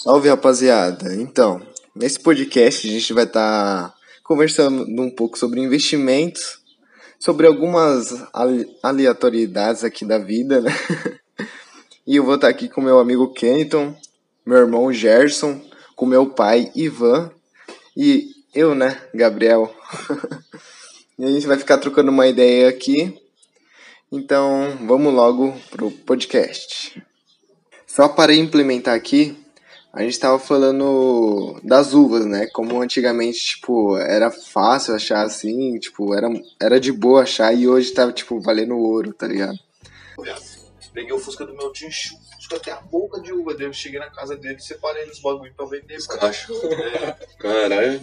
Salve rapaziada! Então, nesse podcast a gente vai estar tá conversando um pouco sobre investimentos, sobre algumas aleatoriedades aqui da vida, né? E eu vou estar tá aqui com meu amigo Kenton, meu irmão Gerson, com meu pai Ivan e eu, né, Gabriel. e a gente vai ficar trocando uma ideia aqui. Então, vamos logo pro podcast. Só para implementar aqui, a gente estava falando das uvas, né? Como antigamente, tipo, era fácil achar assim, tipo, era, era de boa achar e hoje tá, tipo, valendo ouro, tá ligado? Peguei o Fusca do meu tio, Fusca até a boca de uva dele. Cheguei na casa dele, separei nos bagulho pra vender. Os cachorros. É. Caralho.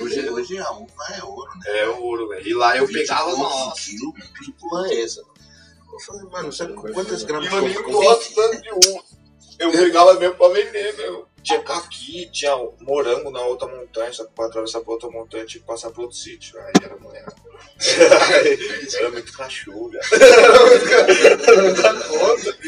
Hoje, hoje a uva é ouro, né? É ouro, velho. E lá eu pegava, nossa. Que porra é essa? Eu falei, mano, sabe quantas gramas de uva? Eu gosto tanto de uva. Eu pegava mesmo pra vender, meu. Tinha caqui, tinha morango na outra montanha, só que pra atravessar pra outra montanha tinha que passar pro outro sítio. Aí era mulher. era muito cachorro, Era conta.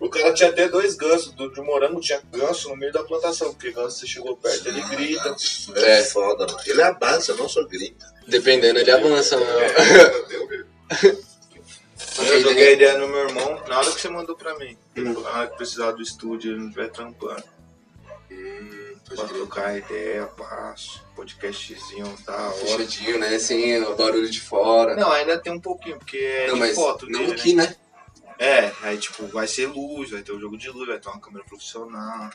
O cara tinha até dois gansos. Do, de morango tinha ganso no meio da plantação, porque ganso você chegou perto, ele grita. É, é foda, mano. Ele avança, não só grita. Dependendo, ele avança, mano. É, eu joguei a ideia no meu irmão na hora que você mandou pra mim. Hum. Na hora que precisar do estúdio, ele não estiver trampando. Hum, pra trocar ideia, passo, podcastzinho da hora. Fechadinho, né? Sem o barulho de fora. Não, ainda tem um pouquinho, porque é não, de foto não dele, aqui, né? né? É, aí tipo, vai ser luz, vai ter um jogo de luz, vai ter uma câmera profissional.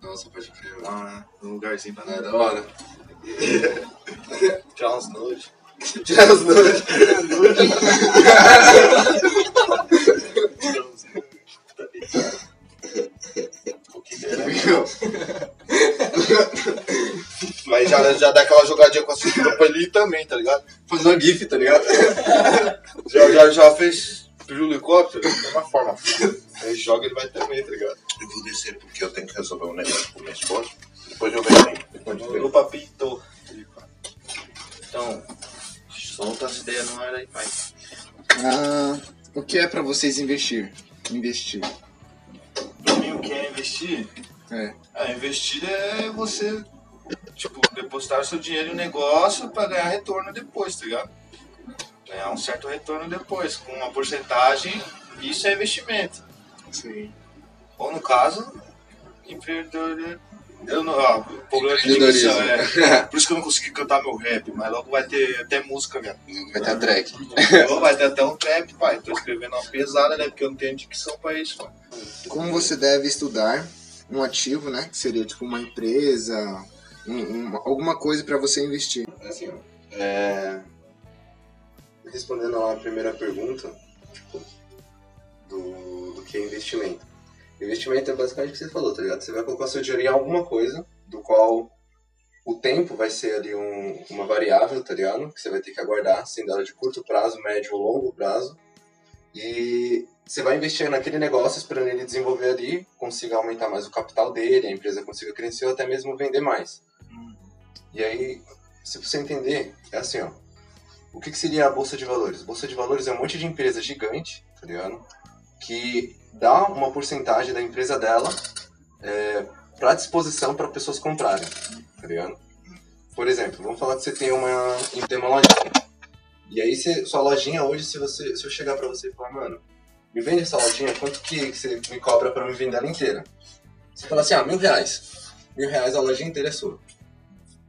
Nossa, pode crer. Lá, um lugarzinho pra É da hora. Tirar uns nudes. Tirar os nudes. Mas já, já dá aquela jogadinha com a cintura pra ele também, tá ligado? Fazer uma gif, tá ligado? já, já, já fez pro helicóptero? De uma forma. Aí joga ele vai também, tá ligado? Eu vou descer porque eu tenho que resolver um negócio com minha esposa. Depois eu venho. O papito. Então, Solta as ideias no ar aí, pai. Ah, o que é pra vocês investir? Investir. Pra mim, o que é investir? É. Ah, investir é você, tipo, depositar seu dinheiro em um negócio pra ganhar retorno depois, tá ligado? Ganhar um certo retorno depois, com uma porcentagem, isso é investimento. Sim. Ou no caso, empreendedor eu não, ó, problema de dicção, é. Por isso que eu não consegui cantar meu rap, mas logo vai ter até música mesmo. Vai ter a track. vai ter até um trap, pai. Tô escrevendo uma pesada, né? Porque eu não tenho dicção pra isso, mano. Como você deve estudar um ativo, né? Que seria tipo uma empresa, um, um, alguma coisa pra você investir. Assim, é... Respondendo a primeira pergunta, tipo, do, do que é investimento. Investimento é basicamente o que você falou, tá ligado? Você vai colocar seu dinheiro em alguma coisa, do qual o tempo vai ser ali um, uma variável, tá ligado? Que você vai ter que aguardar, sendo ela de curto prazo, médio ou longo prazo. E você vai investir naquele negócio esperando ele desenvolver ali, consiga aumentar mais o capital dele, a empresa consiga crescer ou até mesmo vender mais. E aí, se você entender, é assim, ó. O que, que seria a Bolsa de Valores? Bolsa de Valores é um monte de empresa gigante, tá ligado? Que dá uma porcentagem da empresa dela é, para disposição para pessoas comprarem, tá ligado? Por exemplo, vamos falar que você tem uma, tem uma lojinha. E aí, sua lojinha hoje, se, você, se eu chegar para você e falar, mano, me vende essa lojinha, quanto que você me cobra para me vender ela inteira? Você fala assim, ah, mil reais. Mil reais a lojinha inteira é sua.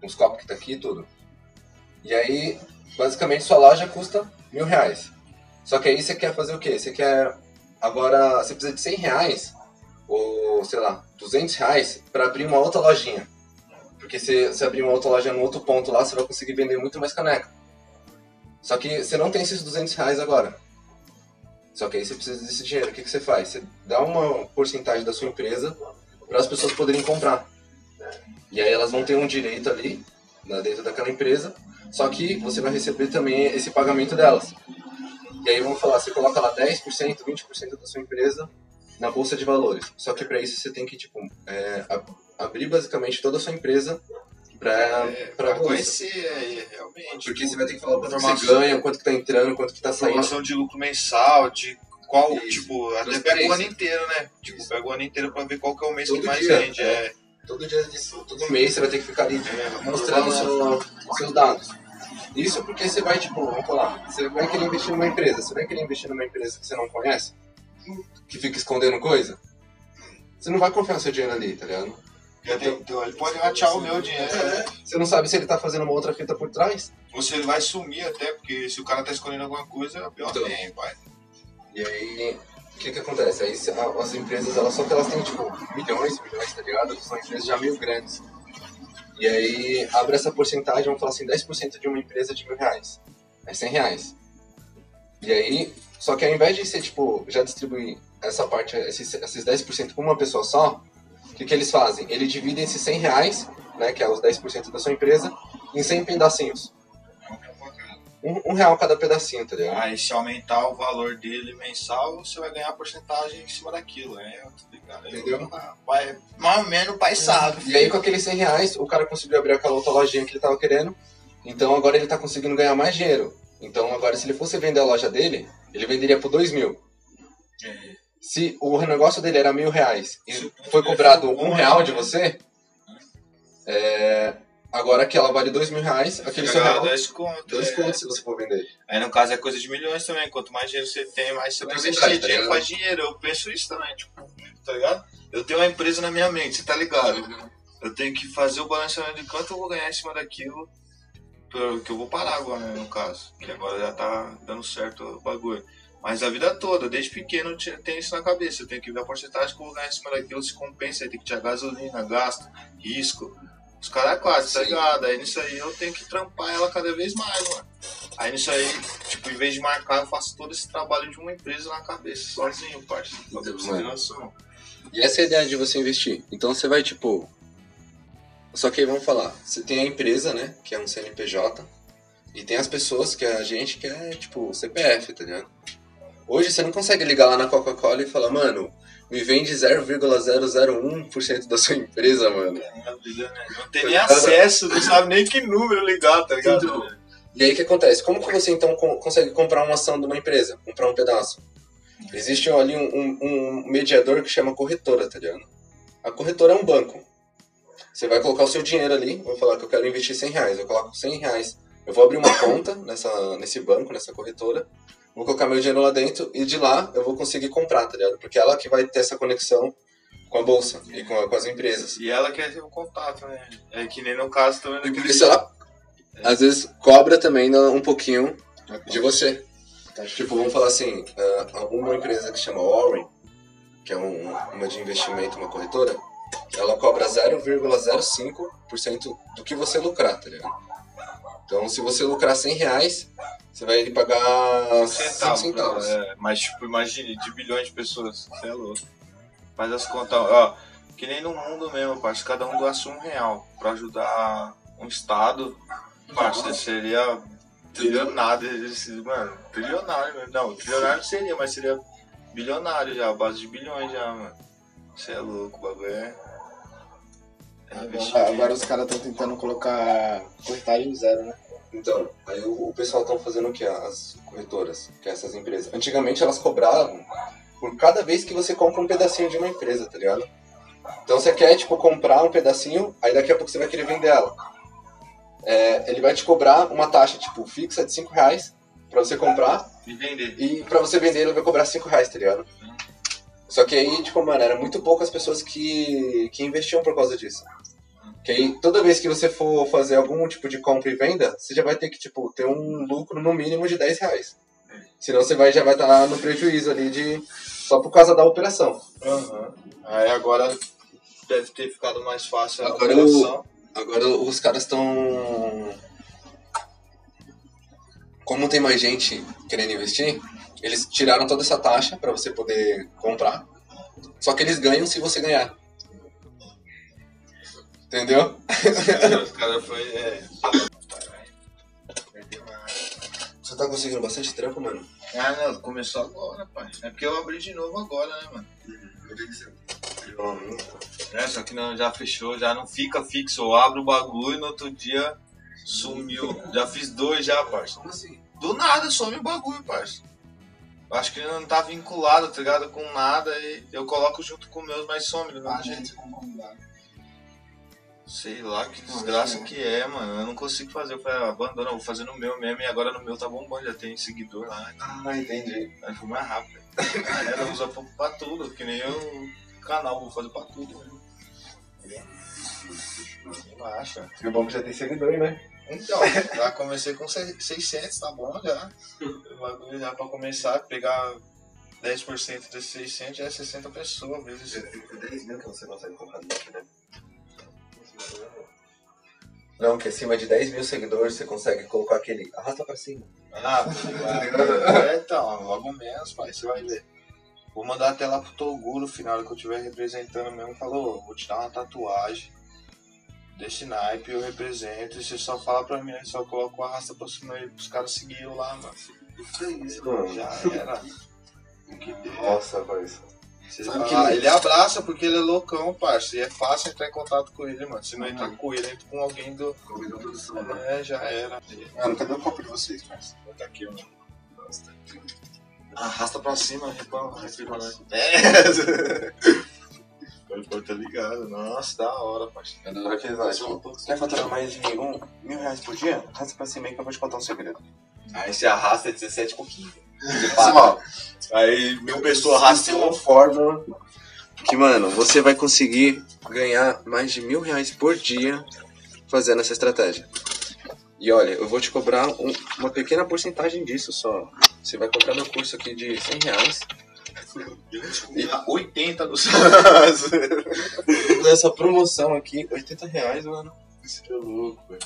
Os copos que tá aqui e tudo. E aí, basicamente, sua loja custa mil reais. Só que aí você quer fazer o quê? Você quer Agora, você precisa de 100 reais, ou sei lá, 200 reais, para abrir uma outra lojinha. Porque se você abrir uma outra loja no outro ponto lá, você vai conseguir vender muito mais caneca. Só que você não tem esses 200 reais agora. Só que aí você precisa desse dinheiro. O que, que você faz? Você dá uma porcentagem da sua empresa para as pessoas poderem comprar. E aí elas vão ter um direito ali, dentro daquela empresa, só que você vai receber também esse pagamento delas. E aí vamos falar, você coloca lá 10%, 20% da sua empresa na bolsa de valores. Só que para isso você tem que tipo é, abrir basicamente toda a sua empresa para é, para conhecer é, realmente. Porque você vai ter que falar quanto você ganha, quanto que tá entrando, quanto que tá saindo. Informação de lucro mensal, de Qual, Isso. tipo, até pega o ano inteiro, né? Tipo, Isso. pega o ano inteiro pra ver qual que é o mês Todo que mais dia, vende. é. É. Todo dia todo mês você vai ter que ficar ali É, mostrando o seu- os seus dados. Isso porque você vai, tipo, vamos falar, você vai querer investir numa empresa, você vai querer investir numa empresa que você não conhece, que fica escondendo coisa, você não vai confiar seu dinheiro ali, tá ligado? Tem- então, ele pode ratear o meu dinheiro. né? Você não sabe se ele tá fazendo uma outra fita por trás, Ou se ele vai sumir até, porque se o cara tá escondendo alguma coisa, é pior Então. tem, pai. e aí, o que que acontece? Aí as empresas, elas só que elas têm, tipo, milhões, milhões, tá ligado? São empresas já mil grandes. E aí, abre essa porcentagem, vamos falar assim, 10% de uma empresa de mil reais. É 100 reais. E aí, só que ao invés de você, tipo, já distribuir essa parte, esses, esses 10% com uma pessoa só, o que, que eles fazem? Eles dividem esses 100 reais, né, que é os 10% da sua empresa, em 100 pedacinhos. Um, um real cada pedacinho, tá ligado? Aí se aumentar o valor dele mensal, você vai ganhar porcentagem em cima daquilo, né? Eu tô ligado. Entendeu? Pai, mais ou menos o pai sabe. E aí, com aqueles 100 reais, o cara conseguiu abrir aquela outra lojinha que ele tava querendo. Então, agora ele tá conseguindo ganhar mais dinheiro. Então, agora, se ele fosse vender a loja dele, ele venderia por 2 mil. Se o negócio dele era mil reais e foi cobrado um real de você, é, agora que ela vale dois mil reais, aquele seu real, dois conto. dois é. contos se você for vender. Aí no caso é coisa de milhões também. Quanto mais dinheiro você tem, mais você vai Porcentagem, investir. tá Dinheiro faz dinheiro. Eu penso isso também, tipo, tá ligado? Eu tenho uma empresa na minha mente, você tá ligado? Eu tenho que fazer o balanceamento de quanto eu vou ganhar em cima daquilo. Que eu vou parar agora, né, no caso. Que agora já tá dando certo o bagulho. Mas a vida toda, desde pequeno, tenho isso na cabeça. Eu tenho que ver a porcentagem que eu vou ganhar em cima daquilo, se compensa. Aí tem que tirar gasolina, gasto, risco. Os caras é quase, tá ligado? Aí nisso aí eu tenho que trampar ela cada vez mais, mano. Aí nisso aí, tipo, em vez de marcar, eu faço todo esse trabalho de uma empresa na cabeça, sozinho, parceiro. Pra ter. E essa é a ideia de você investir. Então você vai, tipo. Só que aí vamos falar. Você tem a empresa, né? Que é um CNPJ. E tem as pessoas, que é a gente, que é tipo CPF, tá ligado? Hoje você não consegue ligar lá na Coca-Cola e falar, mano, me vende 0,001% da sua empresa, mano. Maravilha, né? Não tem nem acesso, não sabe nem que número ligar, tá ligado? Então, E aí o que acontece? Como que você então co- consegue comprar uma ação de uma empresa? Comprar um pedaço? Existe ali um, um- um mediador que chama corretora, tá ligado? A corretora é um banco. Você vai colocar o seu dinheiro ali, vou falar que eu quero investir 100 reais, eu coloco 100 reais. Eu vou abrir uma conta nessa, nesse banco, nessa corretora, vou colocar meu dinheiro lá dentro e de lá eu vou conseguir comprar, tá ligado? Porque ela que vai ter essa conexão com a bolsa e com, com as empresas. E ela quer ter o contato, né? É que nem no caso também. E por isso ela, às vezes, cobra também né, um pouquinho de você. Tipo, vamos falar assim, ah, uma empresa que chama Warren, que é um- uma de investimento, uma corretora, ela cobra 0,05% do que você lucrar, tá ligado? Então, se você lucrar 100 reais, você vai pagar 5 centavos. centavos. É, mas, tipo, imagine, de bilhões de pessoas. Você é louco. Faz as contas, ó. Que nem no mundo mesmo, parceiro. Cada um doasse um real pra ajudar um estado. Parceiro, seria trilionário. Mano, trilionário mesmo. Não, trilionário seria, mas seria bilionário já, base de bilhões já, mano. Você é louco, o bagulho é. é Agora, agora os caras estão tentando colocar corretagem zero, né? Então, aí o, o pessoal estão fazendo o que? As corretoras, que é essas empresas. Antigamente elas cobravam por cada vez que você compra um pedacinho de uma empresa, tá ligado? Então você quer, tipo, comprar um pedacinho, aí daqui a pouco você vai querer vender ela. É, ele vai te cobrar uma taxa, tipo, fixa de 5 reais pra você comprar, E vender. e pra você vender ele vai cobrar 5 reais, tá ligado? Só que aí, tipo, mano, era muito poucas pessoas que, que investiam por causa disso. Que aí, toda vez que você for fazer algum tipo de compra e venda, você já vai ter que, tipo, ter um lucro no mínimo de 10 reais. Senão você vai, já vai estar no prejuízo ali de... Só por causa da operação. Aham. Aí agora deve ter ficado mais fácil a Agora operação. Agora os caras estão... Como tem mais gente querendo investir, eles tiraram toda essa taxa pra você poder comprar. Só que eles ganham se você ganhar. Entendeu? Os caras foi. É. Perdeu uma- Você tá conseguindo bastante trampo, mano? Ah, não, começou agora, pai. É porque eu abri de novo agora, né, mano? É, só que não, já fechou, já não fica fixo. Eu abro o bagulho e no outro dia sumiu. Já fiz dois já, parça. Como assim? Do nada some o bagulho, parça. Eu acho que ele não tá vinculado, tá ligado? Com nada e eu coloco junto com meus, mas some do mesmo jeito. como convidado. Sei lá que desgraça que é, mano. Eu não consigo fazer. Eu falei, ah, abandona, eu vou fazer no meu mesmo. E agora no meu tá bombando, já tem seguidor lá. Ah, entendi. Aí foi mais rápido. Aí ela usa pra, pra tudo, que nem eu canal, vou fazer pra tudo. Né? Relaxa. E o bom que já tem seguidor, né? Então, já comecei com se- 600, tá bom já. Já pra começar, pegar 10% desses 600 já é 60 pessoas, vezes. 10 mil que você consegue comprar né? Não, que acima de 10 mil seguidores você consegue colocar aquele. Arrasta pra cima. Ah, tá ligado? É, então, logo menos, pai, você vai ver. Vou mandar até lá pro Toguro, no final que eu estiver representando mesmo, falou, vou te dar uma tatuagem desse naipe, eu represento, e você só fala pra mim, aí só coloca o arrasta pra cima aí pros caras seguirem eu lá, mano. Isso é isso, mano. Já era. Der. Nossa, voz. Ah, ele- ele abraça porque ele é loucão, parça. E é fácil entrar em contato com ele, mano. Se não entrar com ele, entra com alguém do. Convidou produção, né? É, já era. Mano, cadê o copo de vocês, parça? Tá aqui, mano. Arrasta pra cima, ripão, né? É! O pô tá ligado. Nossa, da hora, parceiro. É da hora que lá, tipo, quer faturar mais de um mil reais por dia? Arrasta pra cima aí que eu vou te contar um segredo. Aí você arrasta 17 com 15. Aí mil pessoas arrastam uma fórmula que, mano, você vai conseguir ganhar mais de mil reais por dia fazendo essa estratégia. E olha, eu vou te cobrar um- uma pequena porcentagem disso só. Você vai comprar meu curso aqui de 100 reais. E 80 do Nessa promoção aqui, 80 reais, mano. Isso que é louco, velho.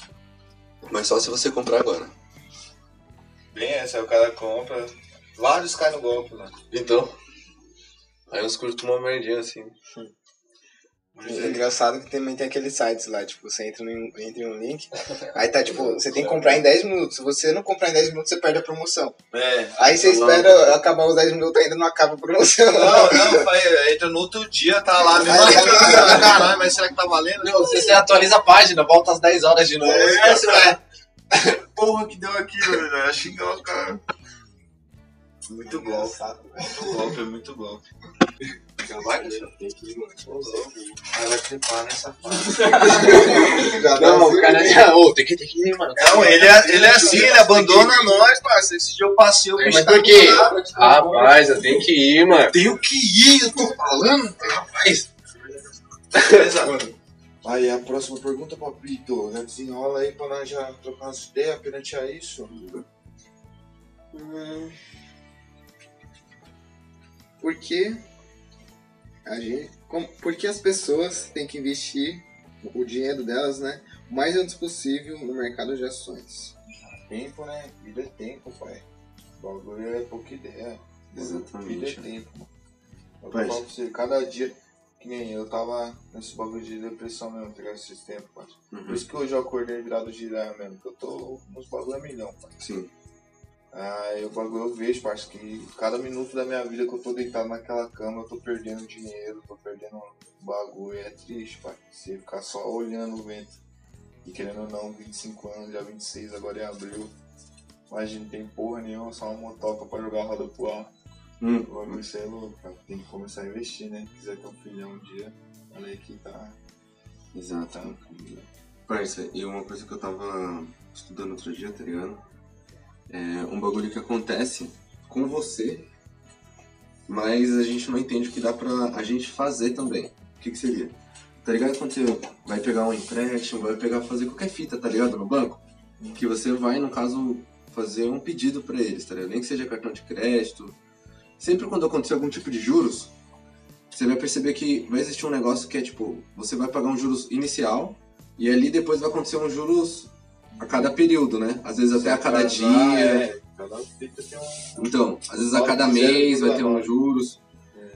Mas só se você comprar agora. Bem essa, aí o cara compra. Vários caem no golpe, mano. Então. Aí uns curtos uma merdinha assim. Mas É é engraçado que também tem aqueles sites lá, tipo, você entra, em, entra em um link, aí tá, tipo, você tem que comprar em 10 minutos. Se você não comprar em 10 minutos, você perde a promoção. É. Aí você Tá espera acabar os 10 minutos, ainda não acaba a promoção. Não, não, pai, entra no outro dia, tá lá, mesmo Aí, coisa. Caralho, mas será que tá valendo? Não, você, você atualiza a página, volta às 10 horas de novo. É, você vai. Porra, que deu aquilo, velho. Vai xingar o cara. Muito golpe. Muito golpe, é muito golpe. Já vai, deixa Aí vai trepar nessa fase. Não, o cara já. Ô, tem que, ir, mano. Não, ele é, ele é assim, ele abandona nós, parceiro. Esse dia eu passei, o Mas bicho por quê? Rapaz, eu tenho que ir, mano. Tenho que ir, eu tô falando. Rapaz. Beleza. Aí a próxima pergunta, Papito, já desenrola aí pra nós já trocar umas ideias perante a isso. Por que a gente, como, por que as pessoas têm que investir o dinheiro delas, né, o mais antes possível no mercado de ações? Tempo, né? Vida é tempo, pai. O bagulho é pouca ideia. Exatamente. Vida é tempo. mano. Eu falo pra você, cada dia, nem eu tava nesse bagulho de depressão mesmo, tá ligado? Esses tempos. Uhum. Por isso que hoje eu acordei virado de ideia mesmo, que eu tô nos bagulho a milhão, pai. Sim. Aí o bagulho eu vejo, parceiro, que cada minuto da minha vida que eu tô deitado naquela cama, eu tô perdendo dinheiro, tô perdendo bagulho. É triste, pai. Você ficar só olhando o vento. E querendo ou não, 25 anos, já 26, agora é abril. Imagina, não tem porra nenhuma, só uma motoca pra jogar a roda pro ar. Hum. Bagulho isso é louco, cara. Tem que começar a investir, né? Se quiser ter um filhão um dia, olha aí que tá. Exato. tá Parça, e uma coisa que eu tava estudando outro dia, tá ligado? É um bagulho que acontece com você, mas a gente não entende o que dá pra a gente fazer também. O que que seria? Tá ligado quando você vai pegar um empréstimo, vai pegar fazer qualquer fita, tá ligado? No banco? Que você vai, no caso, fazer um pedido pra eles, tá ligado? Nem que seja cartão de crédito. Sempre quando acontecer algum tipo de juros, você vai perceber que vai existir um negócio que é tipo, você vai pagar um juros inicial e ali depois vai acontecer um juros a cada período, né? Às vezes até a cada dia. É, cada um. Então, às vezes a cada mês tudo vai ter um juros.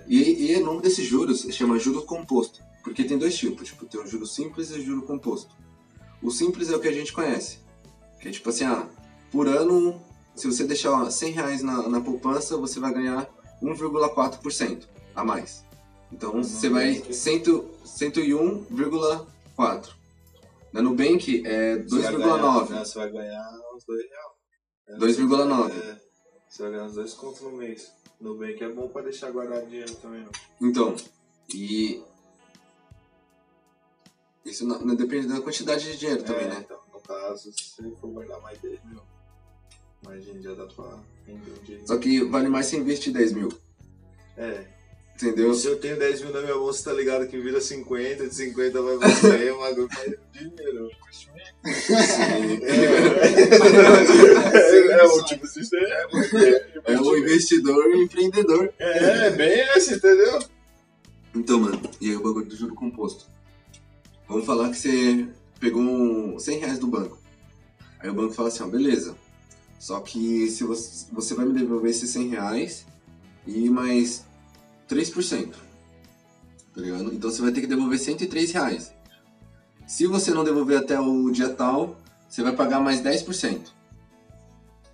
E, e o nome desses juros se chama juros composto. Porque tem dois tipos, tipo, tem o juro simples e o juro composto. O simples é o que a gente conhece. Que é tipo assim, ah, por ano, se você deixar ó, 100 reais na, na poupança, você vai ganhar 1,4% a mais. Então você vai 100 101,4. Na Nubank é Você vai ganhar- 2,9. né, Você vai ganhar uns 2 reais. 2,9. É, você vai ganhar uns 2 contos no mês. Nubank é bom pra deixar guardado dinheiro também, não. Então, e. Isso não, não depende da quantidade de dinheiro também, É, né? Então, no caso, se você for guardar mais 10 mil, mais dinheiro já dá pra render um dinheiro. Só que vale mais você investir 10 mil. É. Entendeu? Se eu tenho 10 mil na minha bolsa, tá ligado que vira 50, de 50 vai você, o bagulho vai dinheiro. É, é o tipo sistema. É o investidor e empreendedor. É, é bem esse, entendeu? Então, mano, e aí o bagulho do juro composto. Vamos falar que você pegou um 100 reais do banco. Aí o banco fala assim, ó, beleza. Só que se você, você vai me devolver esses 100 reais e mais 3%. Tá ligado? Então você vai ter que devolver 103 reais. Se você não devolver até o dia tal, você vai pagar mais 10%.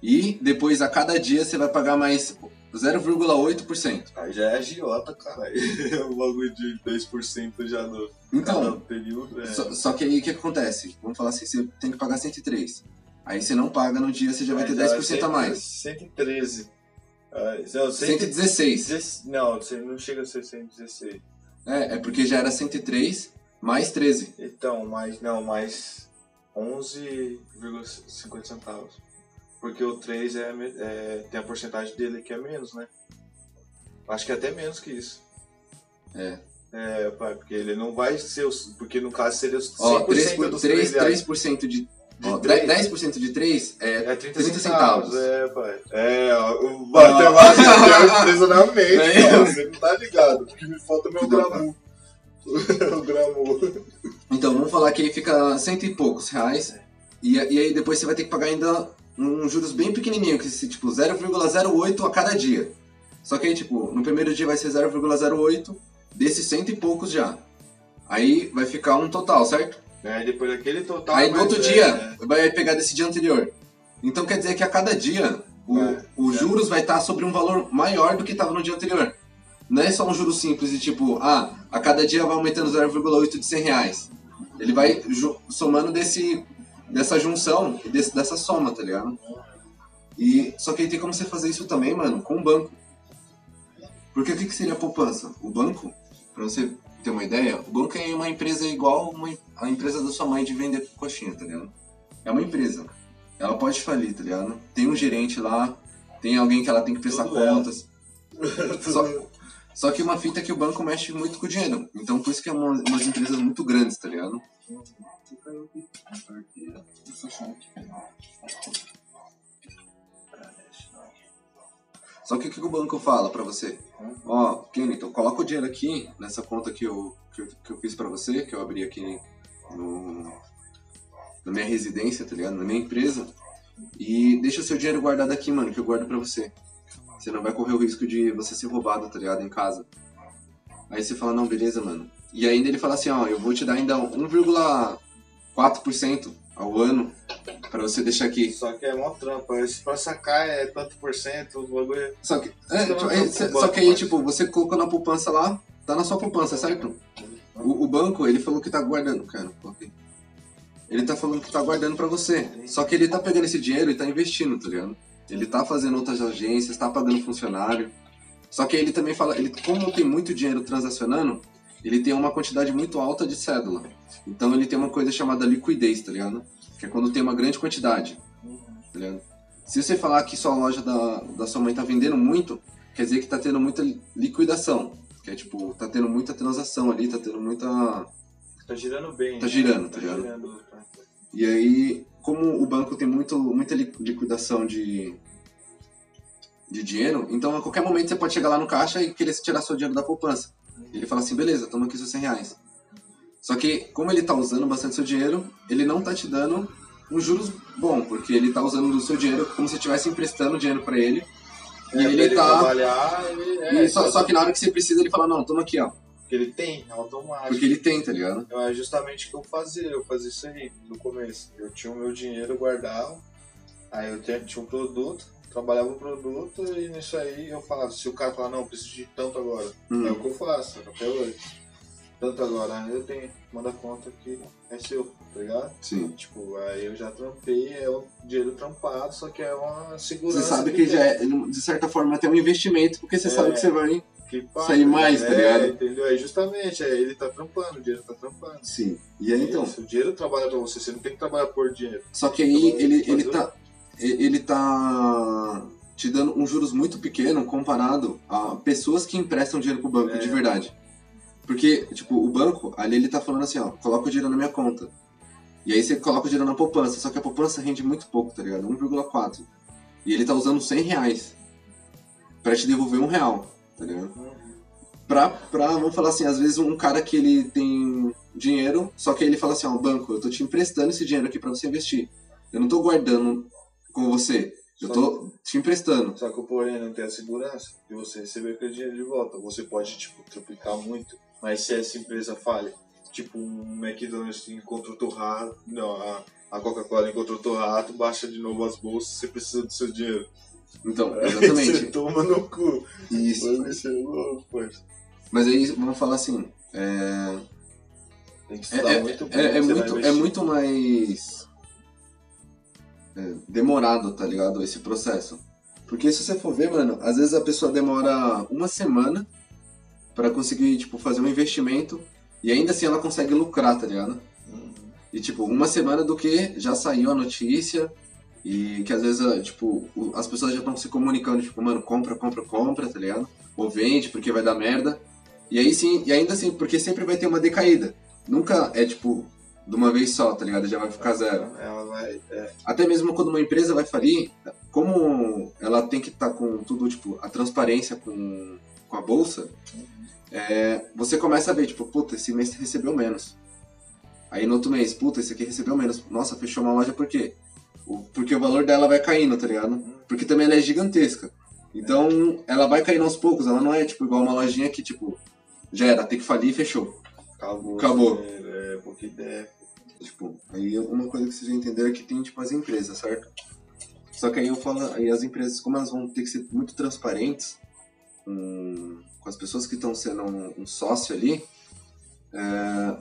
E depois a cada dia você vai pagar mais 0,8%. Aí já é agiota, caralho. O bagulho de 10% já no Então, período. É. Só, só que aí o que acontece? Vamos falar assim, você tem que pagar 103. Aí você não paga no dia, você já vai ter Aí 10% a mais. 113. Ah, não, 100 116. Dez- Não, você não chega a ser 116. É, é porque já era 103 mais 13. Então, mais. Não, mais 11,50 centavos. Porque o 3 é, é, tem a porcentagem dele que é menos, né? Acho que é até menos que isso. É. É, pai, porque ele não vai ser os. Porque no caso seria os 100% Ó, 3, por, dos 3, 3 reais. 3% de. De ó, três? 10% de 3 é, É 30, 30 centavos. centavos. É, pai. É, o matemática tem um impressionamento, É. cara. Você não tá ligado. Porque me falta meu gramu. o gramu. Então, vamos falar que aí fica cento e poucos reais. E, e aí depois você vai ter que pagar ainda um juros bem pequenininho, que é tipo 0,08 a cada dia. Só que aí, tipo, no primeiro dia vai ser 0,08, desses cento e poucos já. Aí vai ficar um total, certo? Aí depois daquele total. aí no outro é, dia vai pegar desse dia anterior. Então quer dizer que a cada dia o, É, os é. juros vai estar sobre um valor maior do que estava no dia anterior. Não é só um juro simples de tipo, ah, a cada dia vai aumentando 0,8 de 100 reais. Ele vai somando desse, dessa junção, desse, dessa soma, tá ligado? E, só que aí tem como você fazer isso também, mano, com o banco. Porque o que, que seria a poupança? O banco, pra você ter uma ideia, o banco é uma empresa igual uma, a empresa da sua mãe de vender coxinha, tá ligado? É uma empresa. Ela pode falir, tá ligado? Tem um gerente lá, tem alguém que ela tem que prestar Tudo contas. Só, só que uma fita é que o banco mexe muito com o dinheiro. Então por isso que é uma, umas empresas muito grandes, tá ligado? Só que o que o banco fala pra você? Ó, Kennington, coloca o dinheiro aqui nessa conta que eu, que eu, que eu fiz pra você, que eu abri aqui no, na minha residência, tá ligado? Na minha empresa. E deixa o seu dinheiro guardado aqui, mano, que eu guardo pra você. Você não vai correr o risco de você ser roubado, tá ligado? Em casa. Aí você fala, não, beleza, mano. E ainda ele fala assim, ó, eu vou te dar ainda 1,4% ao ano pra você deixar aqui. Só que é mó trampa. Esse pra sacar é tanto por cento, o bagulho. é- Só que, é, não tipo, é só que aí, mas- tipo, você colocou na poupança lá, tá na sua poupança, certo? O, o banco, ele falou que tá guardando, cara. Ele tá falando que tá guardando pra você. Só que ele tá pegando esse dinheiro e tá investindo, tá ligado? Ele tá fazendo outras agências, tá pagando funcionário. Só que ele também fala, ele, como tem muito dinheiro transacionando, ele tem uma quantidade muito alta de cédula. Então ele tem uma coisa chamada liquidez, tá ligado? Que é quando tem uma grande quantidade, tá ligado? Se você falar que sua loja da, da sua mãe tá vendendo muito, quer dizer que tá tendo muita liquidação. Que é tipo, tá tendo muita transação ali, tá tendo muita. Tá girando bem. Tá né? girando, tá Tá ligado? girando. tá. E aí, como o banco tem muito, muita li- liquidação de, de dinheiro, então a qualquer momento você pode chegar lá no caixa e querer tirar seu dinheiro da poupança. Ele fala assim, beleza, toma aqui seus 100 reais. Só que, como ele tá usando bastante seu dinheiro, ele não tá te dando um juros bom, porque ele tá usando o seu dinheiro como se estivesse emprestando dinheiro pra ele. É, E pra ele tá. trabalhar, ele, é, só, só que na hora que você precisa, ele fala, não, toma aqui, ó. Porque ele tem, é automático. Porque ele tem, tá ligado? Então, É justamente o que eu fazia, eu fazia isso aí no começo. Eu tinha o meu dinheiro guardado, aí eu tinha, tinha um produto, trabalhava o produto e nisso aí eu falava, se o cara falar, não, eu preciso de tanto agora, Hum. é o que eu faço até hoje. tanto agora, eu tenho, manda conta que é seu, tá ligado? Sim. Tipo, aí eu já trampei, é um dinheiro trampado, só que é uma segurança. Você sabe que tem. já é, de certa forma, até um investimento, porque você É. sabe que você vai. Que paga, sair mais, tá é, ligado? Entendeu? Aí justamente, aí ele tá trampando, o dinheiro tá trampando. Sim. E aí então. Isso, o dinheiro trabalha pra você, você não tem que trabalhar por dinheiro. Só que aí Então, ele, ele fazer- tá. Ele tá te dando um juros muito pequeno comparado a pessoas que emprestam dinheiro pro banco É. de verdade. Porque, tipo, o banco, ali ele tá falando assim, ó, coloca o dinheiro na minha conta. E aí você coloca o dinheiro na poupança, só que a poupança rende muito pouco, tá ligado? 1,4. E ele tá usando 100 reais pra te devolver um real, tá ligado? Pra, pra, vamos falar assim, às vezes um cara que ele tem dinheiro, só que ele fala assim, ó, banco, eu tô te emprestando esse dinheiro aqui pra você investir. Eu não tô guardando com você, eu tô te emprestando. Só que o porém não tem a segurança de você receber aquele dinheiro de volta. Você pode, tipo, triplicar muito, mas se essa empresa falha, tipo, um McDonald's encontra outro rato, não, a, a Coca-Cola encontra outro rato, baixa de novo as bolsas, você precisa do seu dinheiro. Então, Aí Você exatamente. toma no cu. Isso. Vai ser louco. Mas aí, vamos falar assim, é, Tem que é, estudar é- muito é- é vai muito, é investir. muito mais é, demorado, tá ligado? Esse processo. Porque se você for ver, mano, às vezes a pessoa demora uma semana pra conseguir, tipo, fazer um investimento e ainda assim ela consegue lucrar, tá ligado? E, tipo, uma semana do que já saiu a notícia e que às vezes, ah, tipo, as pessoas já estão se comunicando, tipo, mano, compra, compra, compra, tá ligado? Ou vende porque vai dar merda. E aí sim, e ainda assim, porque sempre vai ter uma decaída. Nunca é, tipo, de uma vez só, tá ligado? Já vai ficar zero. Ela vai. É, Até mesmo quando uma empresa vai falir, como ela tem que estar com tudo, tipo, a transparência com, com a bolsa, é, você começa a ver, tipo, puta, esse mês recebeu menos. Aí no outro mês, puta, esse aqui recebeu menos. Nossa, fechou uma loja por quê? O- Porque o valor dela vai caindo, tá ligado? Porque também ela é gigantesca. Então, ela vai caindo aos poucos, ela não é, tipo, igual uma lojinha que, tipo, já era, tem que falir e fechou. Acabou. Acabou. É, porque der. Tipo, aí uma coisa que vocês já entenderam é que tem, tipo, as empresas, certo? Só que aí eu falo, aí as empresas, como elas vão ter que ser muito transparentes com, com as pessoas que estão sendo um, um sócio ali, é,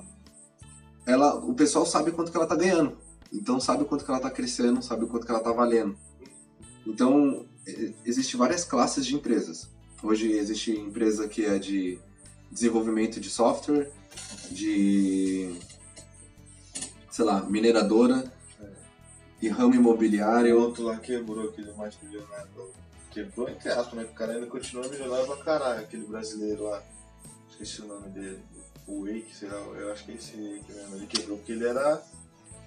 ela, o pessoal sabe quanto que ela tá ganhando. Então sabe quanto que ela tá crescendo, sabe quanto que ela tá valendo. Então, e- existe várias classes de empresas. Hoje existe empresa que é de desenvolvimento de software, de sei lá, mineradora e ramo Aí o imobiliário. outro lá quebrou aquele mais milionário. Quebrou entre aspas, né? O cara ainda continua milionário pra caralho, aquele brasileiro lá. Esqueci o nome dele. O Wake, sei lá, eu acho que é esse Wake mesmo. Ele quebrou porque ele era.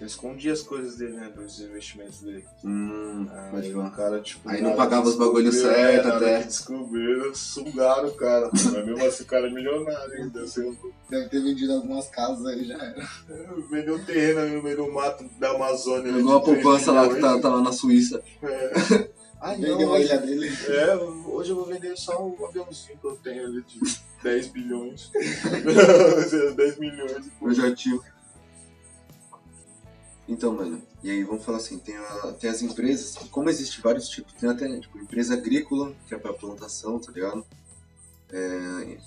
Ele escondia as coisas dele, né? Dos investimentos dele. Hum, pode Aí falar. o cara, tipo. Aí não pagava os bagulho descobriu, certo até. Descobriram, sugaram o cara. Mas mesmo assim o cara é milionário ainda. Assim, Deve ter vendido algumas casas aí já era. vendeu um terreno aí no meio do mato da Amazônia. né, Igual a de três poupança lá que tá, tá lá na Suíça. É. Ai, Vendeu não, a ilha dele. É, hoje eu vou vender só o aviãozinho que eu tenho ali de 10 bilhões. 10 milhões. Eu já tive. Então, mano, e aí vamos falar assim, tem, a- tem as empresas, como existe vários tipos, tem até, tipo, empresa agrícola, que é pra plantação, tá ligado? É,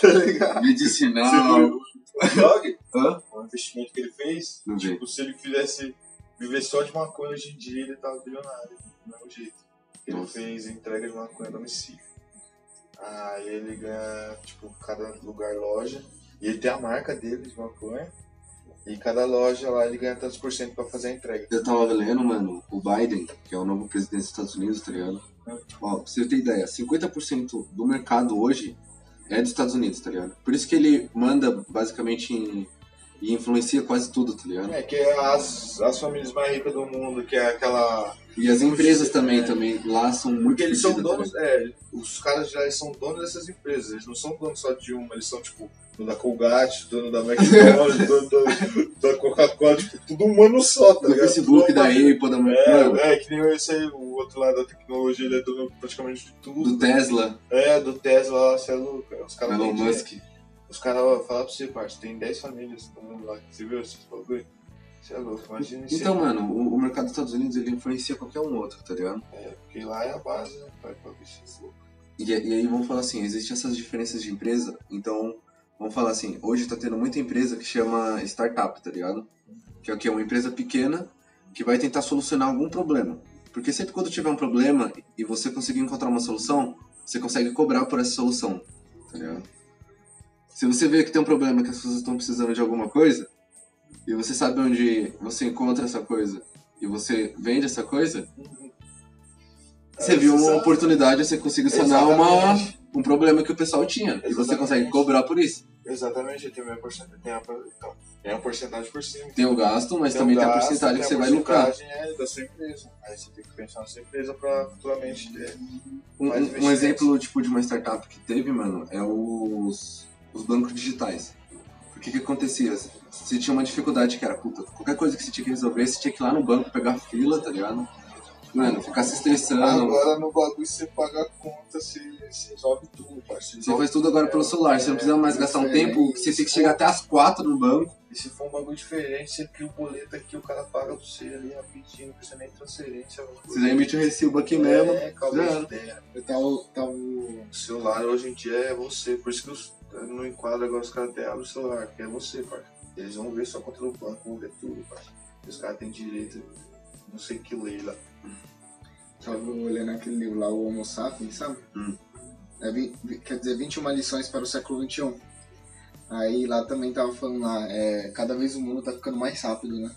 tá ligado? medicinal. O Dog, Hã? o investimento que ele fez, Não vi. tipo, se ele fizesse viver só de maconha hoje em dia, ele tava bilionário, do mesmo jeito. Ele Nossa. fez entrega de maconha a domicílio. Aí ele ganha, tipo, cada lugar loja, e ele tem a marca dele de maconha, e cada loja lá ele ganha tantos por cento pra fazer a entrega. Eu tava lendo, mano, o Biden, que é o novo presidente dos Estados Unidos, tá ligado? Ó, pra você ter ideia, 50% do mercado hoje é dos Estados Unidos, tá ligado? Por isso que ele manda basicamente em, e influencia quase tudo, tá ligado? É, que as, as famílias mais ricas do mundo, que é aquela. E as empresas também, é. também lá são muito Porque eles são donos, é, os caras já são donos dessas empresas, eles não são donos só de uma, eles são tipo dono da Colgate, dono da McDonald's, dono da, da Coca-Cola, tipo, tudo um mano só, tá Do ligado? Facebook, da Apple, da Mano, É, é, que nem esse aí, o outro lado da tecnologia, ele é dono praticamente de tudo. do Tesla, É, do Tesla você é louco. Os caras Elon têm dinheiro. Os caras, ó, falar pra você, parça, tem 10 famílias no mundo lá, você viu esses bagulho? Você é louco, imagina isso. Então, mano, o, o mercado dos Estados Unidos ele influencia qualquer um outro, tá ligado? É, porque lá é a base, né? Vai pra bicho. E, e aí vamos falar assim, existem essas diferenças de empresa, então vamos falar assim, hoje tá tendo muita empresa que chama startup, tá ligado? Que é o que? Uma empresa pequena que vai tentar solucionar algum problema. Porque sempre quando tiver um problema e você conseguir encontrar uma solução, você consegue cobrar por essa solução, tá ligado? Se você vê que tem um problema que as pessoas estão precisando de alguma coisa, e você sabe onde você encontra essa coisa, e você vende essa coisa, você viu uma oportunidade, você conseguiu sanar uma, Exatamente. um problema que o pessoal tinha. E você Exatamente. consegue cobrar por isso. Exatamente, tem a porcentagem, tem a, então, tem a porcentagem por cima. Tem o gasto, mas Tem também o tem a gasto, porcentagem que você tem vai lucrar. porcentagem, É, da sua empresa. Aí você tem que pensar na sua empresa pra futuramente ter. Um, um- exemplo tipo de uma startup que teve, mano, é os, os bancos digitais. O que que acontecia? Você tinha uma dificuldade que era, puta, qualquer coisa que você tinha que resolver, você tinha que ir lá no banco pegar fila, tá ligado? Mano, ficar se estressando. Agora no bagulho você paga a conta, você, você resolve tudo, parceiro. Você faz tudo agora pelo celular, você não precisa mais gastar um tempo, você tem que chegar até as quatro no banco. E se for um bagulho diferente, você cria o boleto aqui, o cara paga pra você ali rapidinho, não precisa nem transferência. Você já emite o recibo aqui mesmo. É, calma já era. ideia. Tá tá O celular hoje em dia é você, por isso que os, no enquadro agora os caras até abrem o celular, que é você, pai. Eles vão ver sua conta no banco, vão ver tudo, pai. Os caras têm direito, não sei que lei lá. tava lendo aquele livro lá, o Homo Sapiens, sabe? Hum. É, vi- vi- quer dizer, 21 lições para o século XXI. Aí lá também tava falando lá, é, cada vez o mundo tá ficando mais rápido, né?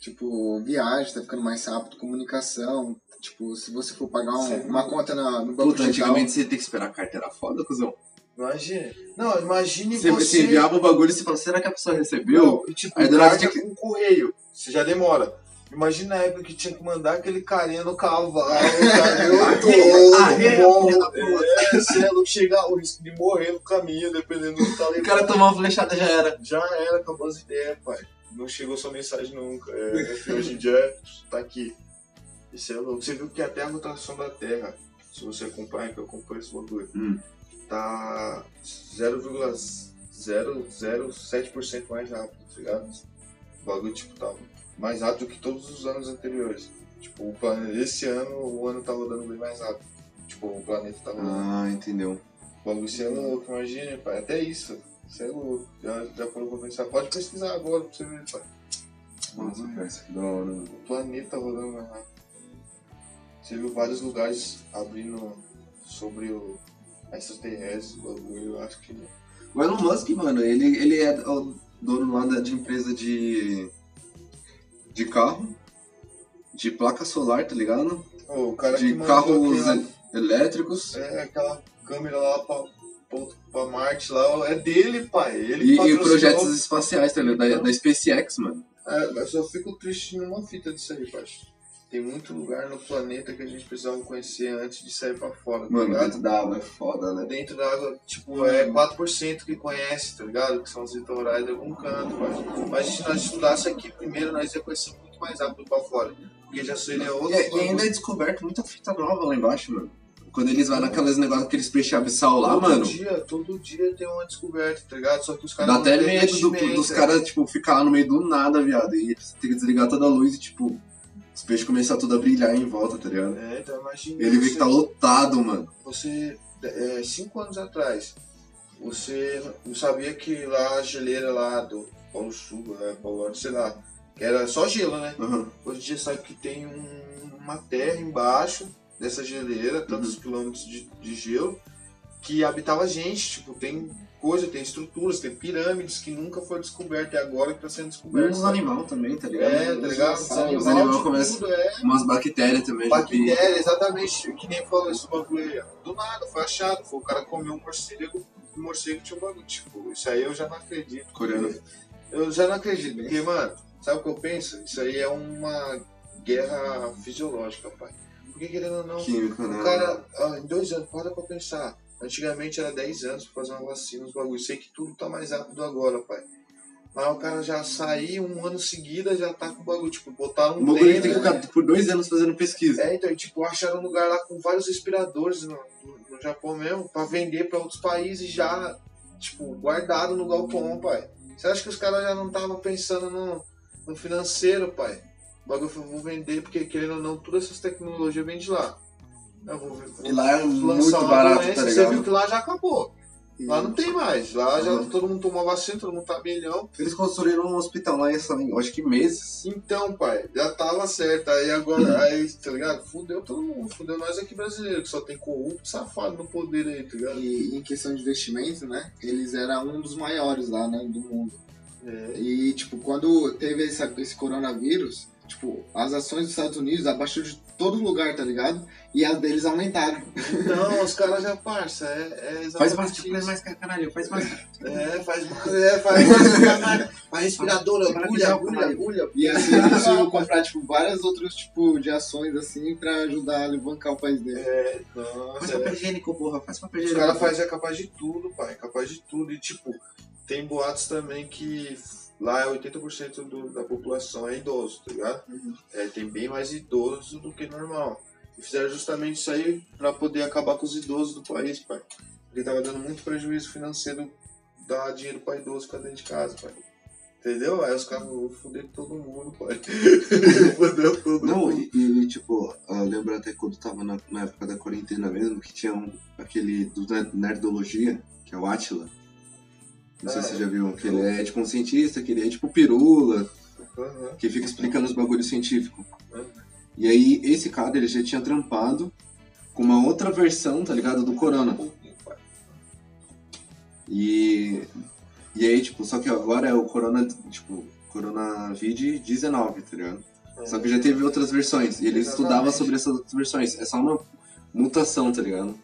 Tipo, viagem tá ficando mais rápido, comunicação. Tipo, se você for pagar um- uma conta na, no banco Puta, digital, antigamente você tem que esperar a carteira foda, cuzão. Imagina. Não, imagine Você, você. enviava o bagulho e você fala, será que a pessoa recebeu? Não, e tipo, Aí do o nada tinha que- com correio. Você já demora. Imagina a época que tinha que mandar aquele carinha no cavalo, todo bom. puta. É, não chegar o risco de morrer no caminho, dependendo do que tá O levando. cara tomou uma flechada já era. Já era, acabou as ideias, pai. Não chegou sua mensagem nunca. É, que hoje em dia tá aqui. Isso é louco. Você viu que até a rotação da Terra, se você acompanha, que eu acompanho esse bagulho, Hum. Tá 0,007% mais rápido, tá ligado? O bagulho, tipo, tá mais rápido que todos os anos anteriores. Tipo, o planeta, esse ano, o ano tá rodando bem mais rápido. Tipo, o planeta tá rodando. Ah, entendeu. O bagulho, isso é louco, imagina, pai. Até isso. Isso é louco. Já, já parou pra pensar. Pode pesquisar agora pra você ver, pai. Nossa, parece que da hora. mano. O planeta rodando mais rápido. Você viu vários lugares abrindo sobre o extraterrestre, bagulho, eu acho que. O Elon Musk, mano, ele, ele é o dono lá da- de empresa de. de carro, de placa solar, tá ligado? De carros aquela- elétricos. É, aquela câmera lá pra, pra, Marte lá, é dele, pai. Ele E, e projetos espaciais, tá ligado? Da, da SpaceX, mano. É, eu só fico triste numa fita disso aí, pai. Tem muito lugar no planeta que a gente precisava conhecer antes de sair pra fora, tá Mano, dentro da água é foda, né? Dentro da água, tipo, é 4% que conhece, tá ligado? Que são os litorais de algum canto, pai. Mas se nós estudasse aqui primeiro, nós ia conhecer muito mais rápido pra fora. Porque já seria outro. E, e ainda é descoberto muita fita nova lá embaixo, mano. Quando eles vão naqueles negócios, aqueles peixes abissal lá, todo mano. Dia, todo dia tem uma descoberta, tá ligado? Só que os caras Dá não até têm medo do- dos é. caras, tipo, ficar lá no meio do nada, viado. E você tem que desligar toda a luz e, tipo, os peixes começar tudo a brilhar em volta, tá ligado? É, então imagina. Ele vê que tá lotado, mano. Você, é, cinco anos atrás, você não sabia que lá a geleira lá do Polo Sul, né, Polo Norte, sei lá, era só gelo, né? Aham. Hoje em dia sabe que tem um- uma terra embaixo dessa geleira, tantos Uhum. quilômetros de, de gelo, que habitava gente, tipo, tem coisa, tem estruturas, tem pirâmides que nunca foram descobertas e agora que tá sendo descoberto. Uns animais também, tá ligado? É, tá ligado? Os animais de começam- é. Umas bactérias também. já vi. Bactéria, exatamente, que nem falou esse bagulho. Do nada, foi achado. Foi o cara comeu um morcego, o morcego tinha um bagulho. Tipo, isso aí eu já não acredito. Coreano. Eu já não acredito, porque, mano, sabe o que eu penso? Isso aí é uma guerra fisiológica, pai. Porque querendo ou não, Químico, né? o cara, ó, em dois anos, para pra pensar. Antigamente era 10 anos pra fazer uma vacina, os bagulhos. Sei que tudo tá mais rápido agora, pai. Mas o cara já saiu um ano seguida, já tá com o bagulho. Tipo, botaram O um bagulho tem que né? ficar por dois anos fazendo pesquisa. É, então, tipo, acharam um lugar lá com vários respiradores no, no- no Japão mesmo, pra vender pra outros países já, tipo, guardado no galpão, pai. Você acha que os caras já não estavam pensando no, no financeiro, pai? O bagulho foi, vou vender, porque querendo ou não, todas essas tecnologias vêm de lá. Eu vou ver. Que lá é muito barato, doença, tá Você viu ligado? que lá já acabou. Lá não tem mais. Lá já Uhum. todo mundo tomou vacina, todo mundo tá milhão. Eles construíram um hospital lá em, eu acho que meses. Então, pai, já tava certo. Aí agora, aí, tá ligado? Fudeu todo mundo. Fudeu nós aqui brasileiros, que só tem corrupto safado no poder aí, tá ligado? E em questão de investimento, né? Eles eram um dos maiores lá, né? Do mundo. É. E, tipo, quando teve esse coronavírus, tipo, as ações dos Estados Unidos abaixou de todo lugar, tá ligado? E as deles aumentaram. Então, os caras já, parça, é, é Faz mais, faz mais, caralho, faz mais. É, faz mais, é, faz mais, caralho. Faz respiradora, Para agulha, agulha, agulha. E assim, eles conseguiram comprar, tipo, vários outros, tipo, de ações, assim, pra ajudar a alavancar o país dele. É, Faz nossa, papel é. higiênico, porra, faz papel Os higiênico. caras fazem é capaz de tudo, pai, é capaz de tudo. E, tipo, tem boatos também que lá é 80% do, da população é idoso, tá ligado? É, tem bem mais idoso do que normal. E fizeram justamente isso aí pra poder acabar com os idosos do país, pai. Porque tava dando muito prejuízo financeiro dar dinheiro pra idoso ficar dentro de casa, pai. Entendeu? Aí os caras vão foder todo mundo, pai. Fudeu todo Não, mundo. e, e, tipo, eu lembro até quando tava na, na época da quarentena mesmo, que tinha um, aquele do Ner- Nerdologia, que é o Atila. Não sei se você já viu, que ele é tipo um cientista, que ele é tipo pirula, que fica explicando os bagulhos científicos. E aí, esse cara, ele já tinha trampado com uma outra versão, tá ligado, do Corona. E, e aí, tipo, só que agora é o Corona, tipo, Coronavide 19, tá ligado? Só que já teve outras versões, e ele estudava Exatamente. sobre essas outras versões. É só uma mutação, tá ligado?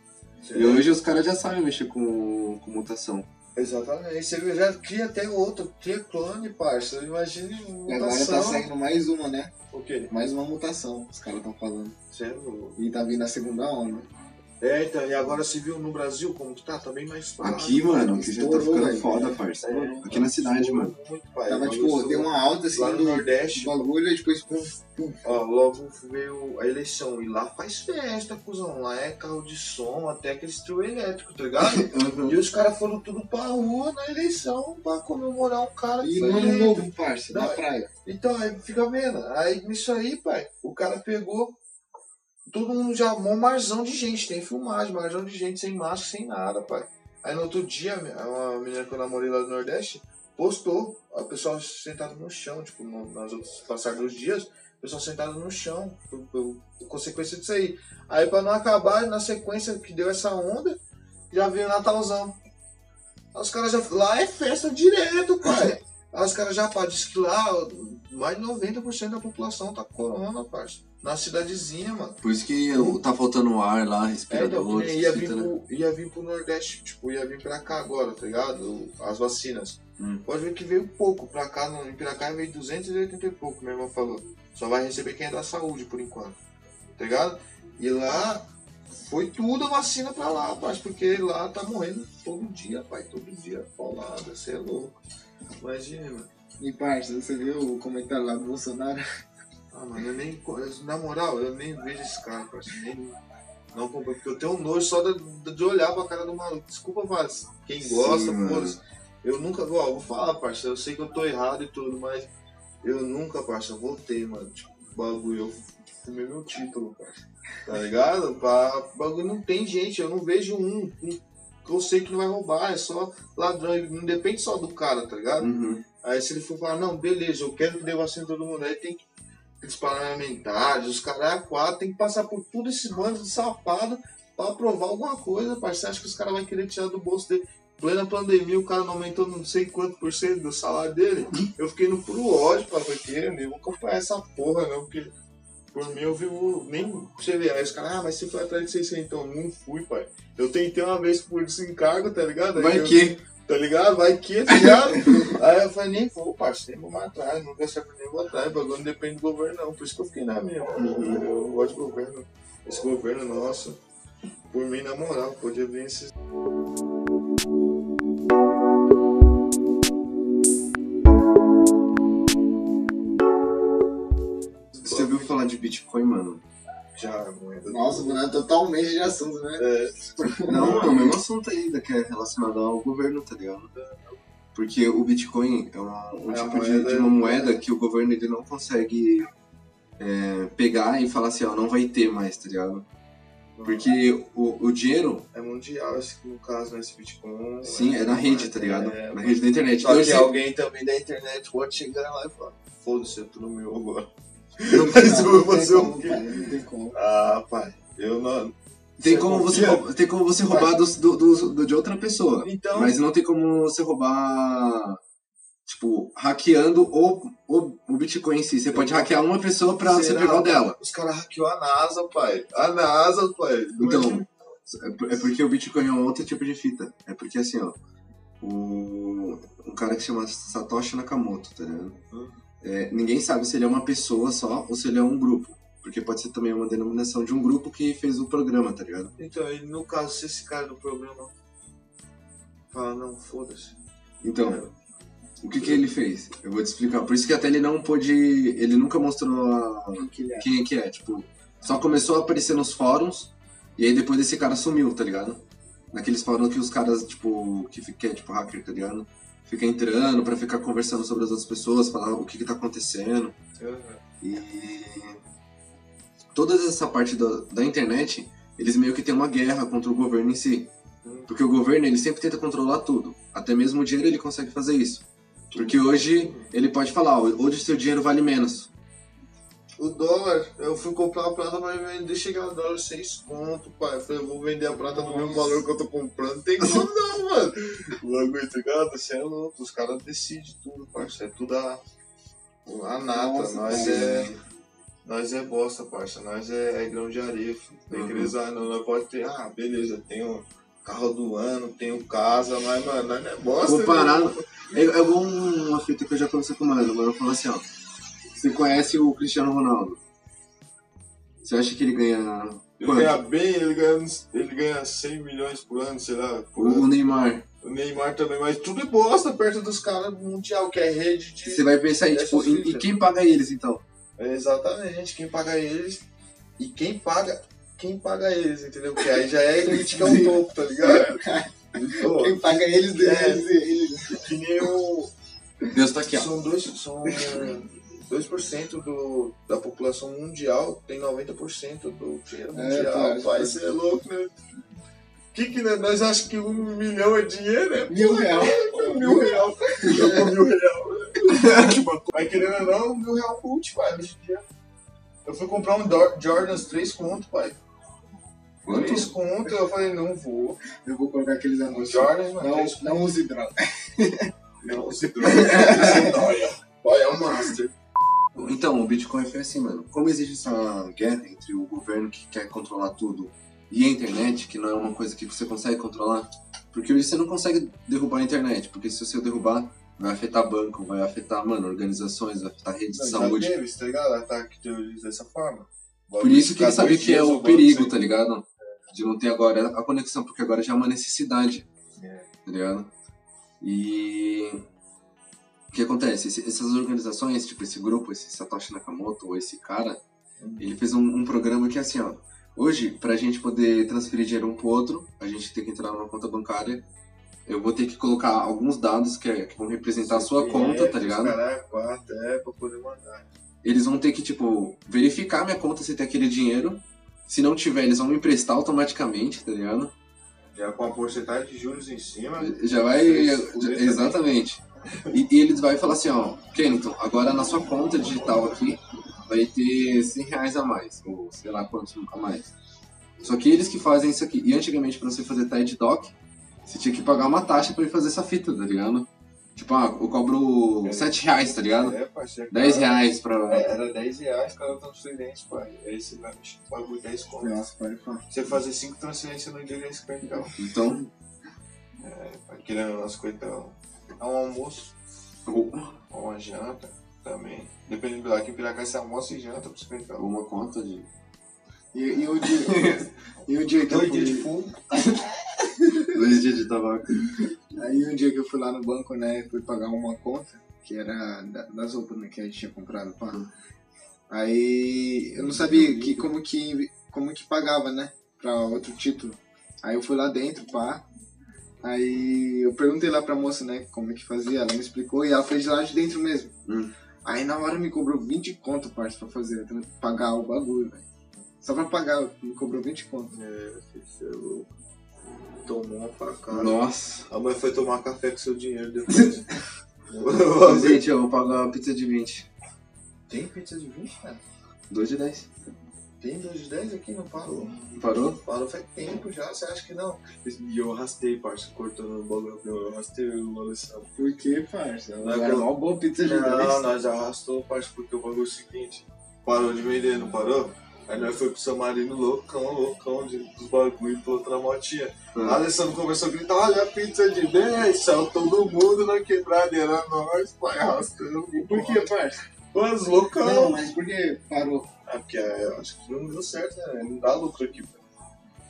E hoje os caras já sabem mexer com, com mutação. Exatamente. Você já cria até outro, cria clone, parça. Imagine E agora tá mutação. saindo mais uma, né? O quê? Mais uma mutação, os caras estão falando. Você é louco. E tá vindo a segunda onda. É, então, e agora você viu no Brasil como que tá? Tá bem mais fácil. Aqui, mano, aqui já tá ficando velho. foda, parça. É, Aqui na cidade, mano. Muito, pai. Tava, tipo, deu uma alta assim Lá no do Nordeste, bagulho e depois pum, pum. ó, logo veio a eleição. E lá faz festa, cuzão. Lá é carro de som, até aqueles trio elétrico, tá ligado? Uhum. e os caras foram tudo pra rua na eleição pra comemorar um cara que E foi no ano novo, parça, na praia. Então, aí fica vendo. Aí nisso aí, pai, o cara pegou. Todo mundo já, um marzão de gente, tem filmagem, marzão de gente sem máscara, sem nada, pai. Aí no outro dia, uma menina que eu namorei lá do Nordeste postou, o pessoal sentado no chão, tipo, no, nas outras passagens dos dias, o pessoal sentado no chão, por, por- por consequência disso aí. Aí pra não acabar, na sequência que deu essa onda, já veio o Natalzão. Os caras já. Lá é festa direto, pai. Aí os caras já pá, diz que lá mais de 90% da população tá com corona, parça. Na cidadezinha, mano. Por isso que tá faltando ar lá, É, então, ia vir, né? pro, ia vir pro Nordeste, tipo, ia vir pra cá agora, tá ligado? As vacinas. Hum. Pode ver que veio pouco pra cá, no, em Piracá veio 280 e pouco, meu irmão falou. Só vai receber quem é da saúde por enquanto, tá ligado? E lá foi tudo a vacina pra lá, parça, porque lá tá morrendo todo dia, pai, todo dia, paulada, você é louco. Imagina, mano. E parça, você viu o comentário lá do Bolsonaro? Ah, mano, eu nem. Na moral, eu nem vejo esse cara, parceiro. Nem. Não acompanho, porque eu tenho um nojo só de, de olhar pra cara do maluco. Desculpa, mas quem gosta, mano. foda-se. Eu nunca. Ó, vou falar, parceiro. Eu sei que eu tô errado e tudo, mas eu nunca, parceiro, voltei, mano. Tipo, bagulho, eu fumei meu título, parceiro. Tá ligado? Pra, bagulho não tem gente, eu não vejo um, um que eu sei que não vai roubar, é só ladrão. Não depende só do cara, tá ligado? Uhum. Aí se ele for falar, não, beleza, eu quero que dê vacina todo mundo, aí tem que aqueles parlamentares, os caras a quatro, tem que passar por tudo esse bando de safado pra aprovar alguma coisa, parceiro. Você acha que os caras vão querer tirar do bolso dele? Plena pandemia, o cara não aumentou não sei quanto por cento do salário dele. Eu fiquei no puro ódio, pá, porque eu vou acompanhar essa porra, não, porque por mim eu vivo. Nem você vê, aí os caras, ah, mas você foi atrás de 600, então não fui, pai. Eu tentei uma vez por desencargo, tá ligado? Aí Vai eu- que. Tá ligado? Vai que, tá ligado? Aí eu falei, nem vou, parceiro, nem vou atrás, não quero saber nem vou atrás, o bagulho não depende do governo não, por isso que eu fiquei na minha. mano. Eu gosto de governo, esse governo nosso, por mim, na moral, podia vir esses... Você ouviu falar de Bitcoin, mano? Já, moeda. Nossa, mudando totalmente de assunto, né? É, Não, é o mesmo assunto ainda, que é relacionado ao governo, tá ligado? Porque o Bitcoin é uma- um É tipo de, moeda- de uma moeda que o governo ele não consegue é, pegar e falar assim, ó, não vai ter mais, tá ligado? Porque o, o dinheiro, É mundial, esse, no caso, né, esse Bitcoin. sim, é na rede, tá ligado? É, Na rede da internet. Só Hoje que você- alguém também da internet pode chegar lá e falar, foda-se, é tudo meu agora. Não- Mas Não, eu vou tem ser o como, quê? não tem como. Ah, pai, eu não... tem, Você como você, rouba- tem como você roubar do, do- do- de outra pessoa. Então, Mas não tem como você roubar, tipo, hackeando o, o, o Bitcoin em si. Você pode hackear uma pessoa pra você pegar o dela. Os caras hackeou a NASA, pai. A NASA, pai. Então, é por- é porque o Bitcoin é um outro tipo de fita. É porque assim, ó, o, um cara que chama Satoshi Nakamoto, tá ligado? Hum. É, ninguém sabe se ele é uma pessoa só ou se ele é um grupo. Porque pode ser também uma denominação de um grupo que fez o programa, tá ligado? Então, e no caso, se esse cara do programa fala, não, foda-se. Então, o que que ele fez? Eu vou te explicar. Por isso que até ele não pôde. Ele nunca mostrou a- Que ele é. quem é que é. Tipo, só começou a aparecer nos fóruns e aí depois esse cara sumiu, tá ligado? Naqueles fóruns que os caras, tipo, que, que é tipo hacker, tá ligado? Fica entrando pra ficar conversando sobre as outras pessoas, falar o que que tá acontecendo. E toda essa parte da, da internet, eles meio que tem uma guerra contra o governo em si. Porque o governo, ele sempre tenta controlar tudo. Até mesmo o dinheiro ele consegue fazer isso. Porque hoje ele pode falar, "Ó, hoje seu dinheiro vale menos. O dólar, eu fui comprar uma prata pra vender, chegar no dólar 6 conto, pai. Eu falei, eu vou vender a prata no mesmo valor que eu tô comprando. Tem como não, mano. O bagulho, tá ligado? Você é louco. Os caras decidem tudo, parça. É tudo a, a nata. Nossa, nós é. Nós é bosta, parça. Nós é, é grão de areia, filho. Tem que Uhum. rezar, não. Nós pode ter, ah, beleza, tenho carro do ano, tenho casa, mas, mano, nós não é bosta. Comparado- né? É, é igual uma fita que eu já conversei com o mano. O mano falou assim, ó. Você conhece o Cristiano Ronaldo? Você acha que ele ganha Ele quanto? ganha bem, ele ganha, ele ganha 100 milhões por ano, sei lá. ano. O, o Neymar. O Neymar também, mas tudo é bosta perto dos caras do Mundial, que é rede de. Você vai pensar aí, Dessas tipo, e, e quem paga eles então? É, exatamente, quem paga eles e quem paga. Quem paga eles, entendeu? Porque aí já é elite que é o topo, tá ligado? Quem paga eles, É. eles, eles. que nem o. Deus tá aqui, ó. São dois. São 2% do, da população mundial tem 90% do dinheiro É, mundial. claro. Pai, você é louco, né? Que que né? nós achamos que um milhão é dinheiro, né? Mil real. Mil real. Eu com mil real. Tipo, Mas querendo ou não, mil real cult, pai. Eu fui comprar um Dor- Jordans 3 conto, pai. Quanto? 3 conto, eu falei, não vou. Eu vou colocar aqueles O anúncios. Jordans, mano, Não, 3 não use droga. Não, se droga. Dóia. Pai é um master. Então, o Bitcoin foi assim, mano. Como existe essa guerra entre o governo que quer controlar tudo e a internet, que não é uma coisa que você consegue controlar, porque hoje você não consegue derrubar a internet, porque se você derrubar, vai afetar banco, vai afetar, mano, organizações, vai afetar redes de Não, já saúde. teve, tá ligado? Ataque terrorista dessa forma. Por isso que ele sabe que é o perigo, tá ligado? De não ter agora a conexão, porque agora já é uma necessidade, É. tá ligado? E que acontece? Esse- essas organizações, tipo esse grupo, esse Satoshi Nakamoto, ou esse cara, Uhum. ele fez um, um programa que é assim, ó. Hoje, pra gente poder transferir dinheiro um pro outro, a gente tem que entrar numa conta bancária. Eu vou ter que colocar alguns dados que, é- que vão representar a sua conta, tá ligado? Caralho, quatro, é, pra poder mandar. eles vão ter que, tipo, verificar minha conta se tem aquele dinheiro. Se não tiver, eles vão me emprestar automaticamente, tá ligado? Já com a porcentagem de juros em cima. Já vai. Já- exatamente. E, e eles vão falar assim, ó, Kennington, agora na sua conta digital aqui vai ter 100 reais a mais, ou sei lá quantos a mais. Só que eles que fazem isso aqui. E antigamente, pra você fazer TED Doc, você tinha que pagar uma taxa pra ir fazer essa fita, tá ligado? Tipo, ah, eu cobro 7 reais, tá ligado? É, parceiro. 10 reais pra. É, era 10 reais cada transferência, pai. Aí você vai o bagulho 10 conto. Nossa, pode falar. Você fazer 5 transferências no dia é 50 reais. Então, Pai, Querendo umas coisas. então, É um almoço, ou uma janta também. Dependendo do aqui em Piracá, você almoça e janta por 50 reais. uma conta de. E, e o dia, e o dia que eu Dois fui, dias de fumo. Dois dias de tabaco. aí um dia que eu fui lá no banco, né, fui pagar uma conta, que era da- das roupas né, que a gente tinha comprado, pá. Aí eu não sabia que, como que como que pagava, né, pra outro título. Aí eu fui lá dentro, pá. Aí eu perguntei lá pra moça, né, como é que fazia, ela me explicou e ela fez lá de dentro mesmo. Hum. Aí na hora me cobrou 20 conto, parça, pra fazer, pra pagar o bagulho, velho. Só pra pagar, me cobrou 20 conto. É, você é louco. Tomou uma facada. Nossa. A mãe foi tomar café com seu dinheiro depois. Gente, eu vou pagar uma pizza de 20. Tem pizza de 20, cara? 2 de 10. Tem 2 de 10 aqui, não parou. Parou? Parou faz tempo já, você acha que não? E eu arrastei, parça, cortando o bagulho. Eu arrastei o Alessandro. Por que, parça? Não, Era uma boa pizza de Não, 10. nós arrastou, parça, porque o bagulho é o seguinte. Parou de vender, não parou? Aí nós foi pro São Marino loucão, loucão de, dos bagulho pra outra motinha. Hum. A Alessandro começou a gritar, olha a pizza de 10, saiu todo mundo na quebrada, era nós, pai, arrastando. Por que, parça? Mas loucão. Não, mas por que parou? Ah, porque é, eu acho que não deu certo, né? Não dá lucro aqui. pô.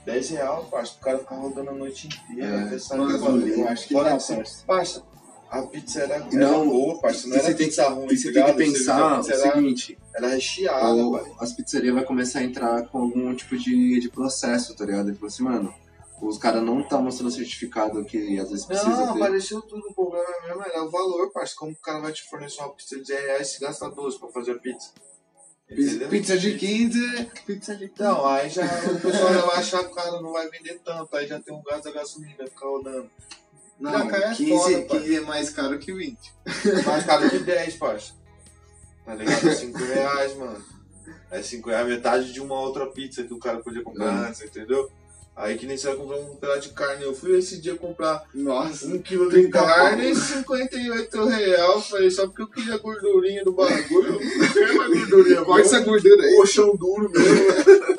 10 reais, parça, o cara ficar rodando a noite inteira, É. até sair Mas do bagulho. eu acho que Fora parça. A pizza era, era Não, boa, parça, não era você tem pizza ruim, você tá tem que pensar o seguinte: era recheada, o- pai. as pizzarias vai começar a entrar com algum tipo de, de processo, tá ligado? Tipo assim, mano, os caras não tá mostrando certificado que às vezes precisa Não, ter. apareceu tudo, o problema mesmo era o valor, parça. Como o cara vai te fornecer uma pizza de 10 reais se gasta 12 pra fazer a pizza? Entendeu? Pizza de 15, pizza de 15. Então, aí já o pessoal vai achar que o cara não vai vender tanto, aí já tem um gás da gasolina, vai ficar rodando. Não, Já cai é 15, foda, pai. 15 é mais caro que 20. Mais caro que 10, parça. Tá ligado? 5 reais, mano. É 5 reais, metade de uma outra pizza que o cara podia comprar antes, entendeu? Aí que nem você vai comprar um pedaço de carne. Eu fui esse dia comprar Nossa. um quilo de carne e 58 reais. Falei, só porque eu queria a gordurinha do bagulho. Quero a gordurinha, Corta essa gordura aí. colchão duro mesmo.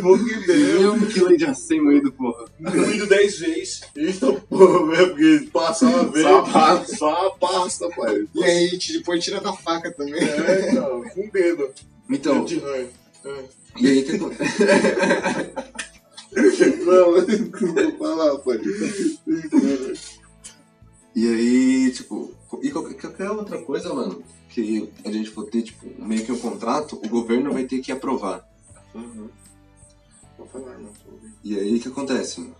Vou que deu. Um quilo de acém moído, porra. Moído 10 vezes. Então, porra, mesmo, porque passa uma vez. Só a pasta. Só pasta, pai. E aí, depois tira da faca também. É, então, com o dedo. Então, De ranho. É. e aí que acontece? Não, vou falar, pai. E aí, tipo, e qualquer, outra coisa, mano, que a gente for ter, tipo, meio que um contrato, o governo vai ter que aprovar. Uhum. Vou falar, não. ouvindo. E aí o que acontece? mano?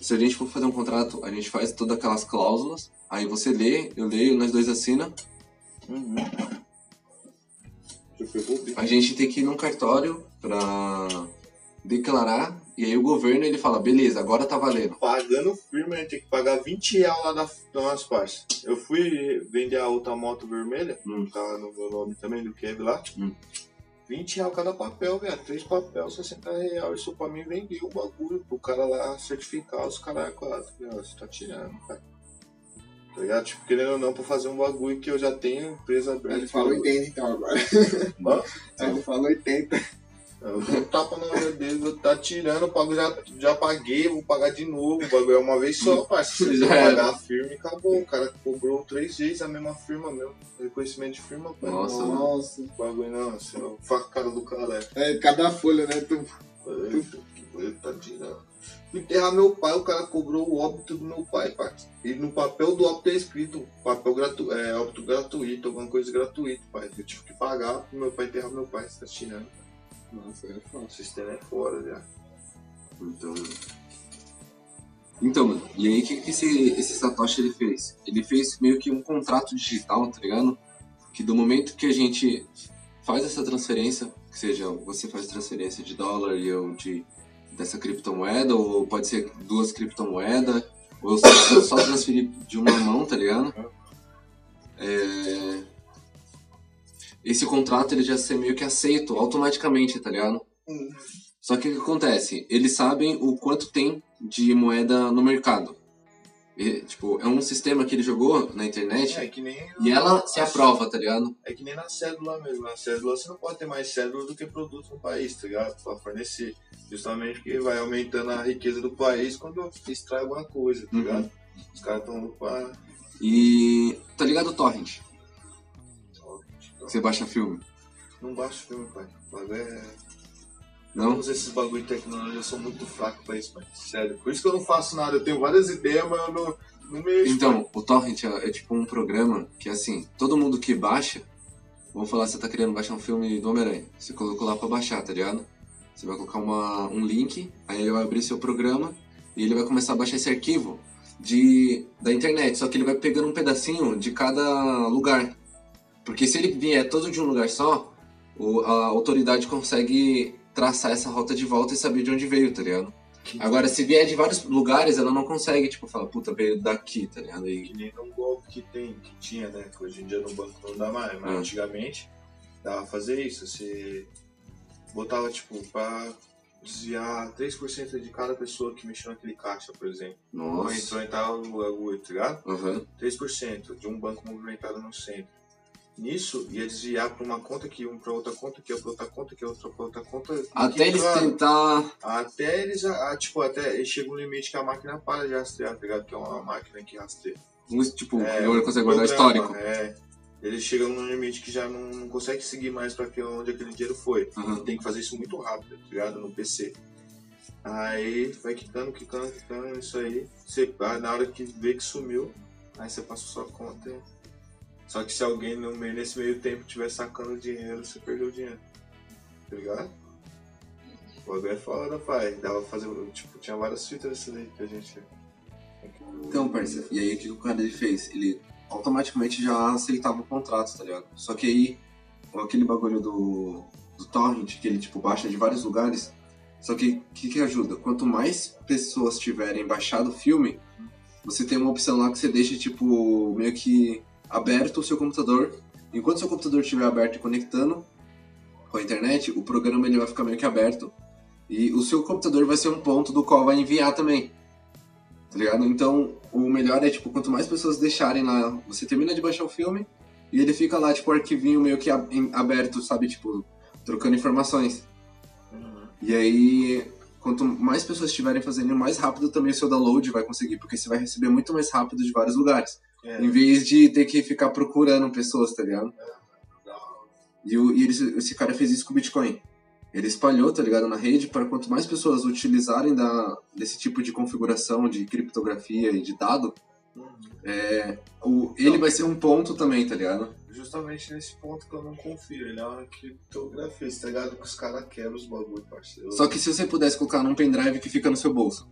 Se a gente for fazer um contrato, a gente faz todas aquelas cláusulas, aí você lê, eu leio, nós dois assina, o bico? a gente tem que ir num cartório pra declarar, e aí o governo ele fala, beleza, agora tá valendo. Pagando firme, a gente tem que pagar 20 reais lá da, da nossa parte. Eu fui vender a outra moto vermelha, Hum. tava no meu nome também, do Kev lá. Hum. 20 reais cada papel, velho. Três papel, 60 reais. Isso pra mim vender o bagulho. Pro cara lá certificar os caras quatro. Você tá tirando, cara. Tá ligado? Tipo, querendo ou não, pra fazer um bagulho que eu já tenho empresa aberta. Ele fala 80 então agora. Mano, Ele fala 80. Eu dou um tapa na orelha dele, vou tá tirando, eu pago, já, já paguei, vou pagar de novo. O bagulho é uma vez só, parceiro. Se você era. pagar a firma, acabou. O cara cobrou três vezes a mesma firma mesmo. Reconhecimento de firma, pai. Nossa, Nossa. o bagulho não, assim, ó, facada do cara. É, cada folha, né? Tu... Ele tá tirando. Enterrar meu pai, o cara cobrou o óbito do meu pai, pai. E no papel do óbito é escrito papel gratu é, óbito gratuito, alguma coisa gratuita, pai. Eu tive que pagar pro meu pai enterrar meu pai, você tá tirando. Nossa, é foda. O sistema é fora já. Então. Então, mano, e aí o que, que esse, esse Satoshi ele fez? Ele fez meio que um contrato digital, tá ligado? Que do momento que a gente faz essa transferência, que seja você faz transferência de dólar e eu de dessa criptomoeda, ou pode ser duas criptomoedas, ou só, só transferir de uma mão, tá ligado? É, Esse contrato ele já ser meio que aceito automaticamente, tá ligado? Só que o que acontece? Eles sabem o quanto tem de moeda no mercado. E, tipo, é um sistema que ele jogou na internet É e ela se aprova, tá ligado? É que nem na cédula mesmo. Na cédula você não pode ter mais cédula do que produto no país, tá ligado? Pra fornecer. Justamente porque vai aumentando a riqueza do país quando extrai alguma coisa, tá Uhum. ligado? Os caras estão pra. E. Tá ligado o Torrent? Você baixa filme? Não baixa filme, pai. O bagulho é. Não? Todos esses bagulho de tecnologia eu sou muito fraco pra isso, pai. Sério. Por isso que eu não faço nada. Eu tenho várias ideias, mas eu não, não mexo. Então, o Torrent é, é tipo um programa que, assim, todo mundo que baixa, vamos falar, você tá querendo baixar um filme do Homem-Aranha, você colocou lá pra baixar, tá ligado? Você vai colocar uma, um link, aí ele vai abrir seu programa e ele vai começar a baixar esse arquivo de, da internet, só que ele vai pegando um pedacinho de cada lugar. Porque se ele vier todo de um lugar só, o- a autoridade consegue traçar essa rota de volta e saber de onde veio, tá ligado? Agora, se vier de vários lugares, ela não consegue, tipo, falar, puta, veio daqui, tá ligado? E, Que nem num golpe que tem, que tinha, né? Que hoje em dia no banco não dá mais, mas Ah. antigamente dava fazer isso. Você botava, tipo, pra desviar 3% de cada pessoa que mexeu naquele caixa, por exemplo. Ou nossa. entrou e tal bagulho, tá ligado? Aham. 3% de um banco movimentado no centro. Nisso, ia desviar pra uma conta que um pra outra conta, que pra outra conta, que outra outra conta. Até eles claro, tentar. Até eles, ah, tipo, até chega um limite que a máquina para de rastrear, tá ligado? Que é uma máquina que rastreia. Tipo, É, agora consegue guardar histórico. É. Eles chegam num limite que já não, não consegue seguir mais pra que, onde aquele dinheiro foi. Aham. Tem que fazer isso muito rápido, tá ligado? No PC. Aí vai quicando, quicando, quicando, isso aí. Você, ah, na hora que vê que sumiu, aí você passa a sua conta. e- Só que se alguém no meio, nesse meio tempo estiver sacando dinheiro, você perdeu o dinheiro. Tá ligado? O bagulho é foda, pai. Dava fazer. Tipo, tinha várias fitas dessas aí que a gente. Então, parceiro, e aí o que o cara fez? Ele automaticamente já aceitava o contrato, tá ligado? Só que aí, com aquele bagulho do, do torrent, que ele tipo baixa de vários lugares, só que o que, que ajuda? Quanto mais pessoas tiverem baixado o filme, você tem uma opção lá que você deixa tipo meio que aberto o seu computador. Enquanto seu computador estiver aberto e conectando com a internet, o programa ele vai ficar meio que aberto. E o seu computador vai ser um ponto do qual vai enviar também tá ligado? Então, o melhor é, tipo, quanto mais pessoas deixarem lá, você termina de baixar o filme e ele fica lá, tipo, arquivinho meio que aberto, sabe? Tipo, trocando informações. E aí, quanto mais pessoas estiverem fazendo, mais rápido também o seu download vai conseguir, porque você vai receber muito mais rápido de vários lugares. É. Em vez de ter que ficar procurando pessoas, tá ligado? E, o, e ele- esse cara fez isso com o Bitcoin. Ele espalhou, tá ligado, na rede para quanto mais pessoas utilizarem da, desse tipo de configuração de criptografia e de dado, é, o, ele vai ser um ponto também, tá ligado? Justamente nesse ponto que eu não confio. Ele é uma criptografia, tá ligado? Que os caras quebram os bagulho, parceiro. Só que se você pudesse colocar num pendrive que fica no seu bolso.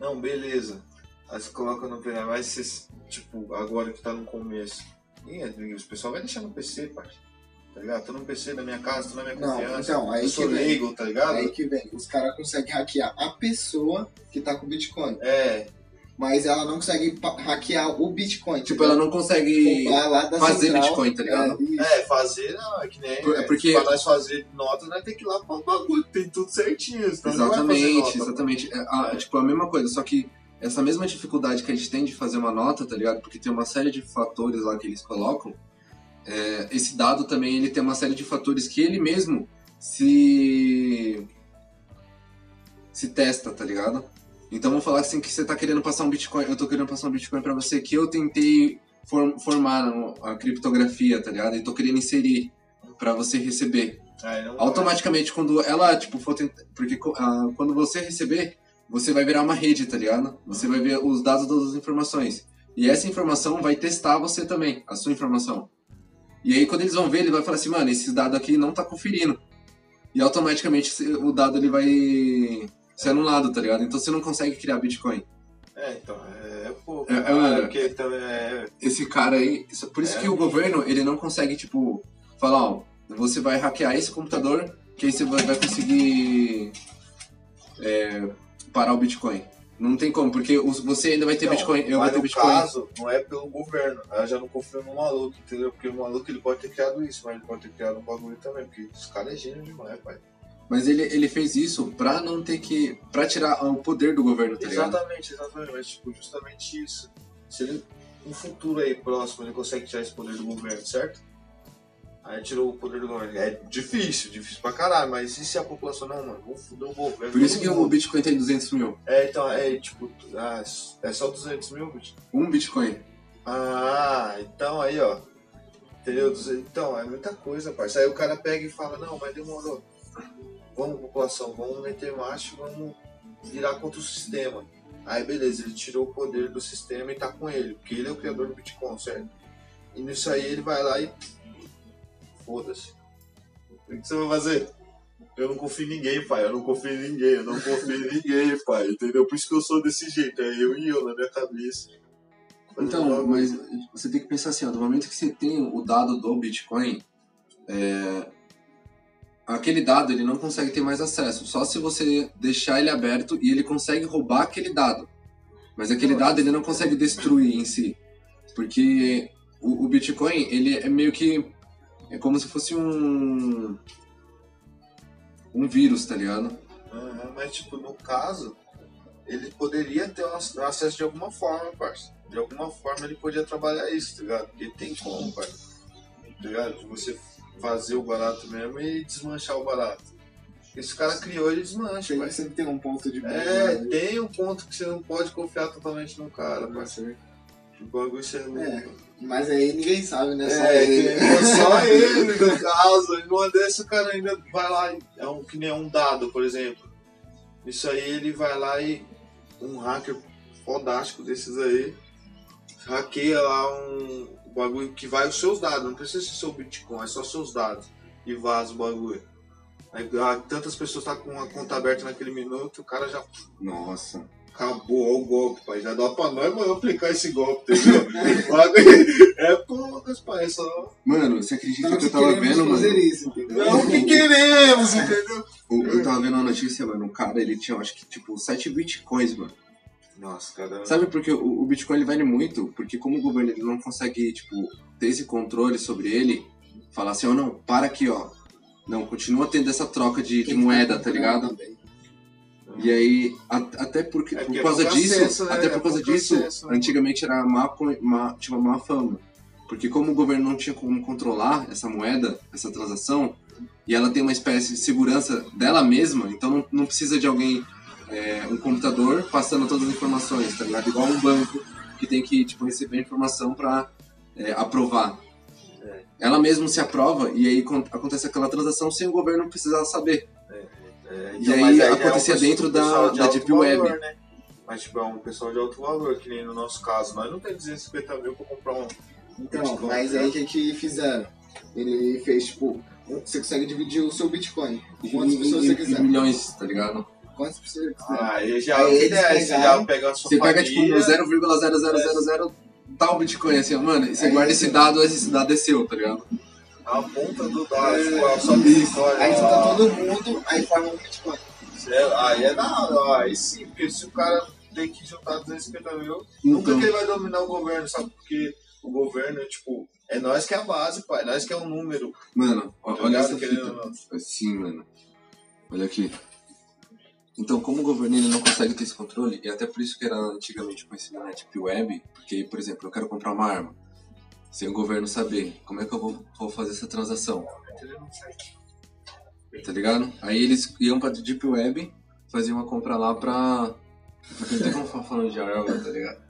Não, beleza. Aí você coloca no pendrive, mas você, tipo, agora que tá no começo. Ih, os pessoal vai deixar no PC, parceiro. Tá ligado? Tô no PC da minha casa, tô na minha Não, confiança. então, aí eu sou que vem. tá ligado? Aí que vem, os caras conseguem hackear a pessoa que tá com o Bitcoin, É, mas ela não consegue hackear o Bitcoin. Tipo, ela não consegue da fazer central, Bitcoin, tá ligado? É, é, fazer não, é que nem. Por- é, porque- Pra nós fazer notas, nós tem que ir lá pra um bagulho, tem tudo certinho. Exatamente, nota. exatamente. É, a- É. Tipo, a mesma coisa, só que essa mesma dificuldade que a gente tem de fazer uma nota, tá ligado? Porque tem uma série de fatores lá que eles colocam. é, esse dado também ele tem uma série de fatores que ele mesmo se se testa, tá ligado? Então vamos falar assim que você tá querendo passar um Bitcoin, eu tô querendo passar um Bitcoin pra você que eu tentei form- formar a criptografia, tá ligado? E tô querendo inserir pra você receber não automaticamente quando ela tipo for tentar, porque ah, quando você receber você vai virar uma rede tá ligado? Você vai ver os dados das informações. E essa informação vai testar você também a sua informação. E aí quando eles vão ver ele vai falar assim mano esse dado aqui não tá conferindo. E automaticamente o dado ele vai ser anulado tá ligado? Então você não consegue criar bitcoin. É, então, é, é pouco. É, É, é, porque também é. esse cara aí por isso É, que o governo ele não consegue tipo falar ó você vai hackear esse computador que aí você vai, vai conseguir é, parar o Bitcoin não tem como porque os- você ainda vai ter Então, Bitcoin eu vou ter no Bitcoin caso, não é pelo governo. Eu já não confio no maluco, entendeu? Porque o maluco ele pode ter criado isso, mas ele pode ter criado um bagulho também. Porque esse cara é gênio demais, pai. mas ele, ele fez isso pra não ter que pra tirar o poder do governo tá ligado Exatamente, exatamente. Mas, tipo, justamente isso. Se ele, no futuro aí próximo, ele consegue tirar esse poder do governo, certo? Aí tirou o poder do governo. É difícil, difícil pra caralho, mas e se a população não, mano? Vamos foder o governo. por isso que o. Bitcoin tem 200 mil É, então, é tipo, ah, é só 200 mil, bicho? um Bitcoin Ah, então aí, ó. Entendeu? Então, é muita coisa, parceiro. Aí o cara pega e fala, não, mas demorou. Vamos, população, vamos meter macho, vamos virar contra o sistema. Aí beleza, ele tirou o poder do sistema e tá com ele, porque ele é o criador do Bitcoin, certo? E nisso aí ele vai lá e. Foda-se. O que você vai fazer? Eu não confio em ninguém, pai. Eu não confio em ninguém. Eu não confio em ninguém, pai. Entendeu? Por isso que eu sou desse jeito. É eu e eu na minha cabeça. Então, mas você tem que pensar assim, ó, do momento que você tem o dado do Bitcoin, é, aquele dado ele não consegue ter mais acesso, só se você deixar ele aberto e ele consegue roubar aquele dado. Mas aquele dado ele não consegue destruir em si, porque o, o Bitcoin ele é meio que é como se fosse um um vírus, tá ligado? Aham, mas, tipo, no caso, ele poderia ter um ac- acesso de alguma forma, parça. De alguma forma ele podia trabalhar isso, tá ligado? Porque tem como, parça. Tá ligado? De você fazer o barato mesmo e desmanchar o barato. Esse cara criou, ele desmancha, Tem, parça. sempre tem um ponto de É, né? tem um ponto que você não pode confiar totalmente no cara, Tá parça. O bagulho. É, Mas aí ninguém sabe, né? Só É, ele. tem- só ele, no caso. E numa dessa o cara ainda vai lá, e- é um, que nem um dado, por exemplo. Isso aí ele vai lá e um hacker fodástico desses aí hackeia lá um bagulho que vai os seus dados, não precisa ser seu Bitcoin, é só seus dados. E vaza o bagulho. Aí ah, tantas pessoas estão com a conta aberta naquele minuto, o cara já Nossa. Acabou ó, o golpe, pai. Já dá pra nós, mano, aplicar esse golpe, entendeu? Bagulho é poucas, pai. É só. Mano, você acredita Não que eu tava vendo, mano? isso? Não o que queremos, entendeu? Eu, tava vendo a notícia, mano. Um cara, ele tinha, acho que, tipo, 7 bitcoins, mano. Nossa, cara. Sabe por que o, o Bitcoin ele vale muito? Porque como o governo ele não consegue, tipo, ter esse controle sobre ele, falar assim, ó, não, para aqui, ó. Não, continua tendo essa troca de, de moeda, tá tá ligado? também. E aí, a- até porque, É por é causa pouco disso, acesso, né? até É por causa pouco disso, acesso, né? antigamente era má, má, tinha uma má fama. Porque como o governo não tinha como controlar essa moeda, essa transação, e ela tem uma espécie de segurança dela mesma, então não, não precisa de alguém, é, um computador passando todas as informações, tá ligado? Igual um banco que tem que, tipo, receber informação pra é, aprovar. Ela mesma se aprova e aí con- acontece aquela transação sem o governo precisar saber. É, E aí mas já é um acontecia pessoal- dentro da- de da Deep Web. valor, né? Mas tipo, é um pessoal de alto valor, que nem no nosso caso. Nós não temos 250 mil pra comprar um. Então, Bitcoin, mas né? aí o que que fizeram? Ele fez, tipo, um- você consegue dividir o seu Bitcoin. Quantas pessoas você quiser. milhões, tá ligado? Quantas pessoas você quiser. Ah, aí já Aí é eles pegaram- já pega a sua Você pega, tipo, família, 0,0000 tal Bitcoin, assim, ó, mano, e você É guarda esse dado, esse dado é seu, tá ligado? A ponta do dado, É, tipo, a sua vitória. Aí junta todo mundo, aí forma um Bitcoin. Aí é da hora, aí sim, porque se o cara tem que juntar 250 mil, nunca Então, que ele vai dominar o governo, sabe? Porque o governo, tipo, é nós que é a base, pai, nós que é um número. mano, ó, Tá olha essa fita. não. Assim, mano. Olha aqui. Então, como o governo ele não consegue ter esse controle, e até por isso que era antigamente conhecido na Deep Web, porque, por exemplo, eu quero comprar uma arma, sem o governo saber, como é que eu vou, vou fazer essa transação? Tá ligado? Aí eles iam pra Deep Web, faziam uma compra lá pra. Porque não tem como falar falando de arma, tá ligado?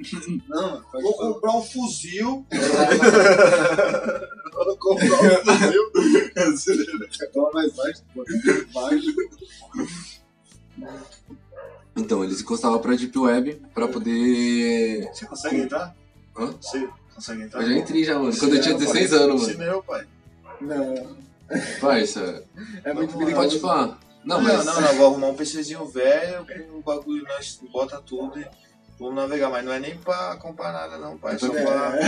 Não, Vou falar. comprar um fuzil. Vou comprar um fuzil. Fala mais baixo, baixo. Então, eles encostavam pra Deep Web pra poder. Você consegue entrar? Hã? Você consegue entrar? Eu já entrei já, mano. Quando eu tinha 16 anos, mano. Ensina eu, pai. Não, Parça, é muito Vamos lá. perigoso. pode falar. Não, Não, mas. não, não, vou arrumar um PCzinho velho, com o bagulho, nós bota tudo e vamos navegar. Mas não é nem pra comprar nada, não, pai. É só pra,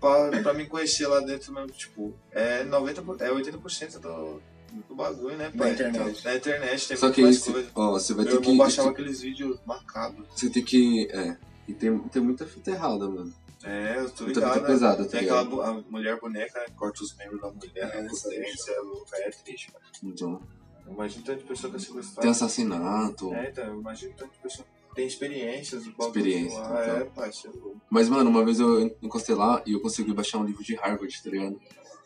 pra, pra me conhecer lá dentro mesmo. Tipo, é, 90, por- é 80% do, do bagulho, né, pai? Na internet. Na internet tem Só muito que mais isso, coisa. ó, você vai Meu ter que. baixava aqueles vídeos macabros. Você tem que. É. E tem, tem muita fita errada, mano. É, eu tô ligado. fita né? pesada, tá Tem aquela ligado? a mulher boneca, né? Corta os membros da mulher, É, né? é Potência, é triste, pai. Então. Imagina tanto de pessoa que é sequestrada. Tem assassinato. É, então, eu imagino tanto de pessoa que tem experiências do Experiência, lá. então. É, pai, é. Mas, mano, uma vez eu encostei lá e eu consegui baixar um livro de Harvard, tá ligado?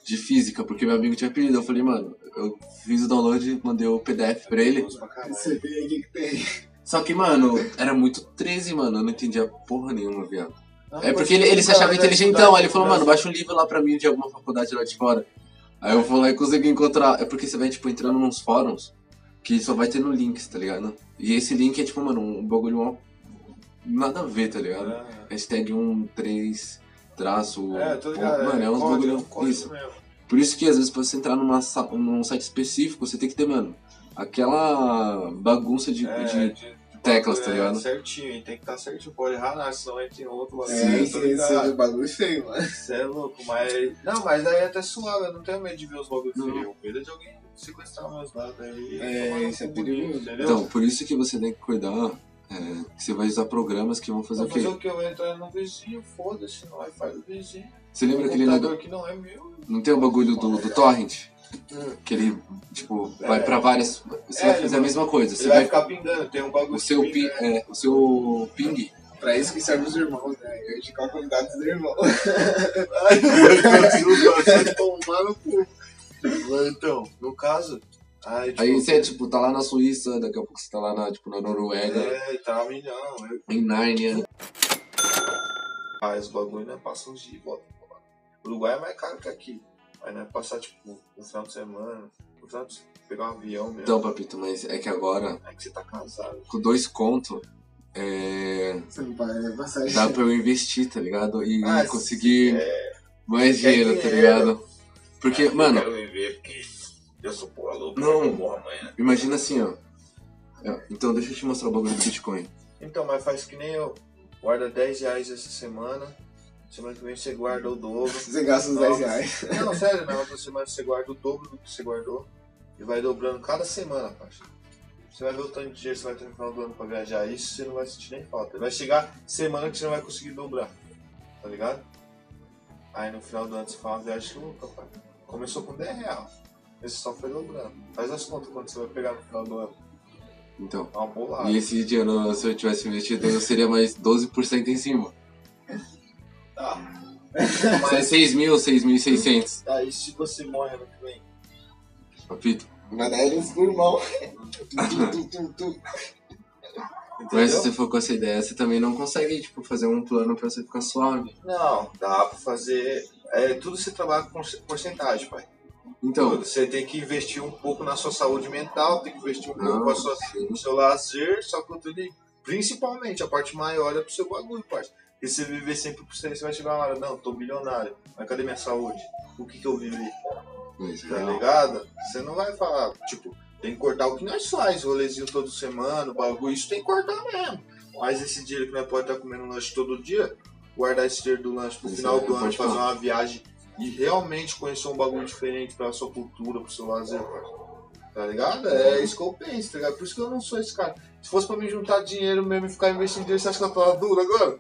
De física, porque meu amigo tinha pedido. Eu falei, mano, eu fiz o download, mandei o PDF pra ele. Você vê aí o que que tem. Só que, mano, era muito 13, mano. Eu não entendia porra nenhuma, viado. Não, É porque ele, ele se achava inteligentão. Aí ele falou, mano, baixa um livro lá pra mim de alguma faculdade lá de fora. Aí eu fui lá e consegui encontrar. É porque você vai, tipo, entrando nos fóruns que só vai tendo links, tá ligado? E esse link é, tipo, mano, um bagulho mó- nada a ver, tá ligado? É, Hashtag 1, 3, traço. É, tô ligado. Mano, é uns código, bagulho. Isso. mesmo. Por isso que às vezes pra você entrar numa, num site específico, você tem que ter, mano, aquela bagunça de. É, de, de teclas, tá É, ligado? Certinho, e tem que estar certinho. Pode errar nada, senão entra em outro bagulho. É, tá esse, esse ligado? é o bagulho feio, mano. Você é louco, mas. Não, mas daí é até suave, eu não tenho medo de ver os bagulhos Não. feios. Eu medo de alguém sequestrar meus dados aí. É, isso é perigoso. bonito, Entendeu? Então, por isso que você tem que cuidar, é, que você vai usar programas que vão fazer Vou o quê? fazer o que? Eu vou entrar no vizinho, foda-se, no Wi-Fi do vizinho. Você lembra aquele negócio? que não é meu. Não tem o bagulho do, do torrent? Que ele, tipo, vai É. pra várias. Você É, vai fazer a vai- mesma coisa. Você vai vai. ficar pingando, tem um bagulho O seu, que pi, pinga. é, o seu ping Pra isso que serve os irmãos, né? Eu de com a qualidade dos irmãos. Ai, vai tomar no cu. Então, no caso. Aí, tipo, Aí você, tipo, tá lá na Suíça, daqui a pouco você tá lá na, tipo, na Noruega, É, tá milhão. Eu em Nárnia. faz o bagulho, né? Passa uns dias e volta. O Uruguai é mais caro que aqui. Aí não é passar, tipo, um final de semana. Um final de... Pegar um avião mesmo. Então, papito, mas é que agora, É que você tá casado. com dois contos, é, Você não passagem. dá pra eu investir, tá ligado? E Ah, conseguir É, mais quer dinheiro, tá dinheiro. ligado? Porque, eu mano, quero viver porque eu sou porra louca. Não. Eu morro amanhã. imagina assim, ó. É, Então, deixa eu te mostrar o bagulho do Bitcoin. Então, mas faz que nem eu. Guarda 10 reais essa semana. Semana que vem você guarda o dobro. Você gasta uns 10 reais. Não, sério, na outra semana você guarda o dobro do que você guardou. E vai dobrando cada semana, parça. Você vai ver o tanto de dinheiro que você vai ter no final do ano pra viajar. Isso você não vai sentir nem falta. Vai chegar semana que você não vai conseguir dobrar. Tá ligado? Aí no final do ano você faz uma viagem louca, pai. Começou com 10 reais. Esse só foi dobrando. Faz as contas quanto você vai pegar no final do ano. Então. É uma bolada. E esse dinheiro, se eu tivesse investido, eu seria mais 12% em cima. Tá. Mas 6 mil, 6.600. Aí se você morre ano que vem. Papito. Dar eles pro irmão. Tu, tu, tu, tu. Entendeu? Mas se você for com essa ideia, você também não consegue, tipo, fazer um plano pra você ficar suave. Não, dá pra fazer. É, tudo você trabalha com porcentagem, pai. Então, Tudo. Você tem que investir um pouco na sua saúde mental, tem que investir um pouco Não, sua, no seu lazer, só que eu tô de- principalmente a parte maior é pro seu bagulho, parça. Porque se você viver 100%, você vai chegar uma hora, não, tô bilionário, mas cadê minha saúde? O que que eu vivi? mas, Tá não. ligado? Você não vai falar, tipo, tem que cortar o que nós faz, rolezinho toda semana, bagulho, isso tem que cortar mesmo. Mas esse dinheiro que nós pode estar comendo lanche todo dia, guardar esse dinheiro do lanche pro Isso final é, do ano, fazer uma viagem e realmente conhecer um bagulho diferente pra sua cultura, pro seu lazer. Tá ligado? É isso que eu penso, tá ligado? Por isso que eu não sou esse cara. Se fosse pra me juntar dinheiro mesmo e ficar investindo dinheiro, você acha que eu tava duro agora?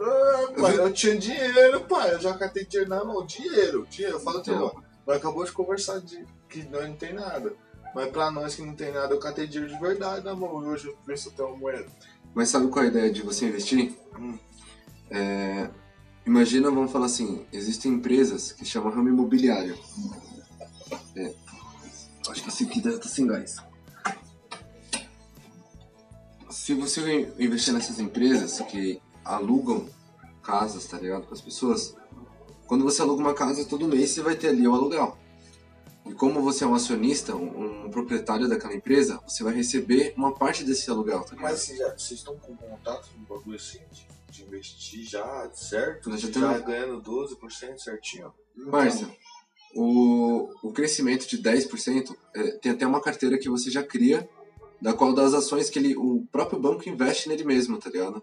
Ah, pai, eu tinha dinheiro, pai. Eu já catei dinheiro na mão. Dinheiro, dinheiro. Fala teu Então. ó. Nós acabou de conversar de que nós não tem nada. Mas pra nós que não tem nada, eu catei dinheiro de verdade na mão. E hoje eu penso até uma moeda. Mas sabe qual é a ideia de você investir? Hum. É, imagina, vamos falar assim, existem empresas que chamam ramo imobiliário. É, acho que esse aqui deve estar sem gás. Se você investir nessas empresas que alugam casas, tá ligado, para as pessoas, quando você aluga uma casa, todo mês você vai ter ali o aluguel. E como você é um acionista, um, um proprietário daquela empresa, você vai receber uma parte desse aluguel, tá ligado? Mas vocês, já, vocês estão com contato no bagulho assim? De, de investir já, certo? Nós já já temos- ganhando 12% certinho? Parça, o, o crescimento de 10% é, tem até uma carteira que você já cria, da qual das ações que ele, o próprio banco investe nele mesmo, tá ligado?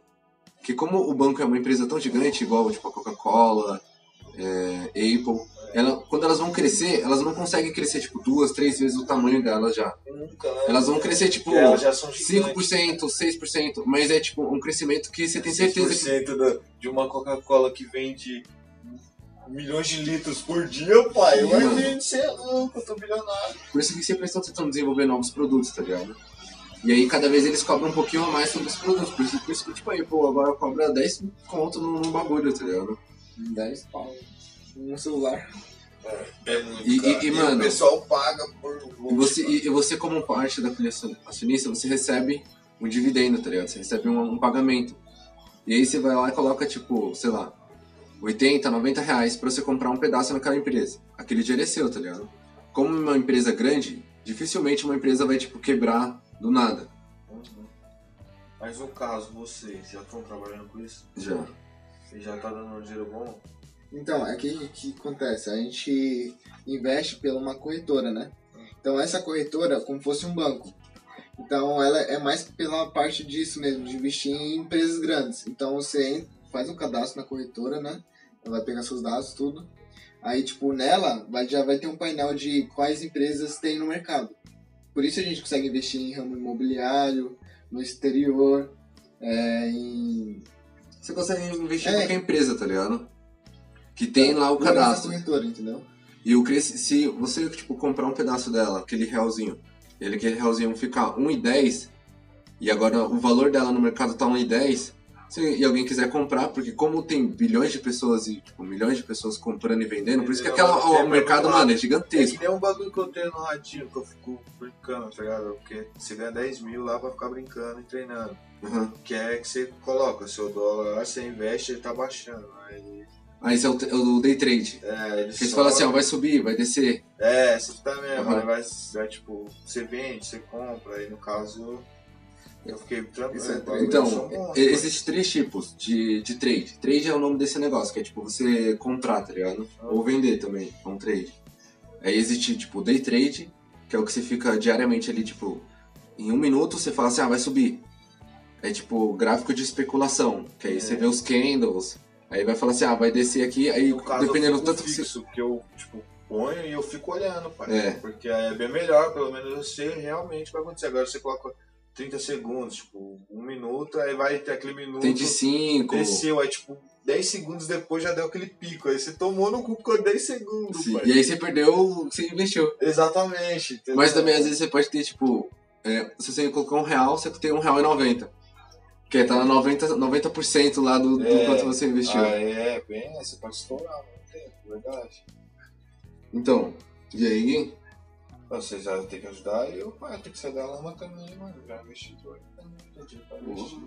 Que como o banco é uma empresa tão gigante, igual tipo a Coca-Cola, é, Apple, ela, quando elas vão crescer, elas não conseguem crescer tipo duas, três vezes o tamanho delas já. Nunca, né? Elas vão crescer tipo Porque elas já são gigantes. 5%, 6%, mas é tipo um crescimento que você tem certeza que 6% da, de uma Coca-Cola que vende milhões de litros por dia, pai. Vender, você é louco, eu tô bilionário. Por isso que sempre estão tentando desenvolver novos produtos, tá ligado? E aí cada vez eles cobram um pouquinho a mais sobre os produtos. Por isso, por isso que, tipo, aí, pô, agora cobra 10 conto num, num bagulho, tá ligado? 10 pau. Um celular. É muito E- e- e, mano, o pessoal paga por E você, e, e você como parte acion- acionista, você recebe um dividendo, tá ligado? Você recebe um, um pagamento. E aí você vai lá e coloca, tipo, sei lá, 80, 90 reais pra você comprar um pedaço naquela empresa. Aquele dinheiro é seu, tá ligado? Como uma empresa grande, dificilmente uma empresa vai, tipo, quebrar do nada. Uhum. Mas no caso, vocês já estão trabalhando com isso? Já. E já tá dando um dinheiro bom? Então, é que que acontece? A gente investe pela uma corretora, né? Então essa corretora é como fosse um banco. Então ela é mais pela parte disso mesmo, de investir em empresas grandes. Então você faz um cadastro na corretora, né? Ela vai pegar seus dados, tudo. Aí, tipo, nela vai, já vai ter um painel de quais empresas tem no mercado. Por isso a gente consegue investir em ramo imobiliário, no exterior, é, em Você consegue investir em É. qualquer empresa, tá ligado? Que tem lá o essa cadastro. corretora, entendeu? E o cresci, se você, tipo, comprar um pedaço dela, aquele realzinho, ele aquele realzinho ficar 1,10 e agora o valor dela no mercado tá 1,10, se e alguém quiser comprar, porque como tem bilhões de pessoas e, tipo, milhões de pessoas comprando e vendendo, por isso que aquela, o mercado, mano, é É gigantesco. que nem um bagulho que eu tenho no radinho, que eu fico brincando, tá ligado? Porque você ganha 10 mil lá pra ficar brincando e treinando. Uhum. Que é que você coloca seu dólar lá, você investe, ele tá baixando. Aí, esse é o, é o day trade. é, ele fala assim, ó, vai subir, vai descer. É, você tá mesmo, Uhum. aí vai, vai, tipo, você vende, você compra, aí no caso eu fiquei é bagulho Então, são bons, e- existem três tipos de, de trade. Trade é o nome desse negócio, que é tipo você comprar, tá ligado? Ou vender também, é um trade. Aí existe tipo day trade, que é o que você fica diariamente ali, tipo, em um minuto você fala assim, ah, vai subir. É tipo gráfico de especulação, que aí você É. vê os candles, aí vai falar assim, ah, vai descer aqui, aí caso, dependendo do tanto que você. fixo, que eu, tipo, ponho e eu fico olhando, pai. É. Porque aí é bem melhor, pelo menos eu sei realmente o que vai acontecer. Agora você coloca 30 segundos, tipo, um minuto, aí vai ter aquele minuto. Tem de 5. Desceu, aí tipo, 10 segundos depois já deu aquele pico. Aí você tomou no cu por 10 segundos, pai. E aí você perdeu você investiu. Exatamente. entendeu? Mas também às vezes você pode ter, tipo, é, se você colocar um real, você tem um real e 90. Que tá 90%, 90 lá do, do É. quanto você investiu. Ah, é, bem, você pode estourar no tempo, verdade. Então, e aí? Você já tem que ajudar e eu, pai, tem que sair da lama também, mano. Já tudo. Entendi, pra investir.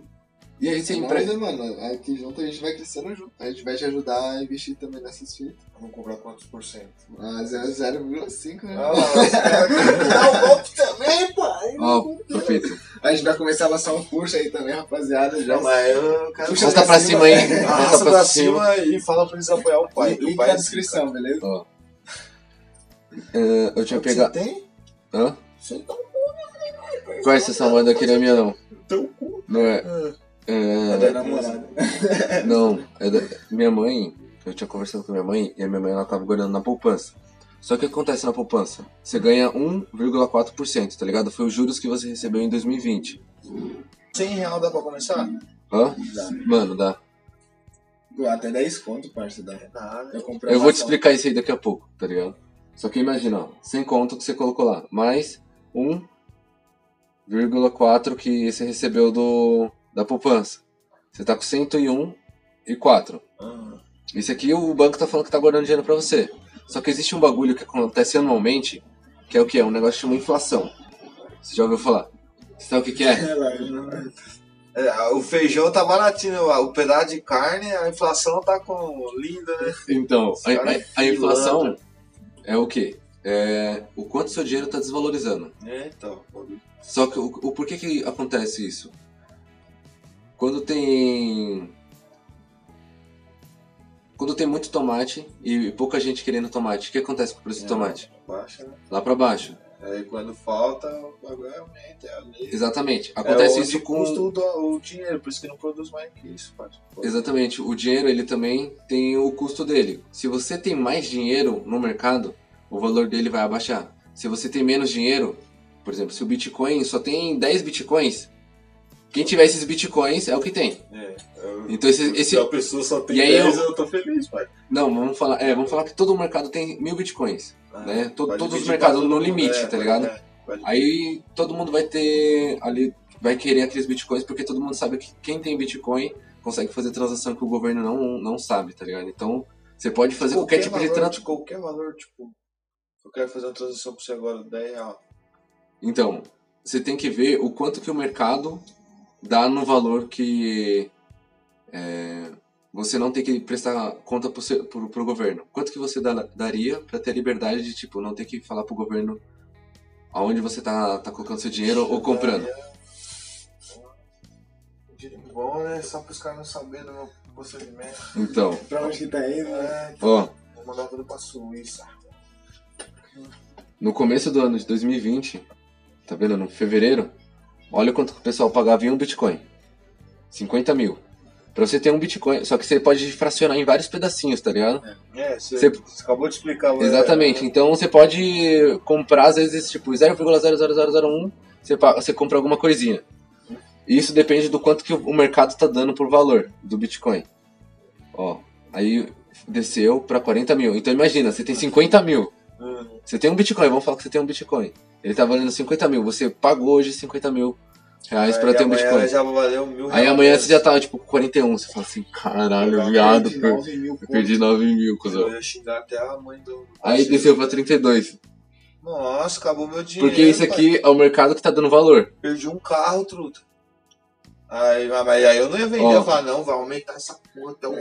E aí você empresta. né, mano, aqui junto a gente vai crescendo junto. A gente vai te ajudar a investir também nessas fitas. Vamos cobrar quantos por cento? Ah, 0,5, né? Ah, o golpe também, pai. Ó, perfeito. A gente vai começar a lançar um curso aí também, rapaziada. Já mas eu quero Puxa pra cima aí. Arrasta pra cima e fala pra eles apoiar o pai. Link pai na é descrição, beleza? É, eu tinha Você pegado. tem? Hã? Você tá Qual é essa daqui não é minha, não? teu cu. Não é. É É. da namorada. Não, é da... minha mãe. Eu tinha conversado com minha mãe e a minha mãe ela tava guardando na poupança. Só que o que acontece na poupança? Você ganha 1,4%, tá ligado? Foi os juros que você recebeu em 2020. 100 real dá pra começar? Hã? Dá. Mano, dá. Pô, Até 10 conto, parça, dá. Eu, comprei Eu uma vou te explicar isso aí daqui a pouco, tá ligado? Só que imagina, ó, sem conta que você colocou lá, mais 1,4 que você recebeu do da poupança. Você tá com 101,4. Ah, Isso aqui o banco tá falando que tá guardando dinheiro pra você. Só que existe um bagulho que acontece anualmente, que é o que? É um negócio que chama inflação. Você já ouviu falar? Você sabe o que, que é? Relaxa. É, o feijão tá baratinho, o pedaço de carne, a inflação tá com linda, né? Então, a, Esse é a- a inflação. É o quê? É o quanto seu dinheiro tá desvalorizando. É, então. Só que o, o porquê que acontece isso? Quando tem. Quando tem muito tomate e pouca gente querendo tomate, o que acontece com o preço do É. tomate? Baixa, né? Lá pra baixo. Aí quando falta, o bagulho aumenta. É ali. Exatamente. Acontece é isso com. custa o, do- o dinheiro, por isso que não produz mais que isso, pai. Exatamente. O dinheiro ele também tem o custo dele. Se você tem mais dinheiro no mercado, o valor dele vai abaixar. Se você tem menos dinheiro, por exemplo, se o Bitcoin só tem 10 Bitcoins, quem tiver esses Bitcoins é o que tem. É, eu- Então esse, Se esse a pessoa só tem E aí 10, eu- eu... tô feliz, pai. não, vamos falar, é, vamos falar que todo mercado tem mil Bitcoins. Né? To- Vai todos os mercados todo no limite, é, tá ligado? é, Aí todo mundo vai ter ali, vai querer aqueles bitcoins porque todo mundo sabe que quem tem bitcoin consegue fazer transação que o governo não, não sabe, tá ligado? Então você pode fazer qualquer, tipo de valor, transação. Qualquer valor, tipo, eu quero fazer uma transação pra você agora, 10 reais. Então, você tem que ver o quanto que o mercado dá no valor que é, você não tem que prestar conta pro, pro governo. Quanto que você dá- daria pra ter a liberdade de, tipo, não ter que falar pro governo aonde você tá, tá colocando seu dinheiro ou comprando. Dinheiro bom, né? Só pros caras não saberem do meu procedimento. Então, Pra onde que tá indo, né? Ó, vou mandar tudo pra Suíça. no começo do ano de 2020, tá vendo? No fevereiro, Olha quanto o pessoal pagava em um Bitcoin. 50 mil. Pra você ter um Bitcoin. Só que você pode fracionar em vários pedacinhos, tá ligado? É, você, Você- você acabou de explicar. Exatamente. Então você pode comprar, às vezes, tipo, 0,00001, você, você compra alguma coisinha. E Isso depende do quanto que o mercado tá dando por valor do Bitcoin. Ó, aí desceu pra 40 mil. Então imagina, você tem 50 mil. Você tem um Bitcoin, vamos falar que você tem um Bitcoin. Ele tá valendo 50 mil. Você pagou hoje 50 mil reais pra Aí ter um Bitcoin. já valeu mil Aí reais. amanhã você já tá, tipo, com 41. Você fala assim, caralho, Eu viado, perdi per- 9 mil eu perdi 9 mil, cuzão. Eu ia xingar até a mãe do. Aí desceu pra 32. Nossa, acabou meu dinheiro. Porque isso pai. aqui é o mercado que tá dando valor. Perdi um carro, truta. Aí, mas aí eu não ia vender, Ó. eu falar, não, vai aumentar essa porra até o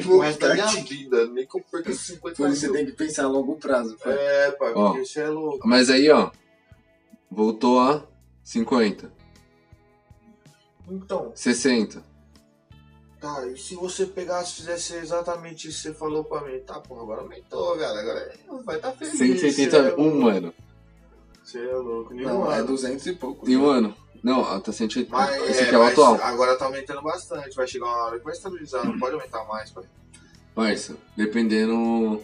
pro resto da minha vida. Nem que eu perca esses 50 Por isso você mil. tem que pensar a longo prazo. pai. É, pai, Ó. porque isso é louco. Mas aí, ó, voltou a 50, Então, 60. tá, e se você pegasse e fizesse exatamente isso que você falou pra mim? Tá, porra, agora aumentou, velho. Agora vai estar tá feliz. 180 Você é um louco. Você é louco, nenhum Não, é ano. 200 e pouco. Em um ano. Não, tá 180. Mas, Esse é, aqui é o mas atual. agora tá aumentando bastante. Vai chegar uma hora que vai estabilizar, não pode aumentar mais, pai. Parça, dependendo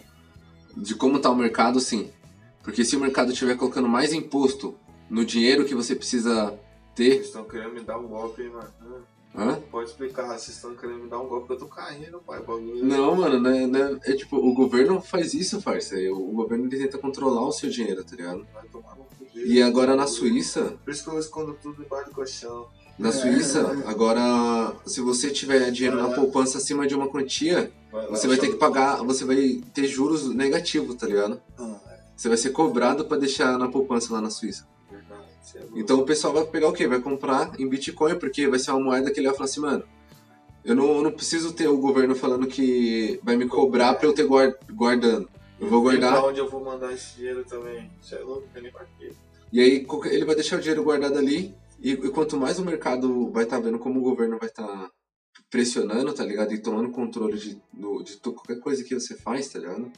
de como tá o mercado, sim. Porque se o mercado estiver colocando mais imposto no dinheiro que você precisa ter. Vocês estão querendo me dar um golpe, hein, mano? Hã? Pode explicar, vocês estão querendo me dar um golpe, eu tô caindo, pai. Bagulho. Não, mano, né, né, é tipo, o governo faz isso, parça. O governo ele tenta controlar o seu dinheiro, tá ligado? Vai tomar no cu E agora na Suíça, Por isso que eu escondo tudo debaixo do colchão. na Suíça, agora, se você tiver dinheiro na poupança acima de uma quantia, Vai você vai ter que pagar, você vai ter juros negativos, tá ligado? Ah, é Você vai ser cobrado pra deixar na poupança lá na Suíça. Então o pessoal vai pegar o quê? Vai comprar em Bitcoin, porque vai ser uma moeda que ele vai falar assim, mano, eu não, eu não preciso ter o governo falando que vai me cobrar pra eu ter guar- guardando. Eu vou guardar. Pra onde eu vou mandar esse dinheiro também? Você é louco, nem pra quê. E aí ele vai deixar o dinheiro guardado ali. E, e quanto mais o mercado vai estar vendo como o governo vai estar pressionando, tá ligado? E tomando controle de, do- de qualquer coisa que você faz, tá ligado?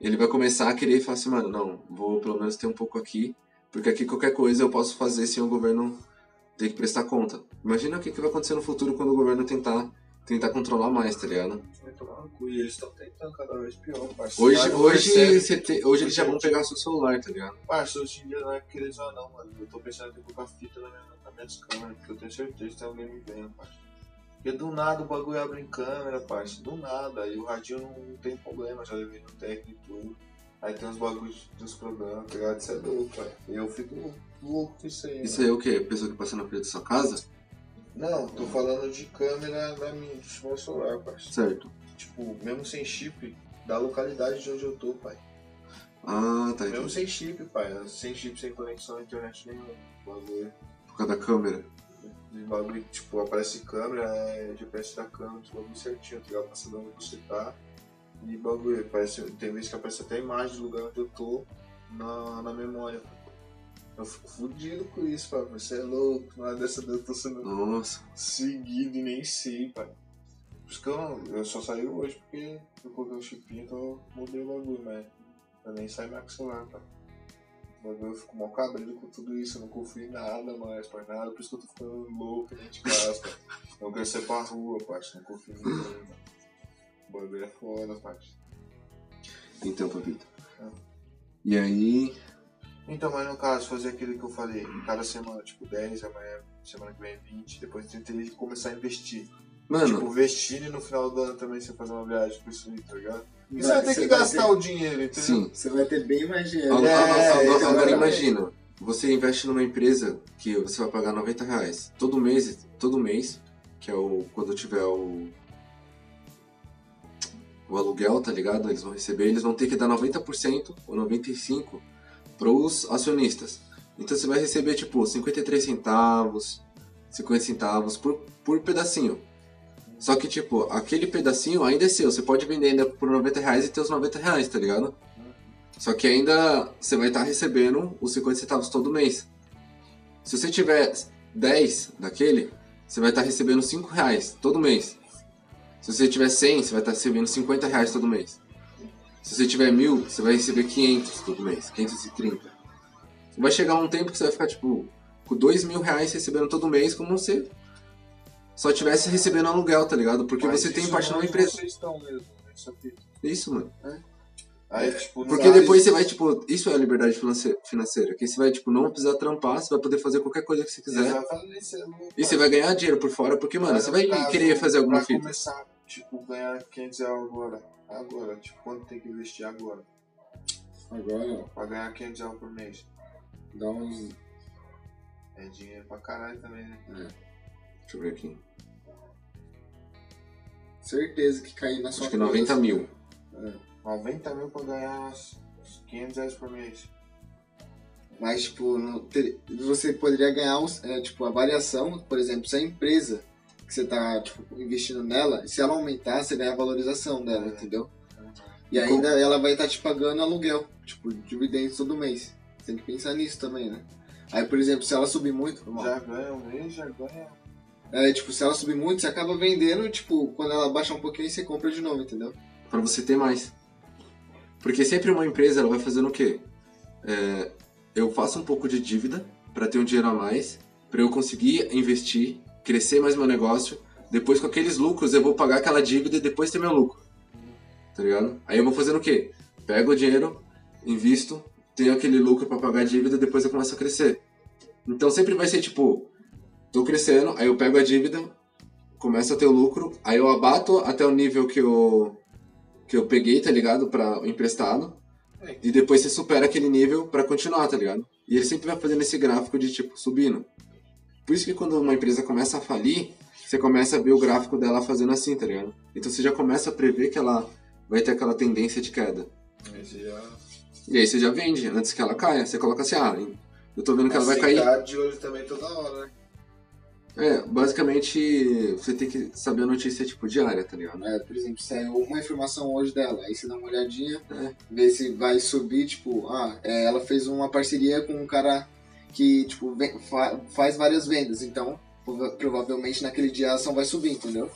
Ele vai começar a querer e falar assim, mano, não, vou pelo menos ter um pouco aqui, porque aqui qualquer coisa eu posso fazer sem o governo ter que prestar conta. Imagina o que, que vai acontecer no futuro quando o governo tentar, tentar controlar mais, tá ligado? Vai tomar no cu. E eles estão tentando cada vez pior, parceiro. Hoje, Mas hoje, percebe. você te- hoje eles já vão pegar seu celular, tá ligado? Parça, hoje em dia não é porque eles vão não, mano. Eu tô pensando em colocar fita na minha, nas minhas câmeras, porque eu tenho certeza que tem alguém me vendo, parça. Porque do nada o bagulho abre em câmera, parça. Do nada. E o radinho não, não tem problema, já levei no técnico e tudo. Aí tem uns bagulhos dos programas, tá ligado? Isso é louco, pai. E eu fico louco com isso aí. Isso aí é o quê? Pessoa que passa na frente da sua casa? Não, tô falando de câmera da minha, do meu celular, parça. Certo. Tipo, mesmo sem chip, da localidade de onde eu tô, pai. Ah, tá. Mesmo sem chip, pai. Sem chip, sem conexão à internet nenhuma. Bagulho. por causa da câmera. De bagulho, tipo, aparece câmera, é GPS da câmera, tipo, bagulho certinho, tá ligado? Passando onde você tá. E bagulho, parece, tem vezes que aparece até a imagem do lugar onde eu tô na, na memória. Eu fico fudido com isso, pai. Você é louco, nada dessa eu tô sendo Nossa. seguido e nem sei, pai. Por isso que eu, não, eu só saí hoje porque eu coloquei o chipinho, então eu mudei o bagulho, mas eu nem saí mais com o celular, pai. Eu fico mal cabreiro com tudo isso, eu não confio em nada mais, pai, nada. Por isso que eu tô ficando louco dentro de casa, pai. Não quero ser pra rua, pai, não confio em ninguém, pai. É. Então, Papito. É. E aí. Então, mas no caso, fazer aquilo que eu falei, cada semana, tipo 10, amanhã, semana que vem 20, depois tentei começar a investir. Mano, Tipo, investindo e no final do ano também você fazer uma viagem com isso aí, tá ligado? E você Vai- ter que gastar ter- o dinheiro, entendeu? sim. Você vai ter bem mais dinheiro. Agora, É, agora- então, agora imagina, você investe numa empresa que você vai pagar 90 reais todo mês, todo mês, que é o quando tiver o o aluguel, tá ligado? Eles vão receber, eles vão ter que dar 90% ou 95 pros acionistas. Então você vai receber tipo 53 centavos, 50 centavos por, por pedacinho. Só que tipo, aquele pedacinho ainda é seu, você pode vender ainda por 90 reais e ter os 90 reais, tá ligado? Só que ainda você vai estar recebendo os 50 centavos todo mês. Se você tiver 10 daquele, você vai estar recebendo 5 reais todo mês. Se você tiver 100, você vai estar recebendo 50 reais todo mês. Se você tiver mil, você vai receber 500 todo mês, 530. Vai chegar um tempo que você vai ficar tipo, com dois mil reais recebendo todo mês, como se só tivesse recebendo aluguel, tá ligado? Porque Mas você tem parte é numa onde empresa. Vocês estão mesmo. Isso, mano. Aí, tipo, Porque depois isso. você vai, tipo, isso é a liberdade finance- financeira. Que você vai, tipo, não precisar trampar, você vai poder fazer qualquer coisa que você quiser. Exatamente, você E você vai ganhar dinheiro por fora, porque, mano, você vai Caso, querer fazer alguma fita. começar, tipo, ganhar 500 reais agora. Agora, tipo, quanto tem que investir agora? Agora, Pra ganhar 500 reais por mês. dá uns. É dinheiro pra caralho também, né? Deixa eu ver aqui. Certeza que cair na sua Acho que conta, 90 assim. mil. 90 mil pra ganhar uns 500 reais por mês. Mas, tipo, não ter- você poderia ganhar os- é, tipo, a variação, por exemplo, se a empresa que você tá tipo, investindo nela, se ela aumentar, você ganha a valorização dela, É. entendeu? E ainda ela vai estar te pagando aluguel, tipo, dividendos todo mês. Tem que pensar nisso também, né? Aí, por exemplo, se ela subir muito, Já ganha um mês, já ganha. é, tipo, se ela subir muito, você acaba vendendo, tipo, quando ela baixar um pouquinho, você compra de novo, entendeu? Pra você ter mais. Porque sempre uma empresa, ela vai fazendo o quê? É, eu faço um pouco de dívida pra ter um dinheiro a mais, pra eu conseguir investir, crescer mais meu negócio. Depois, com aqueles lucros, eu vou pagar aquela dívida e depois ter meu lucro. Tá ligado? Aí eu vou fazendo o quê? Pego o dinheiro, invisto, tenho aquele lucro pra pagar a dívida, depois eu começo a crescer. Então sempre vai ser tipo, tô crescendo, aí eu pego a dívida, começo a ter o lucro, aí eu abato até o nível que eu que eu peguei, tá ligado? Pra emprestado. É. E depois você supera aquele nível pra continuar, tá ligado? E ele sempre vai fazendo esse gráfico de tipo subindo. Por isso que quando uma empresa começa a falir, você começa a ver o gráfico dela fazendo assim, tá ligado? Então você já começa a prever que ela vai ter aquela tendência de queda. Aí você já. E aí você já vende antes que ela caia. Você coloca assim, ah, eu tô vendo que ela vai Assim, cair. tá de olho também toda hora, né? É, basicamente você tem que saber a notícia tipo diária, tá ligado? É, por exemplo, saiu uma informação hoje dela, aí você dá uma olhadinha, É. vê se vai subir, tipo, ah, é, ela fez uma parceria com um cara que, tipo, ven- fa- faz várias vendas, então prova- provavelmente naquele dia a ação vai subir, entendeu?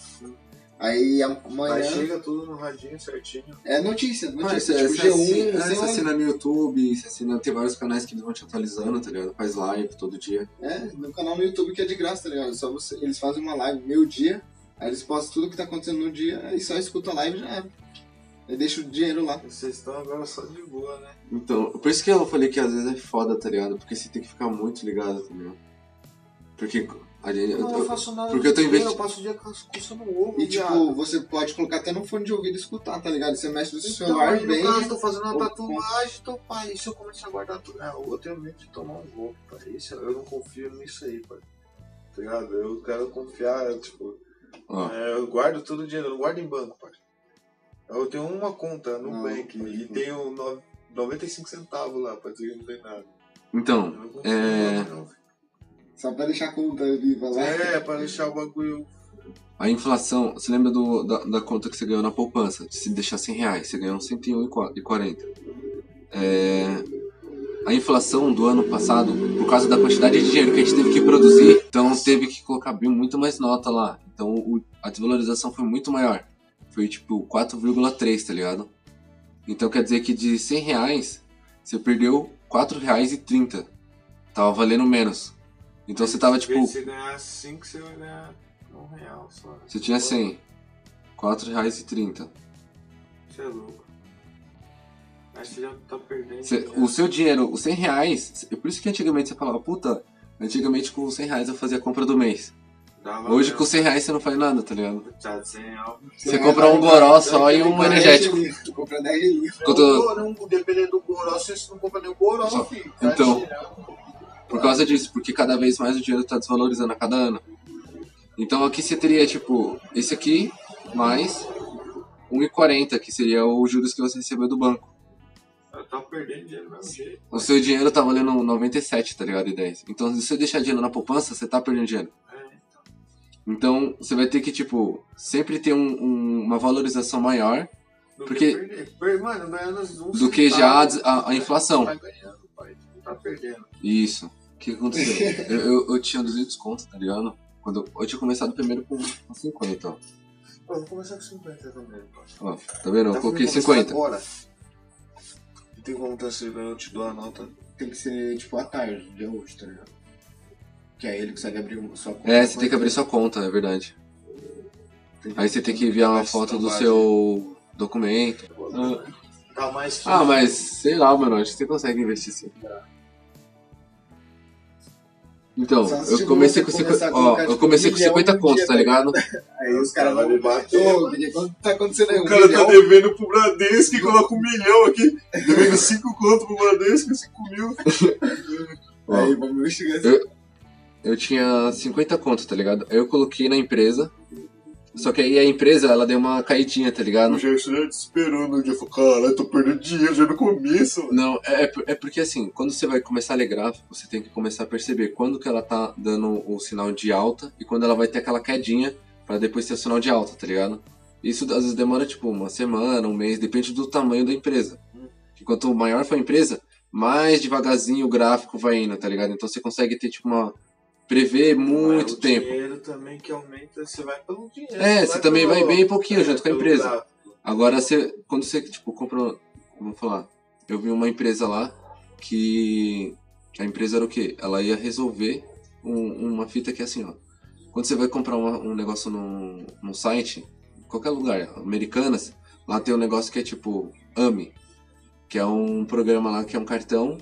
Aí amanhã Aí chega tudo no radinho certinho. é notícia, Ah, notícia, tipo você G1, assina, você assina no YouTube, você assina, tem vários canais que vão te atualizando, tá ligado? Faz live todo dia. É, no canal no YouTube que é de graça, tá ligado? Só você, eles fazem uma live meio dia, aí eles postam tudo que tá acontecendo no dia, e só escuta a live e já era. Aí deixa o dinheiro lá. Vocês estão agora só de boa, né? Então, por isso que eu falei que às vezes é foda, tá ligado? Porque você tem que ficar muito ligado, tá ligado? Porque a gente, eu, Eu não eu- faço nada. porque eu tô de investi- Eu passo o dia coçando o ovo. E tipo, você pode colocar até no fone de ouvido e escutar, tá ligado? Você mexe no seu Então, celular bem. caso, tô fazendo uma tatuagem, tô, pai, e se eu começar a guardar tudo? Ah, eu tenho medo de tomar um golpe, pai. Isso, eu não confio nisso aí, pai. Tá ligado? Eu quero confiar, tipo, ó, é, eu guardo todo o dinheiro, eu não guardo em banco, pai. Eu tenho uma conta no Não, Bank não. e tenho no- 95 centavos lá, pra dizer que não tem nada. Eu então, não é, não. Só pra deixar a conta viva lá. É, pra deixar o bagulho. a inflação, você lembra do, da, da conta que você ganhou na poupança? Se deixar 100 reais, você ganhou 101,40. É, a inflação do ano passado, por causa da quantidade de dinheiro que a gente teve que produzir, então teve que colocar bem muito mais nota lá. Então o- a desvalorização foi muito maior. Foi tipo 4,3, tá ligado? Então quer dizer que de 100 reais, você perdeu 4 reais e 30. Tava valendo menos. Então você tava tipo, Se você ganhar 5, você vai ganhar um real só. você tinha 100. 4 reais e 30. Você é louco. Acho que você já tá perdendo. Cê- o seu dinheiro, os 100 reais, é por isso que antigamente você falava, puta, antigamente com os 100 reais eu fazia a compra do mês. Dava Hoje mesmo. com 100 reais você não faz nada, tá ligado? Tá de 100 reais. Você compra um goró só e um energético. Compra 10 litros. Não, dependendo do goró, você não compra nem o goró, Só- filho. então. tirar. Por causa disso, porque cada vez mais o dinheiro tá desvalorizando a cada ano. Então aqui você teria, tipo, esse aqui mais 1,40, que seria o juros que você recebeu do banco. Ela tá perdendo dinheiro mesmo jeito. O seu dinheiro tá valendo 97, tá ligado? E 10. Então se você deixar dinheiro na poupança, você tá perdendo dinheiro. É, então. Você vai ter que, tipo, sempre ter um- um- uma valorização maior Do Porque- que perder. Per- Mano, ganhando um do que já a, a- inflação. Tá ganhando, pai. Não tá perdendo. Isso. O que aconteceu? eu, eu, eu tinha 200 contos, tá ligado? Quando eu, tinha começado primeiro com, com 50, ó. Eu vou começar com 50 também, pai. ó. Tá vendo? Eu Tá coloquei começar 50. Agora. Não tem como tá sendo, eu te dou a nota. Tem que ser, tipo, à tarde, dia hoje, tá ligado? Que aí ele consegue abrir sua conta. É, você tem que abrir sua conta, é verdade. Aí você tem que enviar uma foto do seu documento. Tá mais Ah, mas sei lá, mano, acho que você consegue investir sim. Então, eu comecei com começar 50, a ó, eu comecei com milhão 50 no contos, tá ligado? Aí os caras vão me bater. Ô, quanto tá acontecendo aí? O cara tá devendo pro Bradesco e coloca um milhão aqui. Devendo 5 conto pro Bradesco, 5 mil. Aí, vamos investigar isso. Eu- tinha 50 contos, tá ligado? Aí eu coloquei na empresa. Só que aí a empresa, ela deu uma caidinha, tá ligado? O Gerson já desesperou no dia. Falou, caralho, tô perdendo dinheiro já no começo, mano. Não, é, é é porque assim, quando você vai começar a ler gráfico, você tem que começar a perceber quando que ela tá dando o sinal de alta e quando ela vai ter aquela quedinha pra depois ter o sinal de alta, tá ligado? Isso às vezes demora tipo uma semana, um mês, depende do tamanho da empresa. E quanto maior for a empresa, mais devagarzinho o gráfico vai indo, tá ligado? Então você consegue ter tipo uma prever muito Mas o tempo. dinheiro também que aumenta, você vai pelo dinheiro. É, você também pelo- vai bem pouquinho junto com a empresa. gráfico. Agora, você, quando você, tipo, compra. Vamos falar. Eu vi uma empresa lá que. A empresa era o quê? Ela ia resolver um- uma fita que é assim, ó. Quando você vai comprar uma- um negócio num, num site, qualquer lugar, Americanas, lá tem um negócio que é tipo AMI, que é um programa lá que é um cartão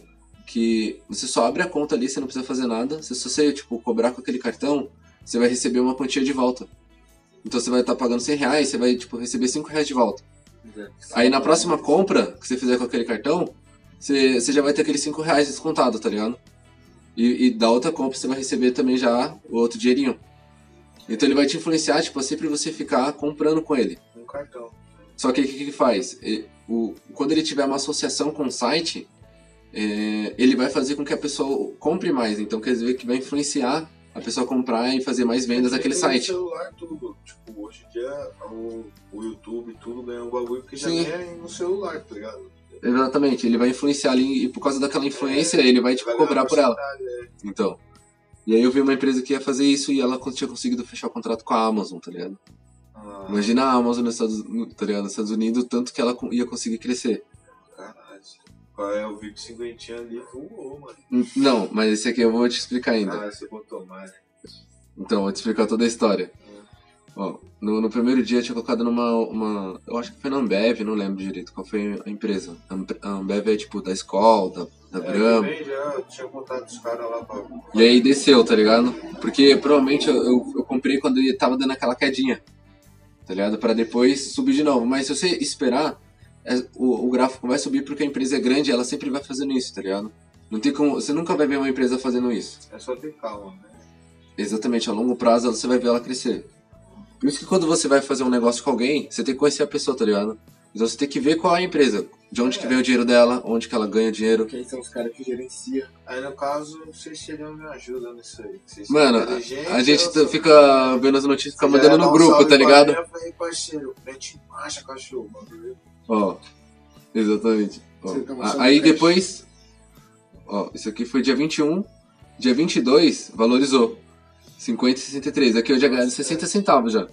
que você só abre a conta ali, você não precisa fazer nada. Se você, tipo, cobrar com aquele cartão, você vai receber uma quantia de volta. Então você vai estar pagando 100 reais, você vai, tipo, receber 5 reais de volta. Aí na próxima compra que você fizer com aquele cartão, você, você já vai ter aqueles 5 reais descontado, tá ligado? E, e da outra compra você vai receber também já o outro dinheirinho. Então ele vai te influenciar, tipo, a sempre você ficar comprando com ele. Um cartão. Só que o que, que ele faz? E- o, quando ele tiver uma associação com o site, é, ele vai fazer com que a pessoa compre mais. Então quer dizer que vai influenciar a pessoa a comprar e fazer mais vendas daquele Tem site. Celular, tudo. Tipo, hoje em dia o, o YouTube tudo ganha um bagulho porque já Sim. ganha no celular, tá ligado? Exatamente, ele vai influenciar ali e por causa daquela influência ele vai tipo Vai cobrar por ela. é. Então. E aí eu vi uma empresa que ia fazer isso e ela tinha conseguido fechar o contrato com a Amazon, tá ligado? Ah, Imagina a Amazon nos Estados, tá ligado? nos Estados Unidos, tanto que ela ia conseguir crescer. Qual é o Vico cinquentinha ali? Voou, mano. N- Não, mas esse aqui eu vou te explicar ainda. Ah, você botou mais. Então, vou te explicar toda a história. Ó, no, no primeiro dia eu tinha colocado numa. Uma, eu acho que foi na Ambev, não lembro direito qual foi a empresa. A Ambe- A Ambev é tipo da escola, da, da É, Brahma. já tinha contato caras lá pra. E aí desceu, tá ligado? Porque provavelmente eu, eu, eu comprei quando ele tava dando aquela quedinha. Tá ligado? Pra depois subir de novo. Mas se você esperar, é- o, o gráfico vai subir porque a empresa é grande e ela sempre vai fazendo isso, tá ligado? Não tem como, você nunca vai ver uma empresa fazendo isso. É só ter calma, né? Exatamente, a longo prazo você vai ver ela crescer. Por isso que quando você vai fazer um negócio com alguém, você tem que conhecer a pessoa, tá ligado? Então você tem que ver qual é a empresa, de onde que vem o dinheiro dela, onde que ela ganha dinheiro. Quem são os caras que gerenciam? Aí no caso, vocês seriam me ajudam nisso aí. Vocês Mano, a gente tá- fica vendo as notícias, fica mandando no grupo, tá ligado? Eu falei, parceiro, mete marcha, cachorro, bagulho. Ó, exatamente. Ó, toma a- aí cash. depois, ó, isso aqui foi dia 21, dia 22 valorizou. 50 e 63. Aqui eu já ganhei 60 centavos já.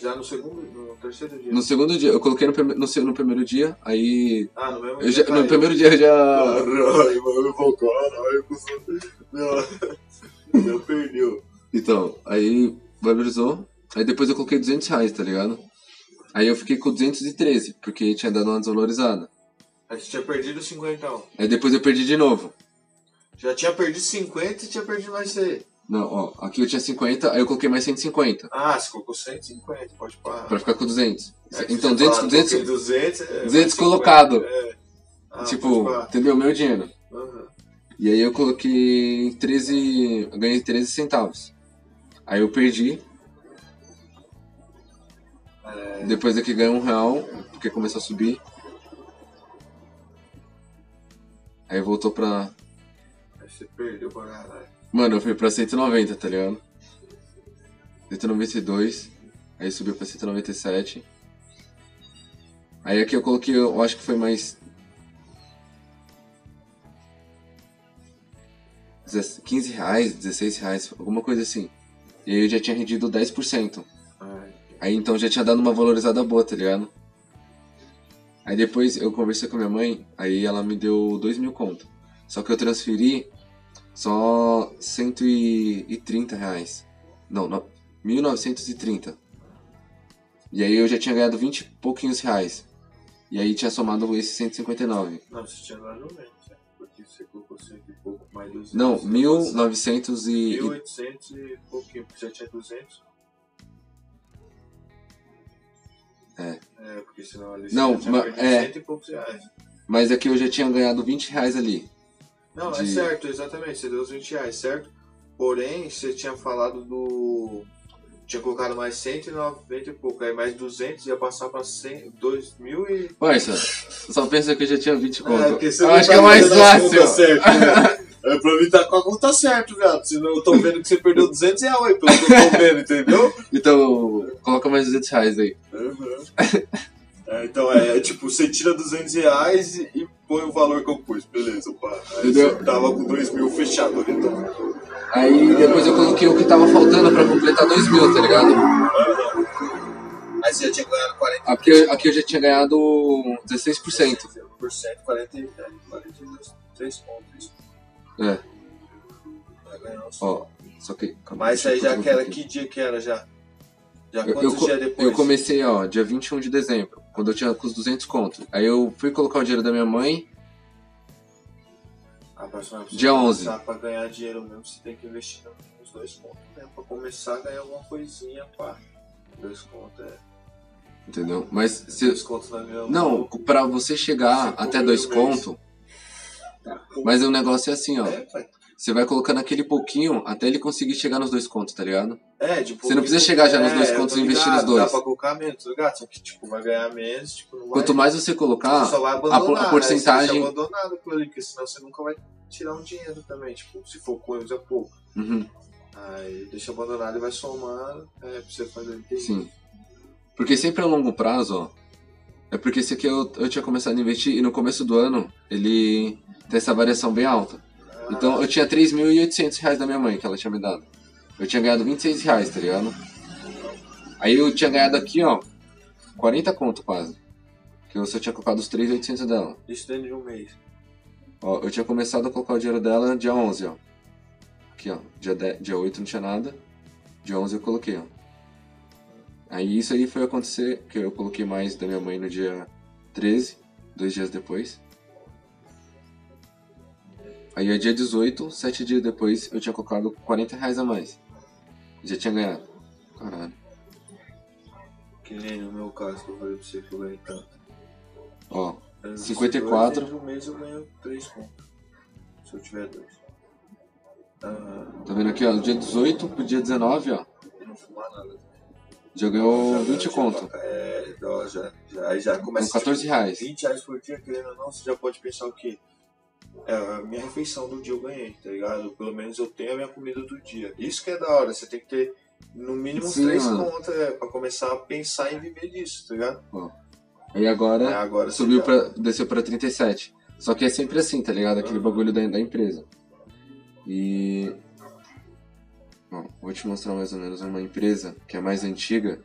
Já no segundo, no terceiro dia. No segundo dia, eu coloquei no, prime- no, no primeiro dia, aí. Ah, no mesmo dia já- no primeiro dia eu já. Caralho, mano, eu não perdeu. Então, aí valorizou. Aí depois eu coloquei 200 reais, tá ligado? Aí eu fiquei com 213, porque tinha dado uma desvalorizada. Aí você tinha perdido 50. Aí depois eu perdi de novo. Já tinha perdido 50 e tinha perdido mais 100. Não, ó, aqui eu tinha 50, aí eu coloquei mais 150, Ah, você colocou 150, pode parar. pra ficar com 200. É, então, você 200, fala, 200, coloquei 200, é, 200 mais 50, colocado. É. Ah, tipo, entendeu? Meu dinheiro. Aham. E aí eu coloquei 13, eu ganhei 13 centavos. Aí eu perdi. Depois daqui ganhei um real, porque começou a subir. Aí voltou pra. Aí você perdeu pra caralho. Mano, eu fui pra 190, tá ligado? 192. Aí subiu pra 197. Aí aqui eu coloquei, eu acho que foi mais. 10 15 reais, 16 reais, alguma coisa assim. E aí eu já tinha rendido 10%. Aí então já tinha dado uma valorizada boa, tá ligado? Aí depois eu conversei com minha mãe, aí ela me deu 2 mil conto. Só que eu transferi só 130 reais. Não, não 1930. E aí eu já tinha ganhado 20 e pouquinhos reais. E aí tinha somado esse 159. Não, você tinha ganhado menos, né? Porque você colocou cento e pouco mais 200. Não, você 1900 e... 1800 e pouquinho, porque já tinha 200. É. É, porque senão ali Não, você já tinha ma- perdido é. cento e poucos reais. Mas aqui eu já tinha ganhado 20 reais ali. Não, é De- certo, exatamente, você deu os 20 reais, certo? Porém, você tinha falado do. Tinha colocado mais 190 e pouco, aí mais 200 ia passar pra 100, 2000 e. Parça, só pensa que eu já tinha 20 conto. porque você eu acho que é mais fácil. certo, né? É pra mim tá com a conta certa, viado. Senão eu tô vendo que você perdeu 200 reais aí, pelo que eu tô vendo, entendeu? Então, coloca mais 200 reais aí. Uhum. É, então é, é tipo, você tira 200 reais e, e põe o valor que eu pus, beleza, pá. Aí Entendeu? você tava com 2 mil fechado ali, então. Aí depois eu coloquei o que tava faltando pra completar 2 mil, tá ligado? Aí você já tinha ganhado 40%. Aqui, eu- aqui eu já tinha ganhado 16%. 40, 42, 3 pontos. É, Vai ganhar uns- ó. Só que. Mas eu aí já que era, pouquinho. que dia que era já? Já Eu, eu, quantos co- dias depois? eu comecei, ó, dia 21 de dezembro, quando eu tinha com os 200 conto. Aí eu fui colocar o dinheiro da minha mãe, Ah, dia 11. começar Pra ganhar dinheiro mesmo, você tem que investir nos dois pontos mesmo. Pra começar a ganhar alguma coisinha, pá. Dois contos é. entendeu? Mas se, Dois contos na minha Não, mão. pra você chegar até dois no mês. conto, mas o negócio é assim, ó. É. Você vai colocando aquele pouquinho até ele conseguir chegar nos dois contos, tá ligado? É, tipo, Você não precisa chegar já nos dois eu contos e investir nos dois. Dá pra colocar menos, tá ligado? Só que, tipo, vai ganhar menos, tipo, vai... Quanto mais você colocar, Você só vai a, abandonar, por- a né? porcentagem. Você deixa abandonado aquilo ali, porque senão você nunca vai tirar um dinheiro também, tipo, se for coisa pouco. Uhum, Aí deixa abandonado e vai somando, é, pra você fazer entender. sim. Porque sempre a longo prazo, ó. É porque esse aqui eu, eu tinha começado a investir e no começo do ano ele tem essa variação bem alta. Então eu tinha 3.800 reais da minha mãe que ela tinha me dado. Eu tinha ganhado 26 reais, tá ligado? Aí eu tinha ganhado aqui, ó, 40 conto quase. Que eu só tinha colocado os 3.800 dela. Isso dentro de um mês. Ó, eu tinha começado a colocar o dinheiro dela dia 11, ó. Aqui, ó. Dia, 10, dia 8 não tinha nada. Dia 11 eu coloquei, ó. Aí isso aí foi acontecer, que eu coloquei mais da minha mãe no dia 13, dois dias depois. Aí é dia 18, sete dias depois, eu tinha colocado 40 reais a mais. Já tinha ganhado. Caralho. Que nem no meu caso, que eu falei pra você que eu ganhei tanto. Ó, Eu- 54. Dentro de um mês eu ganho 3 pontos. Se eu tiver dois. Aham. tá vendo aqui, ó? Do dia 18 pro dia 19, ó. E não fumar nada. Já ganhou Já- 20 já- conto. É, então já, já, aí já Com começa 14 tipo, reais. 20 reais por dia, querendo ou não, você já pode pensar o quê? É, a minha refeição do dia eu ganhei, tá ligado? Pelo menos eu tenho a minha comida do dia. Isso que é da hora, você tem que ter no mínimo Sim, 3 mano. contas é, pra começar a pensar em viver disso, tá ligado? Aí agora Aí agora subiu já- pra, desceu pra 37. Só que é sempre assim, tá ligado? Aquele Uhum. bagulho da, da empresa. E. Bom, vou te mostrar mais ou menos uma empresa que é mais antiga.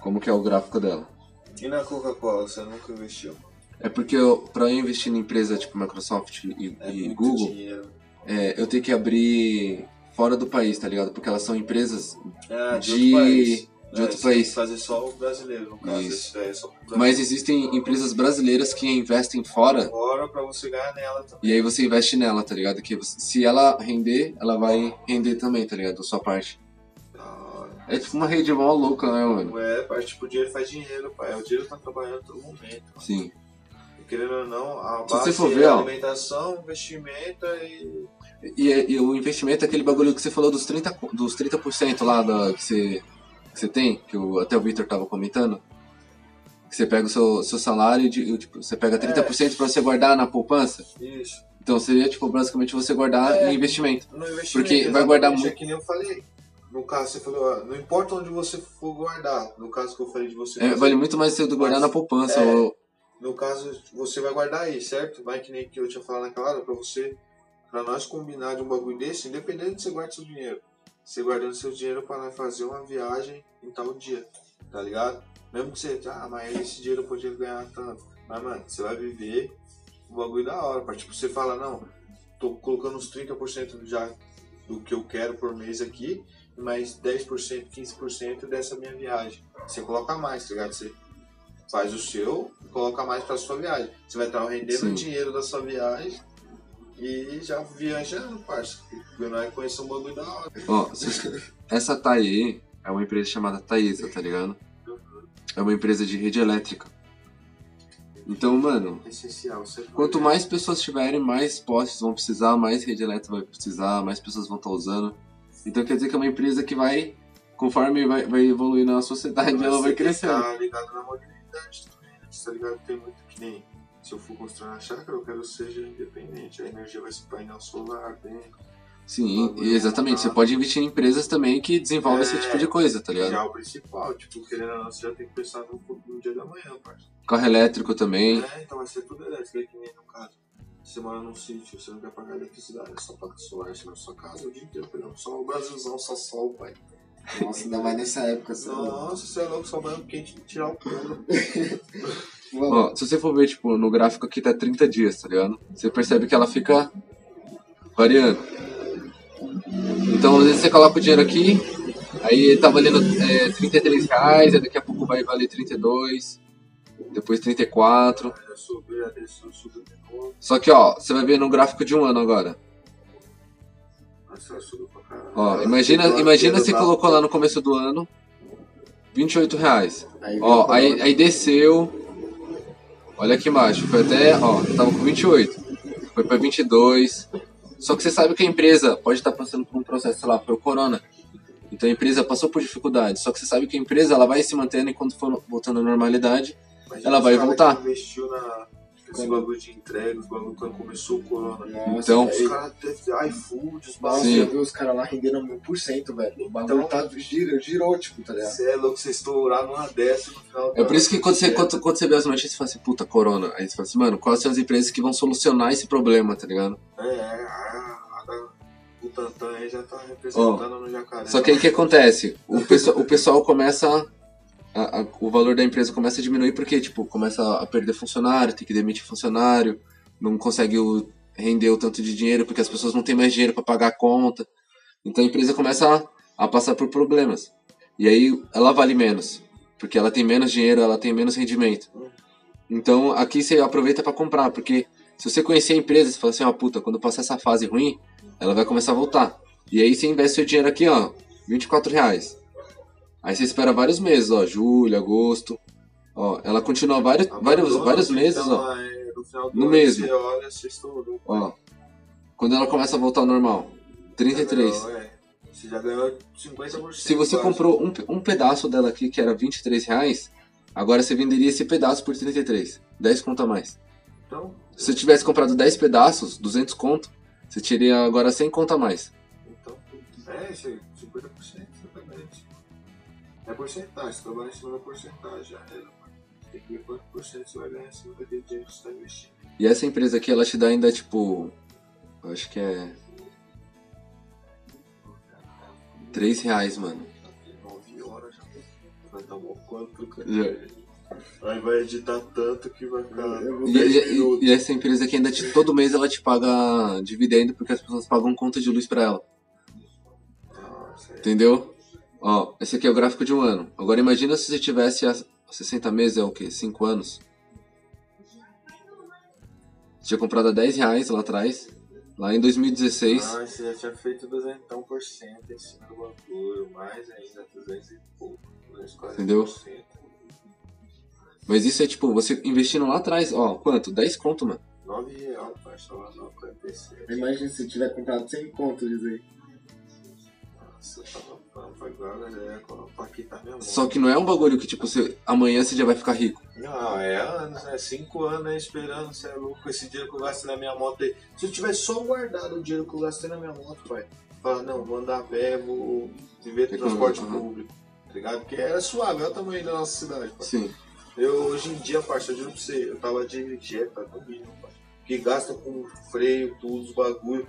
Como que é o gráfico dela. E na Coca-Cola, você nunca investiu? É porque pra eu investir em empresa tipo Microsoft e, É e Google, é, eu tenho que abrir fora do país, tá ligado? Porque elas são empresas Ah, de, de- de outro você país. Fazer só o brasileiro, no caso. Isso. É só brasileiro. Mas existem empresas brasileiras que investem fora Agora pra você ganhar nela também. E aí você investe nela, tá ligado? Que você- se ela render, ela vai render também, tá ligado? A sua parte. Hora. É tipo uma rede mó louca, né, mano? É, tipo, o dinheiro faz dinheiro, pai. O dinheiro tá trabalhando todo momento. Sim. E querendo ou não, a Se base for é ver, ó. alimentação, investimento e. E, e o investimento é aquele bagulho que você falou dos 30%, co- dos 30% lá da, que, você, que você tem, que o, até o Victor tava comentando. Que você pega o seu, seu salário e tipo, você pega 30% pra você guardar na poupança. Isso. Então seria, tipo, basicamente você guardar É. em investimento. No investimento. Porque vai guardar exatamente, muito. É que nem eu falei. No caso, você falou, não importa onde você for guardar. No caso que eu falei de você. É, vale muito mais você guardar na poupança. É. Ou, No caso, você vai guardar aí, certo? Vai que nem que eu tinha falado naquela hora, pra você, pra nós combinar de um bagulho desse, independente de você guardar seu dinheiro. Você guardando seu dinheiro nós fazer uma viagem em tal dia, tá ligado? Mesmo que você, ah, mas esse dinheiro eu podia ganhar tanto. Mas, mano, você vai viver o bagulho da hora, pra, tipo, você fala, não, tô colocando uns 30% já do que eu quero por mês aqui, mais 10%, 15% dessa minha viagem. Você coloca mais, tá ligado? Você faz o seu e coloca mais pra sua viagem. Você vai estar rendendo Sim. o dinheiro da sua viagem e já viajando, parça. É conhecer um bagulho da hora. Ó, essa TAE é uma empresa chamada Taesa, tá ligado? É uma empresa de rede elétrica. Então, mano, essencial. Quanto mais pessoas tiverem, mais postes vão precisar, mais rede elétrica vai precisar, mais pessoas vão estar usando. Então quer dizer que é uma empresa que vai, conforme vai, vai evoluindo a sociedade, ela vai Você tem que crescendo. Tá ligado na mobilidade também, né? Tá ligado? Tem muito que nem. Se eu for construir uma chácara, eu quero que seja independente. A energia vai ser painel solar dentro. Sim, exatamente. Você pode investir em empresas também que desenvolvem esse É, tipo de coisa, tá Já ligado? é o principal, tipo, querendo ou não, você já tem que pensar no, no dia da manhã, parceiro. Carro elétrico também. É, então vai ser tudo elétrico, aí que nem no caso. Você mora num sítio, você não quer pagar eletricidade, é só placa solar, você na sua casa o dia inteiro, pegando só o Brasilzão, só sol, pai. Nossa, ainda mais nessa época, assim. Nossa, você é louco, só banho quente tirar o couro. Ó, se você for ver, tipo, no gráfico aqui tá 30 dias, tá ligado? Você percebe que ela fica variando. Então, às vezes você coloca o dinheiro aqui, aí tá valendo é, 33 reais, aí daqui a pouco vai valer 32, depois 34. Já subiu, já desceu, subiu de novo. Só que, ó, você vai ver no gráfico de um ano agora. Ó, imagina, imagina você colocou lá no começo do ano 28 reais. Ó, aí, aí desceu. Olha aqui embaixo, foi até, ó, tava com 28. Foi pra 22. Só que você sabe que a empresa pode estar passando por um processo, sei lá, foi o corona. Então a empresa passou por dificuldades. Só que você sabe que a empresa ela vai se mantendo e quando for voltando à normalidade, ela vai voltar. que investiu na, nesse bagulho de entrega, os bagulho quando começou o corona. Nossa, Então- Os caras teve iFood, os vi os caras lá rendendo 1000%, velho. O bagulho Então- tá, girou, girou, tipo, tá ligado? Você é louco, você estourar numa dessa no final. é por isso que quando você, quando, quando você vê as notícias, você fala assim, puta, corona. Aí você fala assim, mano, quais são as empresas que vão solucionar esse problema, tá ligado? É, é, da- o Tantan aí já tá representando no jacaré. Só que aí o que acontece? O pessoal, o pessoal começa. A- a- o valor da empresa começa a diminuir porque, tipo, começa a perder funcionário, tem que demitir funcionário, não consegue o- render o tanto de dinheiro porque as pessoas não têm mais dinheiro para pagar a conta. Então a empresa começa a, a passar por problemas. E aí ela vale menos, porque ela tem menos dinheiro, ela tem menos rendimento. Então aqui você aproveita para comprar, porque se você conhecer a empresa, você fala assim, ó, puta, quando passar essa fase ruim, ela vai começar a voltar. E aí você investe seu dinheiro aqui, ó, 24 reais. Aí você espera vários meses, ó, julho, agosto. Ó, ela continua vários, vários, Abandona, vários meses, então, ó. é, no final do No mesmo. Você olha, você estourou. Ó. Quando ela começa a voltar ao normal. 33. Já ganhou, é. Você já ganhou 50%. Se você quase. comprou um, um pedaço dela aqui, que era 23 reais, agora você venderia esse pedaço por 33. 10 conto a mais. Então, Se você tivesse comprado 10 pedaços, 200 conto, você teria agora 100 conto a mais. então é, esse 50% exatamente. É porcentagem, você trabalha em cima da porcentagem. Já era. Você tem que ver quanto por cento você vai ganhar em cima daquele dinheiro que você está investindo. E essa empresa aqui, ela te dá ainda, tipo... Acho que é... 3 reais, mano. 9 horas já. Vai dar um quanto, cara. Aí vai editar tanto que vai ficar E, 10 e- e essa empresa aqui ainda te, todo mês ela te paga dividendo porque as pessoas pagam conta de luz pra ela. Nossa, é. Entendeu? Ó, esse aqui é o gráfico de um ano. Agora imagina se você tivesse há 60 meses, é o quê? 5 anos. Você tinha comprado a 10 reais lá atrás. Lá em 2016. Ah, você já tinha feito 200% em cima do bagulho, mais ainda 200 e pouco, 240%. Entendeu? Mas isso é tipo, você investindo lá atrás, ó, quanto? 10 conto, mano. 9 reais, parça, lá 9,47. Imagina se tiver comprado 100 conto, diz aí. Só que não é um bagulho que, tipo, você, amanhã você já vai ficar rico. Não, é anos, né? Cinco anos esperando, você é louco, esse dinheiro que eu gastei na minha moto aí. Se eu tivesse só guardado o dinheiro que eu gastei na minha moto, pai, falar, não, vou andar a pé, vou viver Econômico, transporte aham. público, tá ligado? Porque era suave, olha o tamanho da nossa cidade, pai. Sim. Eu, hoje em dia, parça, eu juro pra você, eu tava de Jetta no mínimo, pai. Que gasta com freio, tudo, os bagulho.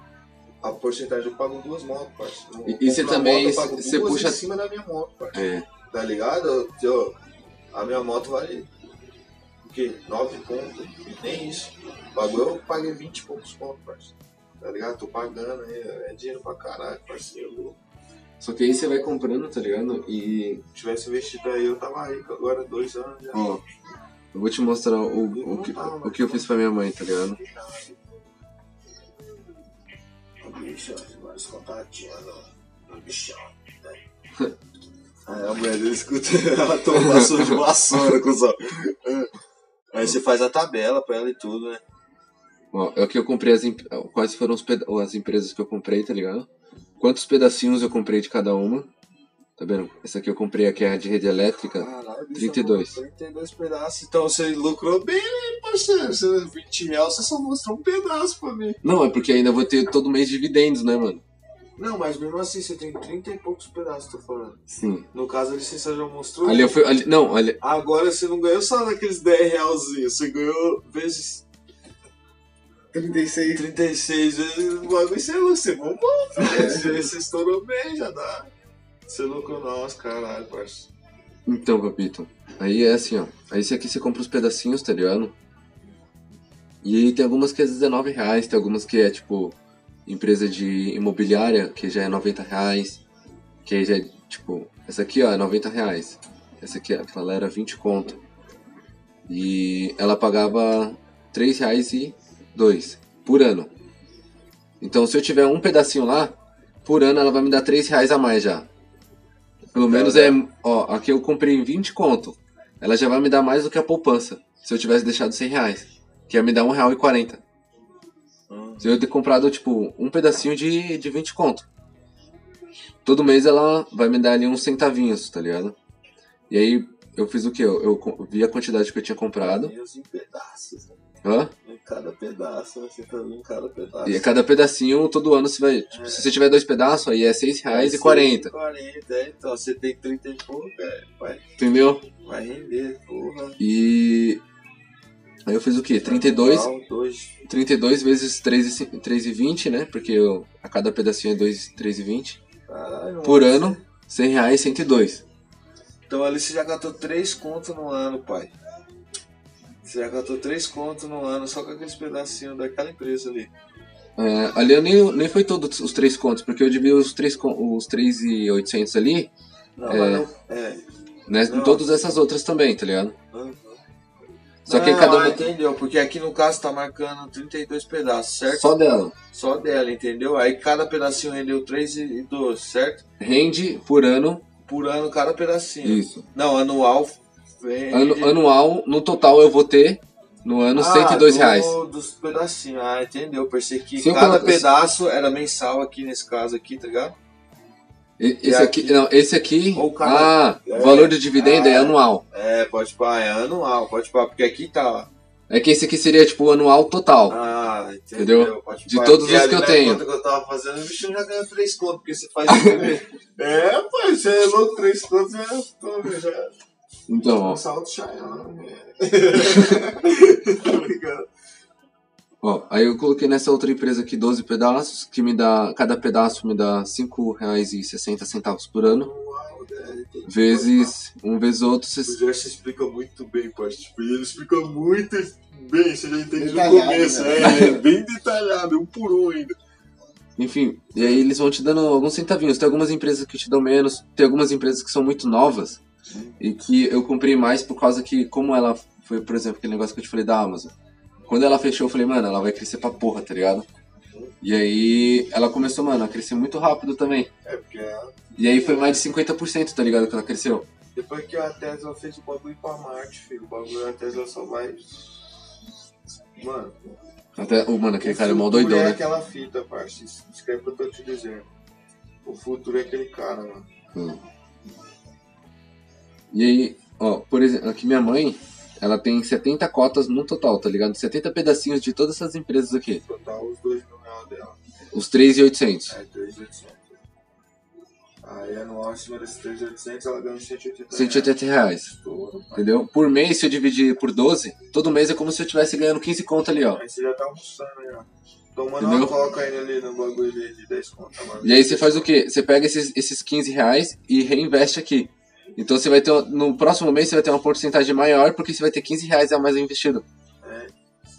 A porcentagem eu pago duas motos. Eu E- e você também- você puxa- em cima da minha moto, parça É. tá ligado? Eu- a minha moto vale o quê? 9 pontos, nem isso. O bagulho eu paguei 20 e poucos pontos, parceiro. tá ligado? Tô pagando, é, é dinheiro pra caralho, parceiro. Só que aí você vai comprando, tá ligado? E, Se tivesse investido aí, eu tava rico agora, dois anos já. ó, eu vou te mostrar o, o, que, o que eu fiz pra minha mãe, tá ligado? Bicho, vários contatinhos no, no bichão. Né? Aí a mulher dele escuta, ela toma vassoura de vassoura, cuzão. Aí você faz a tabela pra ela e tudo, né? Ó, é o que eu comprei, as, imp- quais foram as empresas que eu comprei, tá ligado? Quantos pedacinhos eu comprei de cada uma. Tá vendo? Essa aqui eu comprei aqui é a de rede elétrica. Caralho, bicho, 32. 32 pedaços. Então você lucrou bem, né, parceiro? Você, 20 reais, você só mostrou um pedaço pra mim. Não, é porque ainda vou ter todo mês dividendos, né, mano? Não, mas mesmo assim, você tem 30 e poucos pedaços, tô falando. Sim. No caso, ali você só já mostrou. Ali eu fui. Ali, não, ali, Agora você não ganhou só naqueles 10 realzinhos, você ganhou vezes 36. 36 vezes o bagulho, você é louco, você bombou, você estourou bem, já dá. Você lucrou, nossa, caralho, parceiro. Então, Papito. Aí é assim, ó. Aí esse aqui você compra os pedacinhos, tá ligado? E aí tem algumas que é 19 reais, tem algumas que é tipo empresa de imobiliária, que já é 90 reais. Que aí já é tipo. Essa aqui, ó, é 90 reais. Essa aqui, aquela era 20 conto. E ela pagava 3 reais e 2 por ano. Então se eu tiver um pedacinho lá, por ano ela vai me dar 3 reais a mais já. Pelo menos é. Ó, aqui eu comprei em 20 conto. Ela já vai me dar mais do que a poupança. Se eu tivesse deixado 100 reais. Que ia me dar R$1,40. Se eu ter comprado, tipo, um pedacinho de, de 20 conto. Todo mês ela vai me dar ali uns centavinhos, tá ligado? E aí eu fiz o quê? Eu, eu vi a quantidade que eu tinha comprado. Em pedaços, né? Hã? em cada pedaço, você tá em cada pedaço. E cada pedacinho, todo ano você vai. Tipo, se você tiver dois pedaços, aí é 6 reais e 40. 40, é, então você tem 30 e pouco, é, vai, Entendeu? vai render, porra. E. Aí eu fiz o quê? 32. Igual, dois. 32 vezes 3,20, 3,20, né? Porque eu, a cada pedacinho é 2, 3,20. Caralho, Por ano, 100 reais, 102. Então ali você já gastou 3 contos no ano, pai. Você já gastou 3 contos no ano só com aqueles pedacinhos daquela empresa ali. É, ali eu nem, nem foi todos os três contos, porque eu dividi os 3, os 3,800 ali, Não, É. não. É. né? Em Não. todas essas outras também, tá ligado? Uhum. Só que Não, cada ah, uma. entendeu? Porque aqui no caso tá marcando 32 pedaços, certo? Só dela. Só dela, entendeu? Aí cada pedacinho rendeu 3 e 12, certo? Rende por ano. Por ano cada pedacinho. Isso. Não, anual. Ano, anual, no total eu vou ter, no ano, Ah, 102 do- reais. Dos pedacinhos. Ah, entendeu? Pensei que Se eu cada coloco- pedaço era mensal aqui nesse caso aqui, tá ligado? E- Esse aqui, aqui- não, esse aqui, cada- ah, é, o valor de dividendo é ah, anual. É, pode pá, é anual, pode pá, porque aqui tá. É que esse aqui seria tipo o anual total. Ah, entendeu? Entendeu? Pode De pá, todos os que eu tenho. conta que eu tava fazendo, o bicho já ganhou 3 contos, porque você faz é, pô, você é louco, 3 contos já. Tô, já Então, ó, um salto Cheyenne, ó, aí eu coloquei nessa outra empresa aqui 12 pedaços, que me dá, cada pedaço me dá R$ 5,60 por ano, Uau, né? Vezes um vezes outro, O cês- Gerson explica muito bem, parceiro. Tipo, ele explica muito bem, você já entende no Detalhado, começo. né? É, é bem detalhado, um por um ainda. enfim, e aí eles vão te dando alguns centavinhos. Tem algumas empresas que te dão menos, tem algumas empresas que são muito novas e que eu comprei mais por causa que, como ela foi, por exemplo, aquele negócio que eu te falei da Amazon. Quando ela fechou, eu falei, mano, ela vai crescer pra porra, tá ligado? E aí ela começou, mano, a crescer muito rápido também. É, porque a- E aí foi mais de 50%, tá ligado? Que ela cresceu. depois que a Tesla fez o bagulho pra Marte, filho, o bagulho da Tesla só vai. Mano, Até, oh, mano, aquele cara é mó doidão, é né? aquela fita, parceiro. Escreve o que eu tô te dizendo. O futuro é aquele cara, mano. E aí, ó, por exemplo, aqui minha mãe, ela tem 70 cotas no total, tá ligado? 70 pedacinhos de todas essas empresas aqui. Total, os 2 mil reais dela. Os 3,800. É, 3.800. Aí anual acima desses 3.800, ela ganha 180 180 reais. Estouro. Entendeu? Por mês, se eu dividir por 12, todo mês é como se eu estivesse ganhando 15 conto ali, ó. Aí você já tá almoçando aí, ó. Tomando Entendeu? uma coca ainda ali no bagulho de de 10 contas, mano. E aí você faz o quê? Você pega esses, esses 15 reais e reinveste aqui. Então você vai ter, no próximo mês você vai ter uma porcentagem maior porque você vai ter 15 reais a mais investido. É,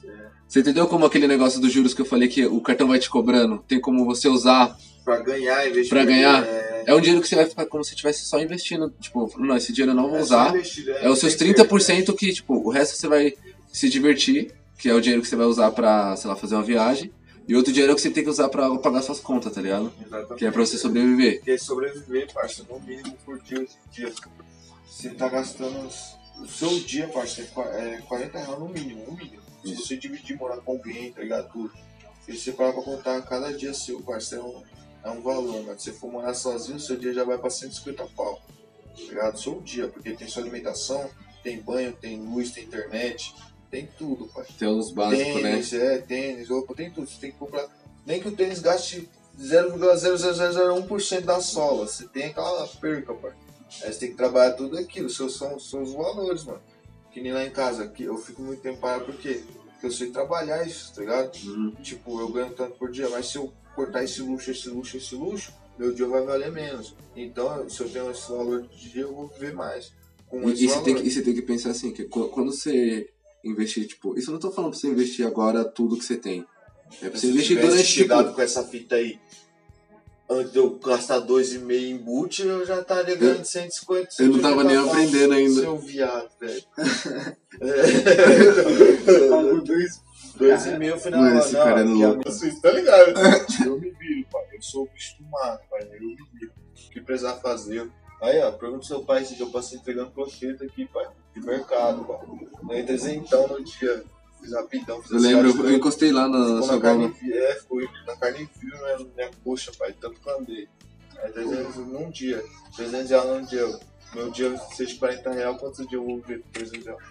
é. Você entendeu como aquele negócio dos juros que eu falei que o cartão vai te cobrando? Tem como você usar Pra ganhar, investir. Pra ganhar? É, É um dinheiro que você vai ficar como se estivesse só investindo. Tipo, não, esse dinheiro eu não vou é usar. investir, É os seus Tem que- 30% que, tipo, o resto você vai se divertir, que é o dinheiro que você vai usar pra, sei lá, fazer uma viagem. E outro dinheiro é que você tem que usar pra pagar suas contas, tá ligado? Exatamente. Que é pra você sobreviver. Porque sobreviver, parça, no mínimo por dia, hoje em dia. Você tá gastando o seu dia, parça, é qua- é 40 reais no mínimo, no mínimo. Se você dividir, morar com alguém, tá ligado? Tudo. Se você parar pra contar cada dia seu, parça, é um, é um valor, mas se você for morar sozinho, seu dia já vai pra 150 pau. Tá ligado? Seu dia, porque tem sua alimentação, tem banho, tem luz, tem internet, tem tudo, pai. Tem os básicos, né? Tênis, é, tênis, roupa, tem tudo. Você tem que comprar. Nem que o tênis gaste 0,0001% da sola. Você tem aquela perca, pai. Aí você tem que trabalhar tudo aquilo. Seus, são, são os valores, mano. Que nem lá em casa, que eu fico muito tempo parado por quê? Porque eu sei trabalhar isso, tá ligado? Uhum. Tipo, eu ganho tanto por dia, mas se eu cortar esse luxo, esse luxo, esse luxo, meu dia vai valer menos. Então, se eu tenho esse valor de dia, eu vou viver mais. E, e você que, e você tem que pensar assim, que qu- quando você investir, tipo, isso eu não tô falando pra você investir agora tudo que você tem. É pra você investir durante, tipo, chegado com essa fita aí, antes de eu gastar 2,5 em boot, eu já estaria ganhando 150. eu não tava nem 150 pau. aprendendo ainda. Seu viado, velho. Dois. 2,5 eu fui na Mano, esse cara é louco. Vocês tá ligado? Eu me viro, pai. Eu sou acostumado, pai. Eu me viro. O que precisar fazer. Aí, ó, pergunta pro seu pai se eu passei entregando crocheta aqui, pai. De mercado, pai. Eu entrei então no dia. Fiz rapidão. Fiz Eu lembro, caras eu encostei lá na Ficou sua na carne fria, é, ficou na carne fria na minha coxa, pai, tanto que eu andei. É 300 num dia, 300 reais num dia. Meu dia seja 40 reais, quantos dias eu vou ver 300 reais?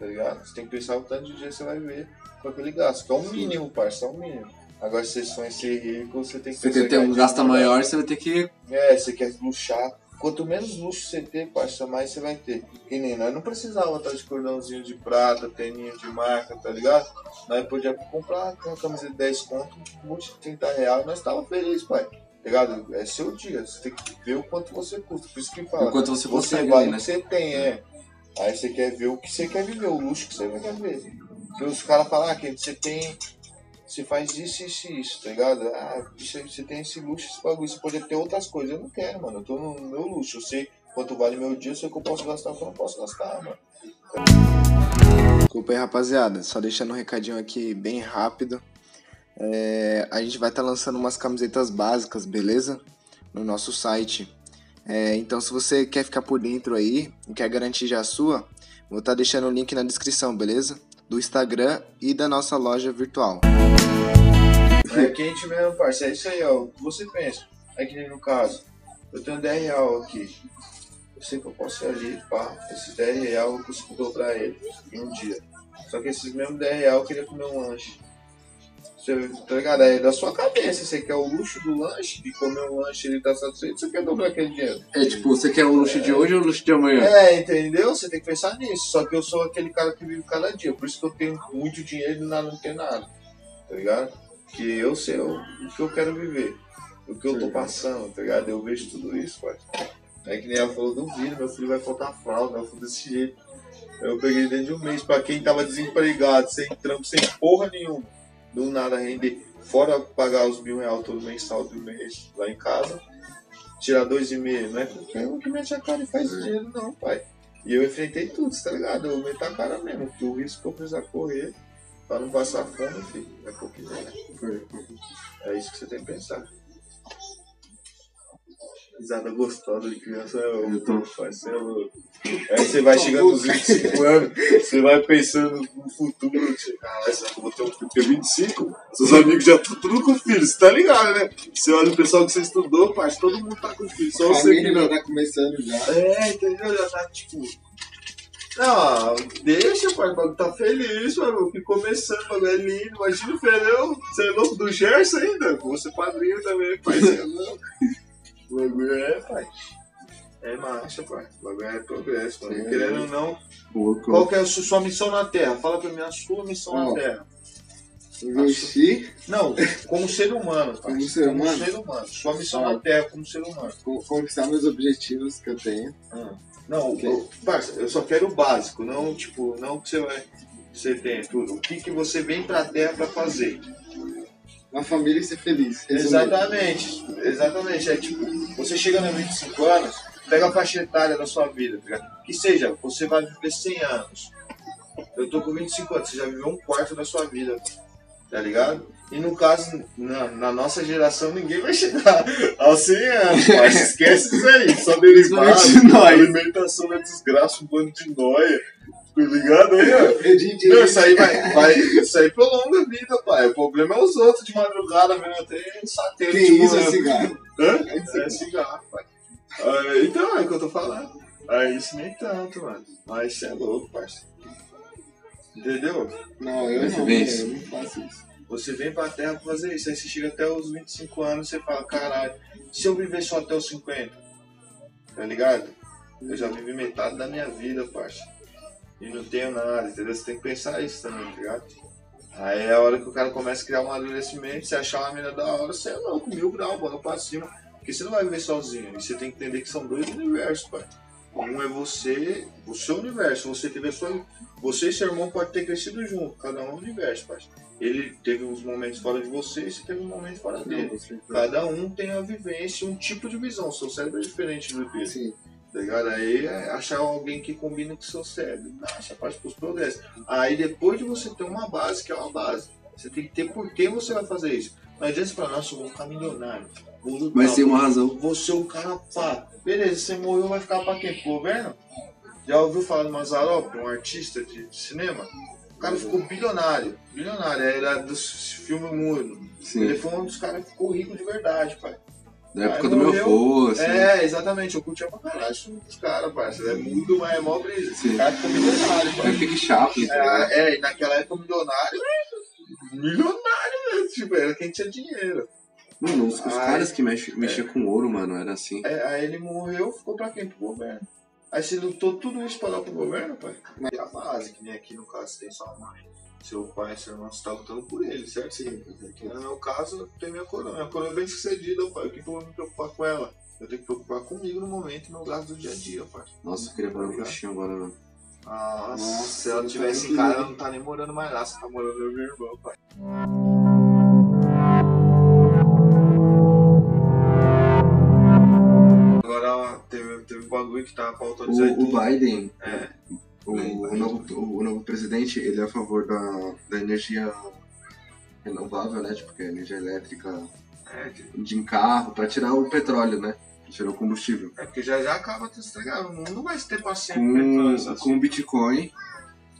Tá ligado? Você tem que pensar o tanto de dia você vai ver com aquele gasto, que é o mínimo, parça, é o mínimo. Agora, se você sonha ser rico, você tem que Você pensar quer ter um que gasto maior, você vai ter que. é, você quer luxar. Quanto menos luxo você ter, parça, mais você vai ter. Que nem nós não precisava estar de cordãozinho de prata, teninho de marca, tá ligado? Nós podíamos comprar uma camisa de 10 conto, um monte de 30 reais, nós tava feliz, pai. Tá ligado? É seu dia, você tem que ver o quanto você custa. Por isso que fala. O quanto você Você vale o né? que você tem, é. Aí você quer ver o que você quer viver, o luxo que você quer ver. Porque os caras falam, ah, que você tem. Você faz isso, isso e isso, tá ligado? Ah, você tem esse luxo, esse bagulho, você pode ter outras coisas. Eu não quero, mano. Eu tô no meu luxo. Eu sei quanto vale meu dia, eu sei o que eu posso gastar, o que eu não posso gastar, mano. Desculpa aí, rapaziada. Só deixando um recadinho aqui bem rápido. É, a gente vai estar lançando umas camisetas básicas, beleza? No nosso site. É, então, se você quer ficar por dentro aí e quer garantir já a sua, vou estar deixando o link na descrição, beleza? Do Instagram e da nossa loja virtual. É quente mesmo, parça. É isso aí, ó. Você pensa? É que nem no caso. Eu tenho 10 real aqui. Eu sei que eu posso ir ali, pá. Esses 10 real eu consigo dobrar ele em um dia. Só que esses mesmos 10 real eu queria comer um lanche. Você, tá ligado? É da sua cabeça. Você quer o luxo do lanche, de comer um lanche e ele tá satisfeito, você quer dobrar aquele dinheiro. É tipo, você quer o luxo de hoje ou o luxo de amanhã? É, entendeu? Você tem que pensar nisso. Só que eu sou aquele cara que vive cada dia. Por isso que eu tenho muito dinheiro e nada não tem nada. Tá ligado? Que eu sei o, o que eu quero viver. O que eu tô passando, tá ligado? Eu vejo tudo isso, pai. É que nem ela falou do vídeo, meu filho vai faltar fralda, eu fui desse jeito. Eu peguei dentro de um mês, pra quem tava desempregado, sem trampo, sem porra nenhuma. Do nada render, fora pagar os mil reais todo mensal do mês lá em casa, tirar dois e meio, não é qualquer um que mete a cara e faz dinheiro não, pai. E eu enfrentei tudo, tá ligado? Eu meti a cara mesmo, porque o risco que eu precisar correr pra não passar fome, filho, é pouquinho, né? É isso que você tem que pensar. Risada gostosa de criança é Eu tô- pai, cê é louco. Aí você vai chegando nos 25 anos, você vai pensando no futuro, tipo, caralho, será que eu vou ter um filho? Porque 25, seus amigos já estão tudo com filho, você tá ligado, né? Você olha o pessoal que você estudou, pai, todo mundo tá com filho, só você que não. já tá começando já. É, entendeu? Já tá tipo. Não, deixa, pai, o bagulho tá feliz, mano. Que começando, o bagulho é lindo. Imagina o Ferão, você é louco do Gerson ainda. Vou ser padrinho também, pai. Você é louco. O bagulho é, pai. É marcha, pai. O bagulho é progresso, mano. Sim. Querendo ou não, Pouco. qual que é a su- sua missão na Terra? Fala pra mim a sua missão Ó. na Terra. Investir, Não, como ser humano, pai. Como ser humano? ser humano. Sua missão Ó. na Terra como ser humano. con- conquistar meus objetivos que eu tenho. Não, Ok. eu, parça, eu só quero o básico, não tipo, não que você vai. você tem tudo. O que, que você vem pra terra pra fazer? Uma família e ser feliz. Resumindo. Exatamente, exatamente. É tipo, você chega nos 25 anos, pega a faixa etária da sua vida, tá ligado? Que seja, você vai viver 100 anos. Eu tô com 25 anos, você já viveu um quarto da sua vida, tá ligado? E no caso, na, na nossa geração, ninguém vai chegar aos 100 anos, mas esquece isso aí, só derivado, nós. alimentação é desgraça, um bando de noia, tá ligado aí, ó? Não, isso aí vai, vai, isso aí prolonga a vida, pai. O problema é os outros de madrugada, vendo até sateiro Que de isso manhã. é cigarro? Hã? É cigarro, pai. Ah, então, é o que eu tô falando. Aí isso nem tanto, mano. Mas isso é louco, parceiro. Entendeu? Não, eu você não, vê eu não faço isso. Você vem pra terra pra fazer isso. Aí você chega até os 25 anos você fala, caralho, se eu viver só até os 50, tá ligado? Eu já vivi metade da minha vida, parceiro. E não tenho nada, entendeu? Você tem que pensar isso também, tá ligado? Aí é a hora que o cara começa a criar um amadurecimento, você achar uma mina da hora, você é louco, mil graus, bola pra cima. Porque você não vai viver sozinho, e você tem que entender que são dois universos, pai. Um é você, o seu universo, você teve a sua. Você e seu irmão pode ter crescido junto, cada um é um universo, pai. Ele teve uns momentos fora de você e você teve um momento fora dele. Cada um tem a vivência, um tipo de visão. Seu cérebro é diferente do dele. Sim. Tá ligado? Aí é achar alguém que combina com o seu cérebro. Acha parte pros progressos. Aí depois de você ter uma base, que é uma base, você tem que ter por que você vai fazer isso. Não adianta você falar, nossa, eu vou ficar milionário. Vou lutar, Mas tem uma razão. vou ser um cara pá. Beleza, você morreu, vai ficar pra quem? Pro governo? Já ouviu falar do Mazarop, um artista de, de cinema? O cara ficou bilionário. Bilionário, era dos filmes mudo. Ele foi um dos caras que ficou rico de verdade, pai. Da época Aí do meu avô, assim. É, exatamente, eu curtia pra caralho esse dos caras, parceiro. É mudo, mas é mó brisa. O cara ficou milionário, pai. Aí fica chato. tá É, é, e naquela época milionário, milionário mesmo, tipo, era quem tinha dinheiro. Mano, os, os Ai. caras que mexem mexia com ouro, mano, era assim. Aí, aí ele morreu, ficou pra quem? Pro governo. Aí você lutou tudo isso pra dar pro governo, pai? E a base, que nem aqui no caso tem sua mãe. Seu pai, seu irmão, você tá lutando por ele, certo? Sim. No meu caso, tem minha coroa. Minha coroa é bem sucedida, pai. O que, que eu vou me preocupar com ela? Eu tenho que preocupar comigo no momento, no meu gasto do dia a dia, pai. Nossa, eu queria parar um coxinho agora, mano. Nossa, Nossa, se ela tivesse em casa, ela não tá nem morando mais lá, você tá morando no meu irmão, pai. Agora ó, teve, teve um bagulho que tava pra O, autorizar o Biden, É. o, o novo, o novo presidente, ele é a favor da, da energia renovável, né? Tipo, que é energia elétrica É, que- de carro, pra tirar o petróleo, né? Tirar o combustível. é porque já já acaba de estragar. O mundo não vai ter paciência com petróleo, Com, Bitcoin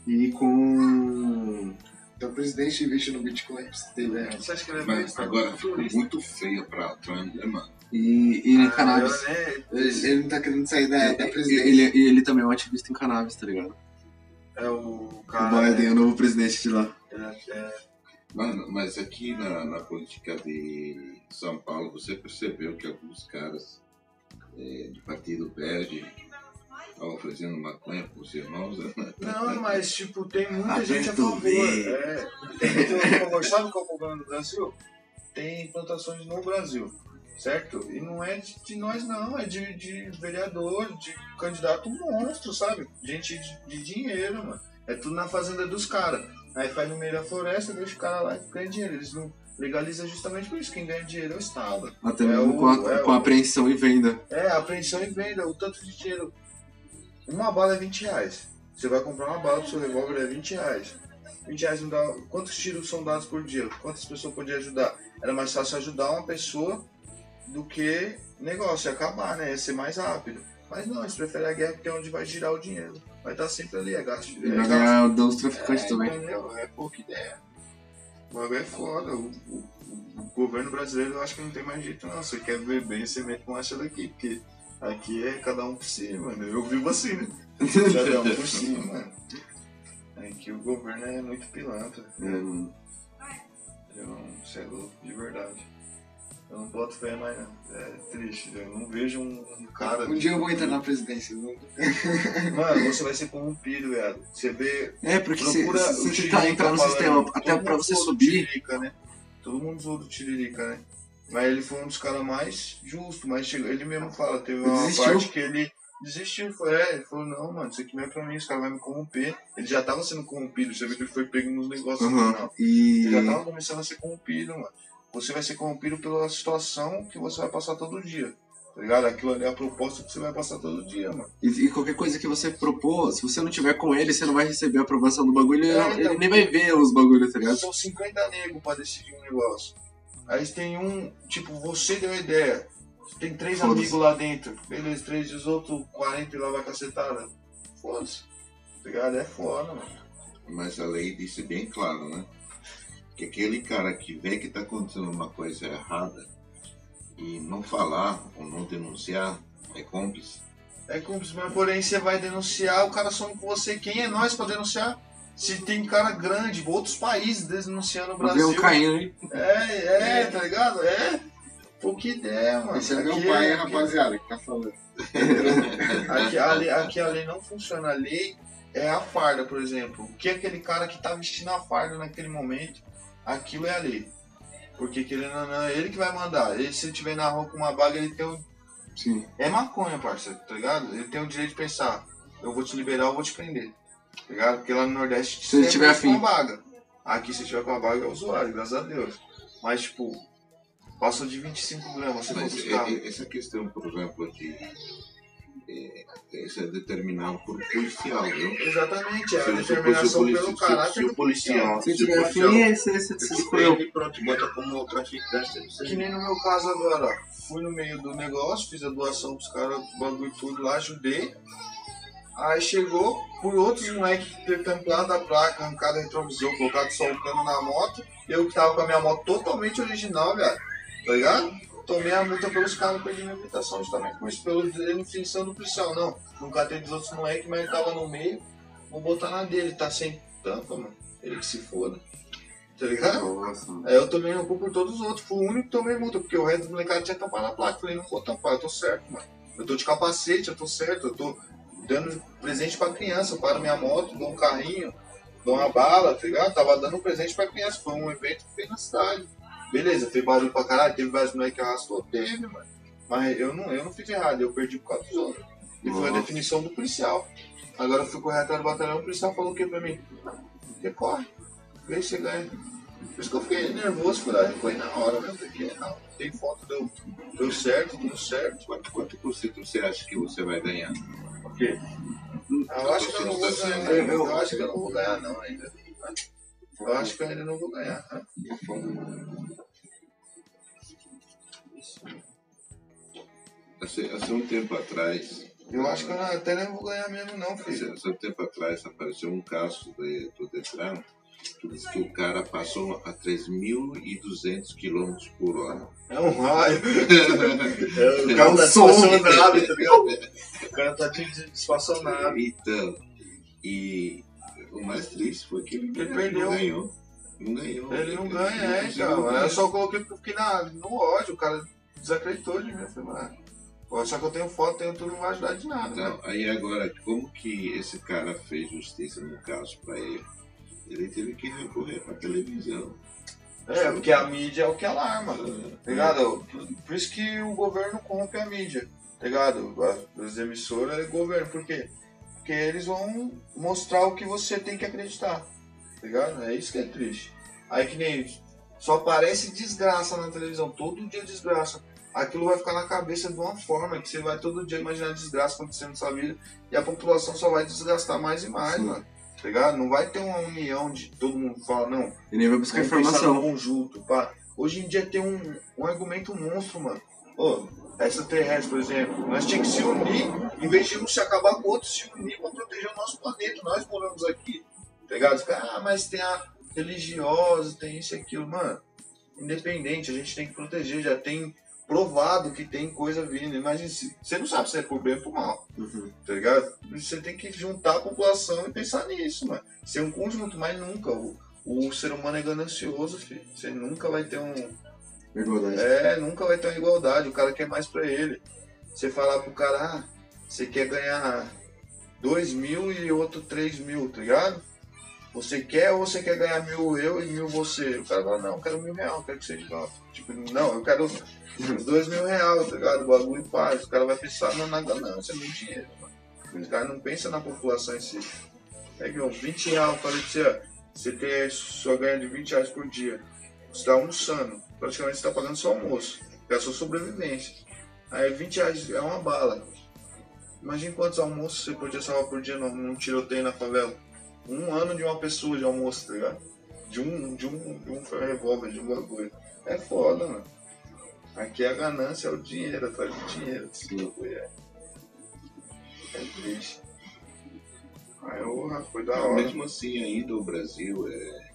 e com. Então o presidente investe no Bitcoin, pra você ter ideia. Você acha que ele é Mas mais agora ficou muito feia pra Trump, né, mano? E, e Ah, cannabis. né, Ele, ele não tá querendo sair da, da presidência. Ele, ele, ele também é um ativista em cannabis, tá ligado? É o o cara. Biden é o novo presidente de lá. é, é, Mano, mas aqui na, na política de São Paulo, você percebeu que alguns caras é, de partido verde estavam oferecendo maconha pros irmãos? Não, mas tipo, tem muita gente a favor. É, tem muita gente a favor. Sabe qual é o problema do Brasil? Tem plantações no Brasil, certo? E não é de, nós não, é de, de vereador, de candidato monstro, sabe? Gente de, de dinheiro, mano. É tudo na fazenda dos caras. Aí faz no meio da floresta, deixa o cara lá e ganha dinheiro. Eles não legalizam justamente por isso. Quem ganha dinheiro é o Estado. Até É mesmo o- com, a, é com a apreensão e venda. É, apreensão e venda, o tanto de dinheiro. Uma bala é 20 reais. Você vai comprar uma bala pro seu revólver é 20 reais. 20 reais não dá. Quantos tiros são dados por dia? Quantas pessoas podiam ajudar? Era mais fácil ajudar uma pessoa do que negócio, ia acabar, né? Ia ser mais rápido. Mas não, eles preferem a guerra porque é onde vai girar o dinheiro. Vai estar sempre ali, é gasto. É vai gasto. ganhar dos traficantes É, também. entendeu? É pouca ideia. O bagulho é foda. O, o- o governo brasileiro eu acho que não tem mais jeito não. Você quer ver bem, você mete marcha daqui, porque aqui é cada um por si, mano. Eu vivo assim, né? Cada um por si, mano. Aqui o governo é muito pilantra. É, mano. Eu não, você é louco, de verdade. Eu não boto fé mais não. É triste. Eu não vejo um, um cara. Um dia eu vou entrar na presidência. Mano, você vai ser corrompido, viado. Você vê É, porque se, Procura se você Tiririca tá entrar no falando. sistema, até pra você subir, Tiririca, né? Todo mundo zoou do Tiririca, né? Mas ele foi um dos caras mais justos, mas ele mesmo fala, teve uma Desistiu. parte que ele Desistiu, foi, é, ele falou, não, mano, isso aqui não é pra mim, os caras vão me corromper. Ele já tava sendo corrompido, você vê que ele foi pego nos negócios no Aham. final. E. Ele já tava começando a ser corrompido, mano. Você vai ser corrompido pela situação que você vai passar todo dia. Tá ligado? Aquilo ali é a proposta que você vai passar todo dia, mano. E, e qualquer coisa que você propor, se você não tiver com ele, você não vai receber a aprovação do bagulho, ele, É, ele então. nem vai ver os bagulhos, tá ligado? São 50 negros pra decidir um negócio. Aí tem um, tipo, você deu a ideia. Tem três amigos lá dentro. Beleza, três dos outros 40 e lá vai cacetada. Foda-se. Tá ligado? É foda, mano. Mas a lei disse bem claro, né? Que aquele cara que vê que está acontecendo uma coisa errada e não falar ou não denunciar é cúmplice. É cúmplice, mas porém você vai denunciar, o cara some com você. Quem é nós pra denunciar? Se tem cara grande, outros países denunciando o Brasil. um caindo aí. É, é, tá ligado? É. Pô, que ideia, mano. Esse é meu pai, aqui- rapaziada, que tá falando. Aqui a, lei, aqui a lei não funciona. A lei é a farda, por exemplo. O que aquele cara que tá vestindo a farda naquele momento, aquilo é a lei. Porque querendo ou não, é ele que vai mandar. Ele, se ele tiver na rua com uma baga, ele tem o. Sim. É maconha, parceiro, tá ligado? Ele tem o direito de pensar: eu vou te liberar, eu vou te prender. Tá ligado? Porque lá no Nordeste Se ele tiver afim. com a baga. Aqui, se tiver com a baga, é usuário, graças a Deus. Mas, tipo, passou de 25 gramas, você Mas buscar. é- é- essa questão, por exemplo, de. É, isso é determinado por policial, viu? Exatamente, é Se a se se determinação pelo se caráter se o do policial. Se se o policial- afim, você, você, você escolheu. Ele pronto, bota como traficante. Que nem no meu caso agora, ó. fui no meio do negócio, fiz a doação pros caras, bagulho tudo lá, ajudei. Aí chegou, por outros moleques ter tamplado a placa, arrancado o retrovisor, colocado só o cano na moto. Eu que tava com a minha moto totalmente original, velho. Tá ligado? Tomei a multa pelos caras, perdi minha habilitação justamente por isso, pela definição do policial. Não, não catei dos outros moleques, mas ele tava no meio. Vou botar na dele, tá sem tampa, mano. Ele que se foda. Tá ligado? Nossa. Aí eu tomei no cu por todos os outros. Fui o único que tomei multa, porque o resto do molecada tinha tampado na placa. Falei, não vou tampar, eu tô certo, mano. Eu tô de capacete, eu tô certo, eu tô dando presente pra criança. Eu paro minha moto, dou um carrinho, dou uma bala, tá ligado? Tava dando presente pra criança. Foi um evento que fez na cidade. Beleza, fez barulho pra caralho, teve vários moleques que arrastou, teve, mano. Mas eu não, eu não fiz errado, eu perdi por causa dos outros. E foi a definição do policial. Agora eu fui correr atrás do batalhão, o policial falou o que pra mim? Recorre, vê se você ganha. Por isso que eu fiquei nervoso, fui lá e foi na hora, né? Porque não, tem foto, deu, deu certo, tudo certo. Quanto, quanto por cento você acha que você vai ganhar? Por quê? Eu acho que eu não vou ganhar, eu acho que eu não vou ganhar não ainda. Eu acho que eu ainda não vou ganhar. tá? Há há um tempo atrás, Eu acho que eu não- até nem vou ganhar mesmo não, há filho. um tempo atrás apareceu um caso de, do Detran que diz que o cara passou a 3.200 km por hora. É um raio. É, o É cara um tá som. espaçonave, tá ligado? O cara tá de de espaçonave. Então, e o mais triste foi que ele, Ele não perdeu. ganhou. Não ganhou. Ele não ganha, é, então. Eu só coloquei porque eu fiquei na, no ódio, o cara desacreditou de mim. Eu falei, mano, só que eu tenho foto, tenho tudo, não vai ajudar de nada, né? Então, aí agora, como que esse cara fez justiça no caso pra ele? Ele teve que recorrer pra televisão. É, porque a mídia é o que alarma, tá ligado? Por isso que o governo corrompe a mídia, tá ligado? As emissoras é governo, por quê? Porque eles vão mostrar o que você tem que acreditar, tá ligado? É isso que é triste. Aí que nem só aparece desgraça na televisão, todo dia desgraça. Aquilo vai ficar na cabeça de uma forma que você vai todo dia imaginar desgraça acontecendo na sua vida e a população só vai desgastar mais e mais, Sim. mano. Tá ligado? Não vai ter uma união de todo mundo falar, não, E nem vai buscar informação. conjunto, pá. Hoje em dia tem um, um argumento monstro, mano. Ô, extraterrestre, por exemplo, nós tínhamos que se unir, em vez de um se acabar com o outro, se unir pra proteger o nosso planeta. Nós moramos aqui, tá ligado? Os caras, Ah, mas tem a religiosa, tem isso e aquilo. Mano, independente, a gente tem que proteger. Já tem provado que tem coisa vindo. Imagina, se, você não sabe se é por bem ou por mal Uhum. tá ligado? Você tem que juntar a população e pensar nisso, mano. Ser um conjunto, mas nunca. O, o ser humano é ganancioso, filho. Você nunca vai ter um. Igualdade. É, nunca vai ter uma igualdade. O cara quer mais pra ele. Você falar pro cara, ah, você quer ganhar 2 mil e outro 3 mil, tá ligado? Você quer ou você quer ganhar mil eu e mil você? O cara fala, não, eu quero mil real, quero que seja igual. Tipo, não, eu quero dois mil reais, tá ligado? O bagulho faz. O cara vai pensar não, na ganância, no dinheiro, mano. O cara não pensa na população em si. É que, ó, 20 reais, eu falei pra você, ó, você tem, só ganha de 20 reais por dia. Você tá almoçando, praticamente você tá pagando seu almoço, é a sua sobrevivência. Aí 20 reais é uma bala. Imagina quantos almoços você podia salvar por dia num, tiroteio na favela. Um ano de uma pessoa de almoço, tá ligado? De um, de um, de um revólver, de um bagulho. É foda, mano. Aqui a ganância é o dinheiro, atrás do dinheiro. Bagulho é. É triste. Aí foi da hora. Mesmo assim, ainda o Brasil é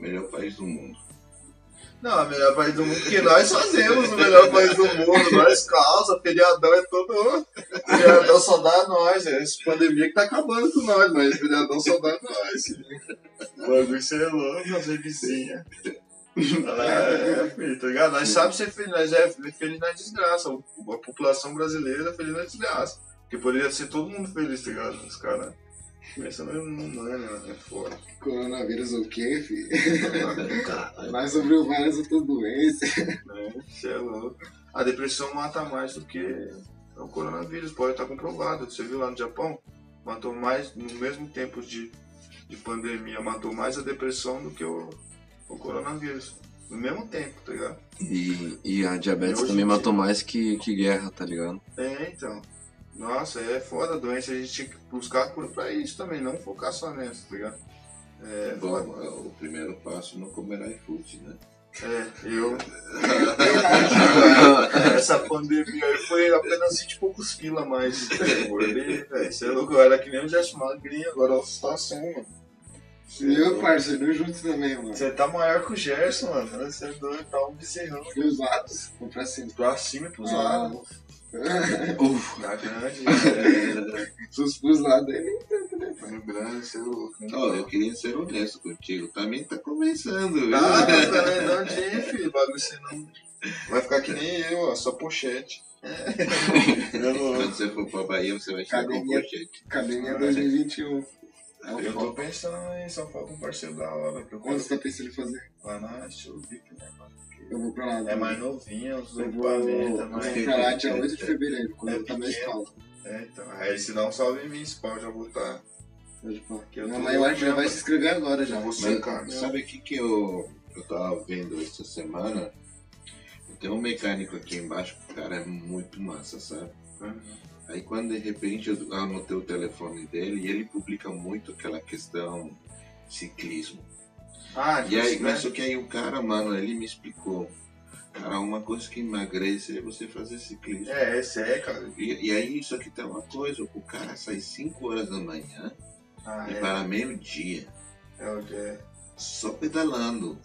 melhor país do mundo. Não, o melhor país do mundo que nós fazemos o melhor país do mundo. Nós causa, feriadão é todo. Feriadão só dá a nós. É essa pandemia que tá acabando com nós, mas feriadão só dá a nós. O bagulho você é louco, fazer vizinha. É, filho, tá ligado? Nós sabemos ser feliz, nós é feliz na desgraça. A população brasileira é feliz na desgraça. Porque poderia ser todo mundo feliz, tá ligado? Os caras pensando no humano, é foda. Coronavírus o quê, filho? Sobre o várias outras doenças. né? Você é louco. A depressão mata mais do que o coronavírus, pode estar comprovado. Você viu lá no Japão? Matou mais, no mesmo tempo de, de pandemia, matou mais a depressão do que o, o coronavírus. No mesmo tempo, tá ligado? E, e a diabetes Hoje também em dia- matou mais que, que guerra, tá ligado? É, então. Nossa, é foda a doença, a gente tinha que buscar a cura pra isso também, não focar só nessa, tá ligado? É, Bom, foda. é o primeiro passo não comer iFood, né? É, eu. Essa pandemia aí foi apenas 20 e poucos quilos a mais. Engordei, velho. Você é louco, eu era que nem o Gerson Magrinho, agora olha a situação, mano. Meu parceiro, juntos também, mano. Você tá maior que o Gerson, mano. Você é doido, tá um bezerrão. Dos lados, pra cima. Pra cima e pros Ah. lados. Uf, Tá grande, é, Sus pros lados aí nem tanto, né? tá grande, você é louco. Olha, eu queria ser honesto contigo. Também tá começando, viu? Ah, não, também não, de filho, bagulho você não. Vai ficar que nem eu, ó, só pochete. Quando você for pra Bahia, você vai chegar com pochete. Academia 2021. É o Eu tô pensando em São Paulo com um parceiro da hora, eu quero você tá pensando em fazer? lá na Chuvic, né, mano? Eu vou pra lá. É mais novinho, os equipamentos, é eu mais. vou pra lá dia 8 de fevereiro, quando É eu tá na escola. É, então. Aí se dá um salve em mim, pau já vou estar. Eu mãe eu acho que já vai se inscrever agora já. Vou Mas secar, né? sabe o que, que eu, eu tava vendo essa semana? Tem um mecânico aqui embaixo, que o cara é muito massa, sabe? Uhum. Aí quando de repente eu anotei o telefone dele e ele publica muito aquela questão ciclismo. Ah, E aí, né? mas só que aí o cara, mano, ele me explicou. Cara, uma coisa que emagrece é você fazer ciclismo. É, esse é, cara. E, e aí, isso aqui tem uma coisa, o cara sai 5 horas da manhã Ah, e é. para meio-dia, É o é. só pedalando.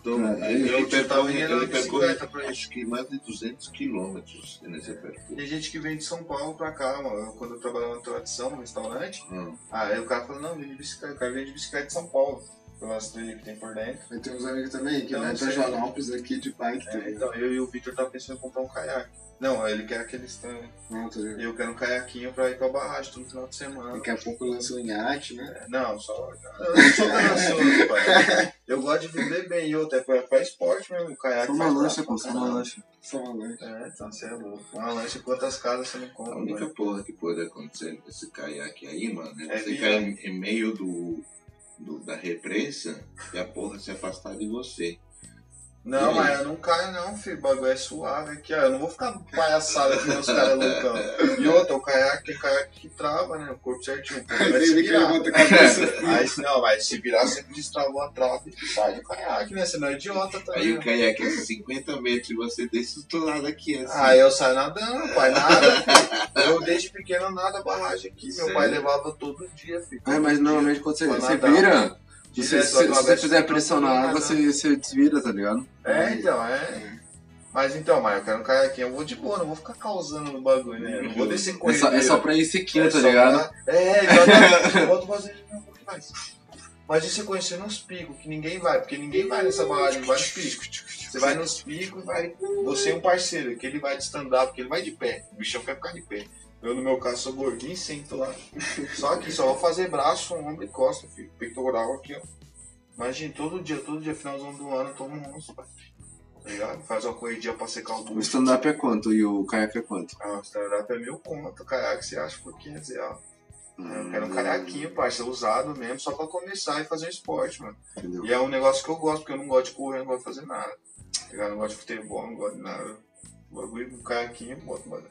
Então, Cara, ele, eu ele percorre, ele percorre acho que mais de 200 quilômetros nesse percurso. Tem gente que vem de São Paulo pra cá, mano. Quando eu trabalhava na tradição, no restaurante, Hum. aí o cara falou, não, vem de bicicleta, o cara vem de bicicleta de São Paulo. Pelas trilhas que tem por dentro. Aí tem uns amigos também que Não, vai pra. Joanópolis aqui de bike É, também. então, eu e o Victor tá pensando em comprar um caiaque. Não, ele quer aquele stand. Não, tô ligado. Eu quero um caiaquinho pra ir pra barragem todo final de semana. Daqui a pouco lança um iate, né? É, Não, só. Eu não sou ganancioso, pai. Eu gosto de viver bem e outra, é pra, pra esporte mesmo. O caiaque só uma lancha, pô, só uma lancha. Só uma lanche. É, então você é louco. Uma lancha, quantas casas você não A compra? única né? porra que pode acontecer com esse caiaque aí, mano, é É você cair em meio do, do- da represa e a porra se afastar de você. Não, E mas eu não caio não, filho. O bagulho é suave aqui, ó. Eu não vou ficar palhaçada que nem os caras loucão. E outra, o caiaque tem caiaque que trava, né? O corpo certinho. O Aí se virar. Aí se não, vai se virar, sempre destravou a trava e sai do caiaque, né? Você não é idiota também. Aí o né? caiaque é 50 metros e você desse outro lado aqui, assim. Aí eu saio nadando, pai, nada. filho. Eu desde pequeno nada barragem aqui. Meu Sério? pai levava todo dia, filho. É, mas normalmente quando você, você vira, se, se, você fizer pressão eu na água, você, você desvira, tá ligado? É, então, é. Mas então, mas eu quero um caiaquinho, eu vou de boa, não vou ficar causando no bagulho, né? Eu não vou descer É correndo. só, é só pra ir sequinho, tá só ligado? pra- É, exatamente. Bota fazer de novo, faz. Mas e você conhecendo uns picos, que ninguém vai, porque ninguém vai nessa barragem, vai nos picos. Você vai nos picos e vai. Você é um parceiro, que ele vai de stand-up, que ele vai de pé. O bichão quer ficar de pé. Eu, no meu caso, sou gordinho e sento lá. Só que só vou fazer braço, ombro e costa, filho. Peitoral aqui, ó. Imagina, todo dia, todo dia, finalzão do ano, eu tomo um monstro. Tá ligado? Faz uma corridinha pra secar o O bucho. stand-up é quanto e o caiaque é quanto? Ah, o stand-up é mil conto, caiaque você acha por 500 reais. Eu quero um caiaquinho, parça, usado mesmo, só pra começar e fazer um esporte, mano. Entendeu? E é um negócio que eu gosto, porque eu não gosto de correr, não gosto de fazer nada. Tá ligado? Eu não gosto de futebol, não gosto de nada. O bagulho um caiaquinho, boto uma...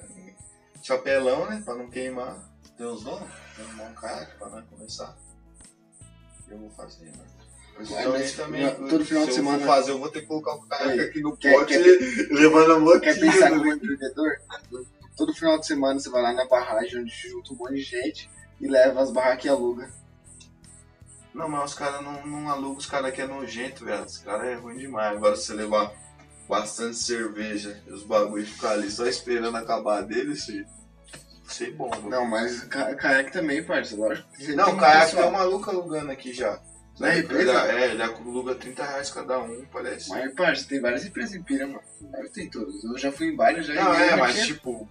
chapelão, né? Pra não queimar. Tem uns donos? Tem um caiaque pra nós começar. Eu vou fazer, mano. Principalmente também, mas todo final de se eu semana- for fazer, eu vou ter que colocar o caiaque Aí, aqui no quer- pote quer- levar na mão Quer pensar né? como empreendedor? Todo final de semana você vai lá na barragem onde junta um monte de gente e leva as barracas e aluga. Não, mas os caras não, não alugam, os caras aqui é nojento, velho. Os caras é ruim demais. Agora se você levar bastante cerveja e os bagulhos ficar ali só esperando acabar deles, filho. Sei bom, mano. Não, mas ca caiaque também, parça, lógico. Não, caiaque é um maluco alugando aqui já. Na Ele- empresa? É, ele aluga 30 reais cada um, parece. Mas, parça, tem várias empresas em Pira, mano. Tem todas. Eu já fui em várias, já Não, é, mas tipo,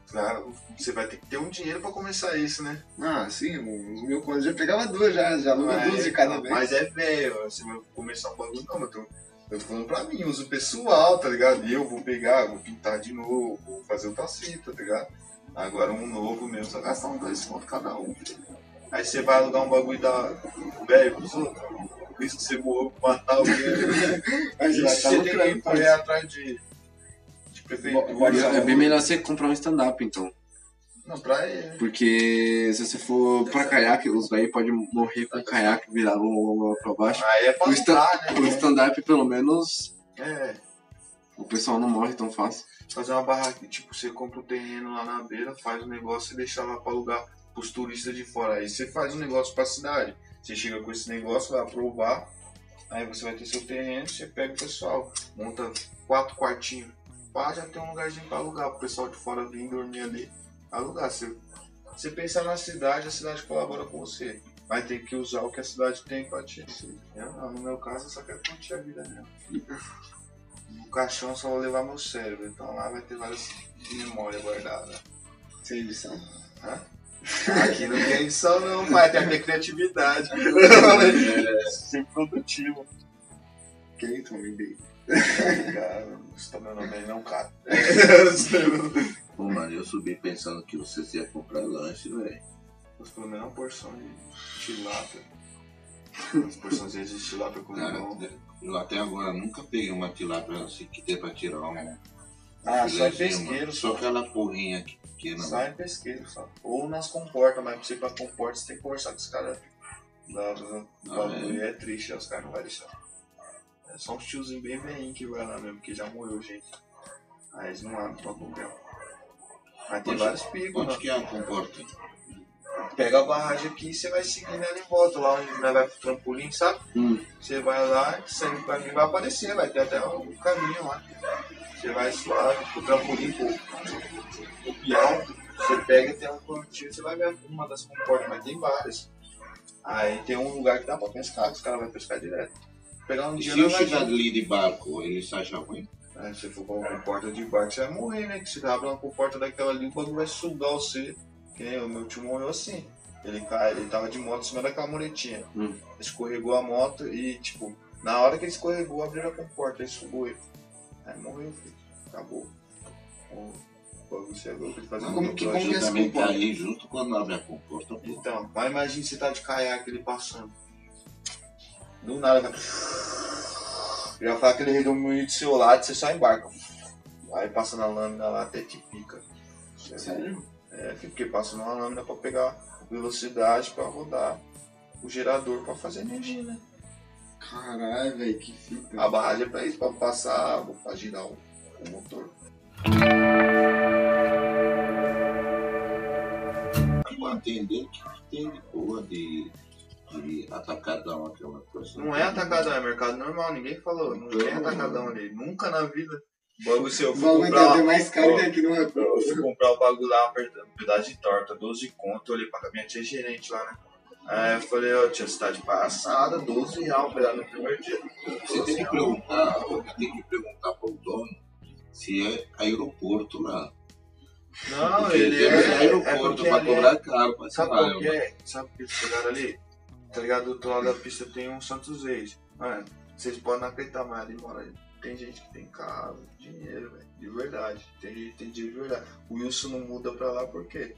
você vai ter que ter um dinheiro pra começar isso, né? Ah, sim, uns mil contos. Já pegava duas, já, já aluga Mas- duas de cada vez. Mas é velho, você vai começar um bagulho, não, eu tô, eu tô falando pra mim, uso pessoal, tá ligado? E eu vou pegar, vou pintar de novo, vou fazer outra fita, tá ligado? Agora um novo mesmo, só gastar um dois contos cada um. Aí você vai alugar um bagulho da velho pros outros, por isso que você morreu pra matar alguém. Aí você vai estar você tem que lucrando, correr parça. atrás de, de prefeitura. É bem melhor você comprar um stand-up, então. Não, pra ele. Porque se você for pra caiaque, os velhos podem morrer com o caiaque virado pra baixo. Aí é pra O stand- lutar, O né? stand-up, pelo menos, É. o pessoal não morre tão fácil. fazer uma barraca, tipo, você compra um terreno lá na beira, faz um negócio e deixa lá pra alugar pros turistas de fora. Aí você faz um negócio pra cidade. Você chega com esse negócio, vai aprovar, aí você vai ter seu terreno, você pega o pessoal, monta quatro quartinhos. Pá, já tem um lugarzinho pra alugar, pro pessoal de fora vir dormir ali, alugar. Você, você pensa na cidade, a cidade colabora com você. Vai ter que usar o que a cidade tem pra te. Eu, não, no meu caso, eu só quero curtir a vida mesmo. No caixão só vou levar meu cérebro, então lá vai ter várias memórias guardadas. Sem edição. Aqui não tem edição não, pai, tem a minha criatividade. Sempre produtivo. Quem toma bem? Cara, não está meu nome aí não, cara. Pô, mano, eu subi pensando que vocês iam comprar lanche, velho. Mas pelo menos uma porção de tilápia. As porções de tilápia com Cara, limão. eu até agora nunca peguei uma tilápia assim que dê pra tirar um. Ah, só em pesqueiro só. Só aquela porrinha aqui pequena. Só em pesqueiro só. Ou nas comportas, mas pra você ir pra comporta você tem que conversar com os caras da, do do Ah, bagulho. É triste, os caras não vão deixar. É só uns tiozinhos bem velhinhos que vai lá mesmo, que já morreu gente. Aí eles não abrem pra comprar. Tem Onde- vários picos, Onde né? que é a comporta? Pega a barragem aqui e você vai seguindo ela em volta, lá onde nós vai pro trampolim, sabe? Hum. Você vai lá, segue o caminho, vai aparecer, vai ter até o caminho lá. Você vai suave, pro trampolim, pro, pro peão, você pega e tem um pontinho, você vai ver uma das comportas, mas tem várias. Aí tem um lugar que dá pra pescar, que os caras vão pescar direto. Pegar um E dia se eu chegar ali de barco, ele se acha ruim? Aí se for pra uma comporta de barco, você vai morrer, né? Que você abre uma comporta daquela ali, o bagulho vai sugar você. Que nem o meu tio morreu assim. Ele, cai, ele tava de moto em cima daquela muretinha. Hum. Escorregou a moto e, tipo, na hora que ele escorregou, abriu a comporta e sugou ele. Aí morreu, filho. Acabou. O bagulho você é louco de fazer Mas como que- como que também caí junto quando abre a comporta. pô. Então, mas imagine você tá de caiaque ele passando. Do nada, cara. Já faz aquele redemoinho do seu lado, você só embarca. Aí passa na lâmina lá até te pica. Sério? É, porque passa numa lâmina pra pegar velocidade pra rodar o gerador pra fazer energia, né? Caralho, velho, que fita. A barragem é pra isso, pra passar pra girar o, o motor. Pra atender, o que tem de boa de, de atacadão, aquela coisa? Não é atacadão, é mercado normal, ninguém falou. Não tem atacadão ali. Nunca na vida. O bagulho se eu O for bagulho comprar mais caro que aqui no Eu fui comprar o bagulho lá, um pedaço de torta, 12 conto, eu olhei pra minha tia gerente lá, né? Aí eu falei, ó, tia, você tá de passada, 12 reais um pedaço no primeiro dia. Você tem que perguntar, tem que perguntar pro dono se é aeroporto lá. Não, Porque ele é, é aeroporto porque pra ali é- cobrar caro pra Sabe trabalhar, qual que é? Sabe que eles chegaram ali? Tá ligado? Do outro lado da pista tem um Santos Reis. Mano, vocês podem não acreditar, mas ali mora. Tem gente que tem carro, dinheiro, velho. De verdade. Tem gente que tem dinheiro de verdade. O Wilson não muda pra lá por quê?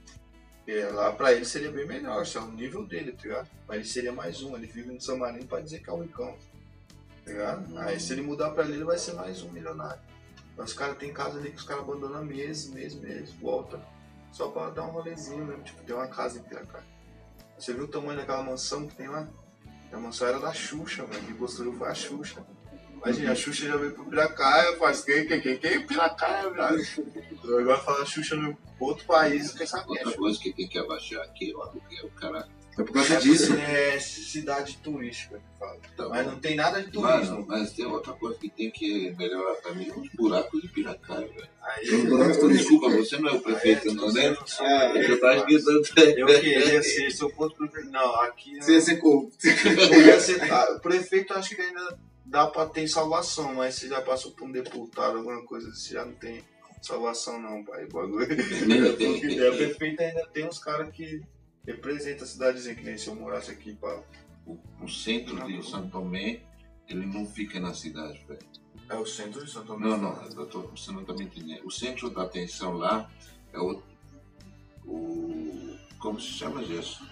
Porque lá pra ele seria bem melhor, isso é o nível dele, tá ligado? Mas ele seria mais um, ele vive no São Marino pra dizer que é o ricão. Tá ligado? Aí se ele mudar pra ali, ele vai ser mais um milionário. Mas os caras tem casa ali que os caras abandonam meses, meses, meses, volta. Só pra dar um rolezinho mesmo, tipo, tem uma casa em Piracá. Você viu o tamanho daquela mansão que tem lá? A mansão era da Xuxa, mano. Quem construiu foi a Xuxa. Imagina, a Xuxa já veio pro Piracá, eu faço quem, quem, quem, quem? Piracá, velho. Agora fala Xuxa no outro país, quem sabe quem é Outra Xuxa. coisa que tem que abaixar aqui, o aluguel, cara. É por causa disso. É cidade turística. Tá Mas bom. não tem nada de Mano, turismo. mas tem outra coisa que tem que melhorar também, os buracos de Piracá, velho. Aí, Desculpa, você não é o prefeito, não, né? É, Eu tava esquecendo. eu queria ser, se eu fosse prefeito. Não, aqui. Você ia ser ser- ah, o prefeito acho que ainda dá pra ter salvação, mas se já passou por um deputado, alguma coisa assim, já não tem salvação não, pai. O bagulho. O prefeito ainda tem uns caras que representam a cidadezinha, que nem se eu morasse aqui, pá. O, o centro de São Tomé, ele não fica na cidade, velho. É o centro de Santo Tomé. Não, não, tô, você não tá me entendendo. O centro da atenção lá é o. o como se chama isso?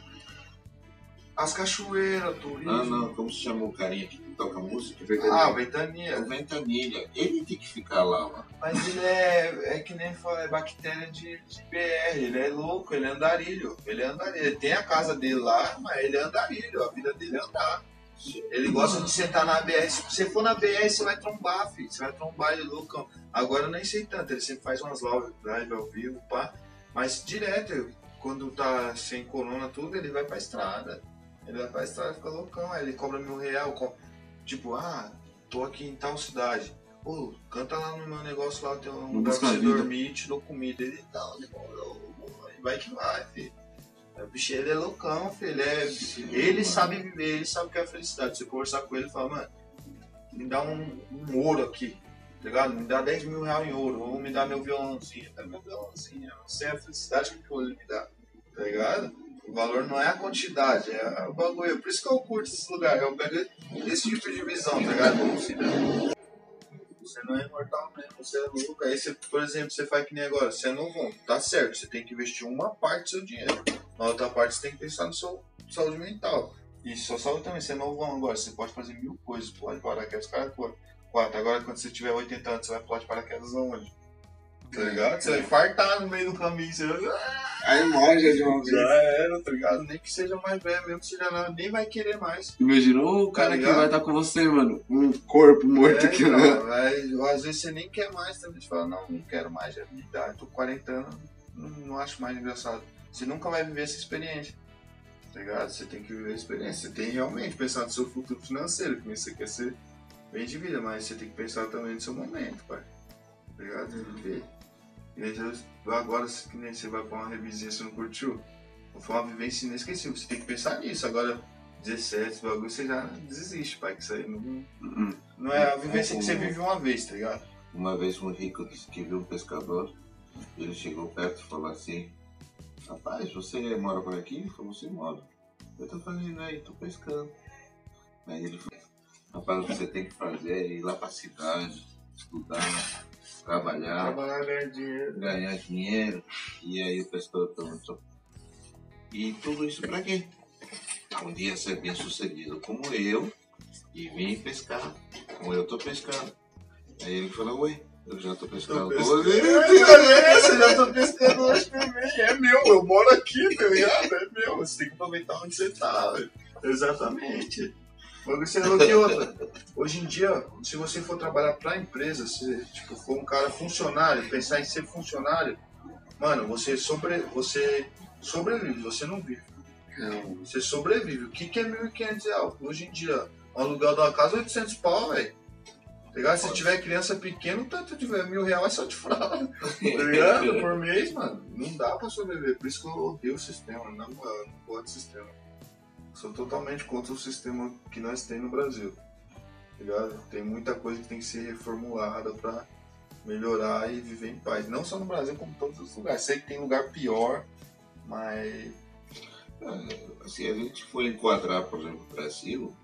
As cachoeiras, turismo. Não, não, como se chama o carinha que toca música? Ah, É o ventania. Ventanilha. Ele tem que ficar lá, mano. Mas ele é, é que nem fala, é bactéria de, de BR, ele é louco, ele é andarilho. Ele é andarilho. Ele tem a casa dele lá, mas ele é andarilho, a vida dele é andar. Ele gosta de sentar na BR. Se você for na BR, você vai trombar, filho. Você vai trombar ele loucão. Agora eu nem sei tanto, ele sempre faz umas live live ao vivo, pá. Mas direto, quando tá sem corona tudo, ele vai pra estrada. Ele vai pra estrada e fica loucão. Aí ele cobra mil real. co- Tipo, ah, tô aqui em tal cidade. Pô, canta lá no meu negócio lá, tem um Não lugar pra você vida. dormir, te dou comida. Ele tá, ele falou, vai que vai, filho. O bicho, ele é loucão, filho. Ele, é, ele sabe viver, ele sabe o que é felicidade. Você conversar com ele e falar, mano, me dá um, um ouro aqui, tá ligado? Me dá 10 mil reais em ouro, ou me dá meu violãozinho. Dá meu violãozinho, eu não sei a felicidade que ele me dá, tá ligado? O valor não é a quantidade, é o bagulho. Por isso que eu curto esse lugar, eu pego esse tipo de visão, tá ligado? Você não é imortal mesmo, você é louco. Aí você, por exemplo, você faz que nem agora, você é novão, tá certo, você tem que investir uma parte do seu dinheiro. Na outra parte você tem que pensar no seu saúde mental. E sua saúde também, você é novão agora, você pode fazer mil coisas, pode paraquedas, cara, quatro. Agora quando você tiver 80 anos, você vai pular de paraquedas aonde? Tá ligado? Você vai infartar no meio do caminho, você vai... Aí morre de uma vez. Já era, tá ligado? Nem que seja mais velho mesmo, você já não- nem vai querer mais. Imaginou o cara Tá que vai estar com você, mano. Um corpo morto É, aqui, cara, né? às vezes você nem quer mais também. Você fala, não, não quero mais, já me dá, tô com 40 anos, não, não acho mais engraçado. Você nunca vai viver essa experiência. Tá ligado? Você tem que viver a experiência. Você tem realmente que pensar no seu futuro financeiro, que você quer ser bem de vida, mas você tem que pensar também no seu momento, pai. Tá ligado? Agora, se que nem você vai pra uma revisinha, você não curtiu? Foi uma vivência inesquecível. Você tem que pensar nisso. Agora, 17, bagulho, você já desiste, pai. Que isso aí não, Uhum. não é a vivência que você vive uma vez, tá ligado? Uma vez um rico disse que viu um pescador, ele chegou perto e falou assim, rapaz, você mora por aqui? Ele falou, você mora. Eu tô fazendo aí, tô pescando. Aí ele falou, rapaz, o que você tem que fazer é ir lá pra cidade, estudar, trabalhar, Trabalhar, ganhar dinheiro. ganhar dinheiro. E aí o pescador perguntou, e tudo isso pra quê? Um dia ser bem sucedido como eu e vir pescar, como eu tô pescando. Aí ele falou, ué, eu já tô pescando duas pescando. vezes. Você já tô pescando hoje também. É meu, eu moro aqui, tá ligado? É meu. Você tem que aproveitar onde você tá. Exatamente. Você falou que outra. Hoje em dia, se você for trabalhar pra empresa, se tipo, for um cara funcionário, pensar em ser funcionário, mano, você, sobre, você sobrevive, você não vive. Você sobrevive. O que, que é 1.500 reais? Hoje em dia, um aluguel da casa é 800 pau, velho. Tá? Se tiver criança pequena, tanto tiver mil reais é só de fralda. Tá ligado? Por mês, mano. Não dá pra sobreviver. Por isso que eu odeio o sistema. Moral, eu não gosto do sistema. Sou totalmente contra o sistema que nós temos no Brasil. Tá ligado? Tem muita coisa que tem que ser reformulada pra melhorar e viver em paz. Não só no Brasil, como em todos os lugares. Sei que tem lugar pior, mas É, Se a gente for enquadrar, por exemplo, o Brasil,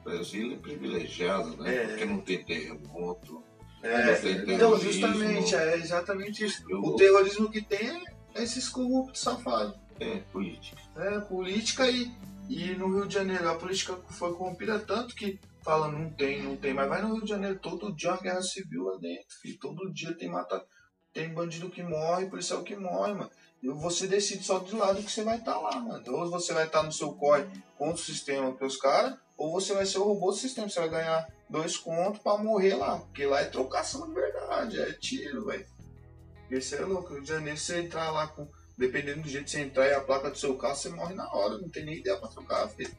o Brasil é privilegiado, né? É. Porque não tem terremoto, é, não tem então justamente é exatamente isso. Eu- O terrorismo que tem é esses corruptos safados. É, política. É, política e, e no Rio de Janeiro a política foi corrompida tanto que fala não tem, não tem, mas vai no Rio de Janeiro todo dia uma guerra civil lá dentro, filho. Todo dia tem mata, tem bandido que morre, policial que morre, mano. E você decide só do lado que você vai estar lá, mano. Ou você vai estar no seu corre contra o sistema pros caras, ou você vai ser o robô do sistema. Você vai ganhar dois contos pra morrer lá. Porque lá é trocação de verdade, é tiro, velho. Esse é louco. Rio de Janeiro, você entrar lá com dependendo do jeito que você entrar e a placa do seu carro, você morre na hora, não tem nem ideia pra trocar, filho.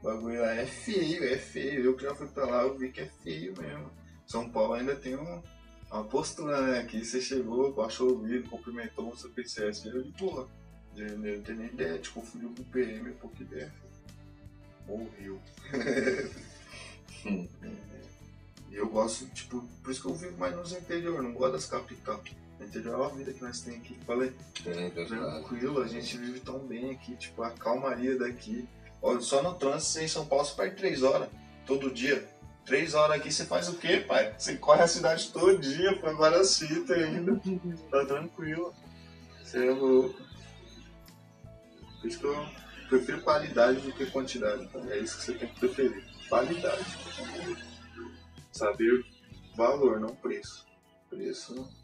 O bagulho é feio, é feio. Eu que já fui pra lá, eu vi que é feio mesmo. São Paulo ainda tem um- uma postura, né? Aqui você chegou, baixou o vidro, cumprimentou, você PCS, você de boa. De- Não tem nem ideia, te confundiu com o PM, pô, que ideia. Morreu. Hum. E eu gosto, tipo, por isso que eu vivo mais nos interior, não gosto das capital. No interior é a vida que nós temos aqui. Falei, É tranquilo, a gente vive tão bem aqui, tipo, a calmaria daqui. Olha, só no trânsito em São Paulo você perde 3 horas, todo dia. 3 horas aqui você faz o quê, pai? Você corre a cidade todo dia, pra Guaracita ainda. Tá tranquilo. Você é louco. Por isso que eu prefiro qualidade do que quantidade. É isso que você tem que preferir. Qualidade. Saber valor, não preço. Preço.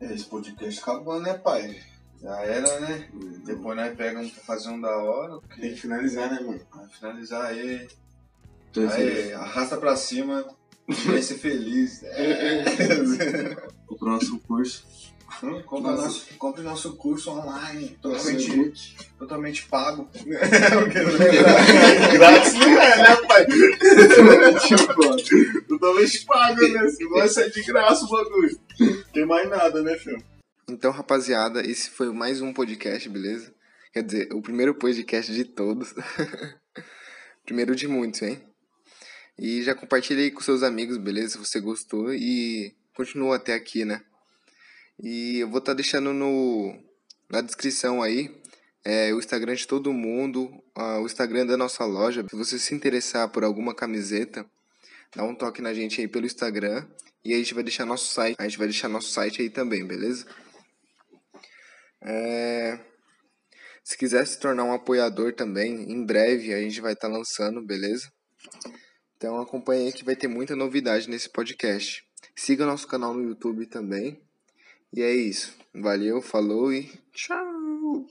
É, esse podcast acabou, né, pai? Já era, né? Depois nós pegamos pra fazer um da hora. Tem que finalizar, né, mano? Vai finalizar aí. Assim, Aí, arrasta pra cima. Vai ser feliz. É. o próximo curso. Compre, nosso, compre nosso curso online. Totalmente, Totalmente. totalmente pago. Grátis não é, né, pai? Totalmente pago, né? Se vai sair de graça o bagulho. Tem mais nada, né, filho? Então, rapaziada, esse foi mais um podcast, beleza? Quer dizer, o primeiro podcast de todos. primeiro de muitos, hein? E já compartilha aí com seus amigos, beleza? Se você gostou e continua até aqui, né? E eu vou estar deixando no, na descrição aí é, o Instagram de todo mundo, ah, o Instagram da nossa loja. Se você se interessar por alguma camiseta, dá um toque na gente aí pelo Instagram e a gente vai deixar nosso site, a gente vai deixar nosso site aí também, beleza? É, Se quiser se tornar um apoiador também, em breve a gente vai estar lançando, beleza? Então acompanhe aí que vai ter muita novidade nesse podcast. Siga nosso canal no YouTube também. E é isso. Valeu, falou e tchau!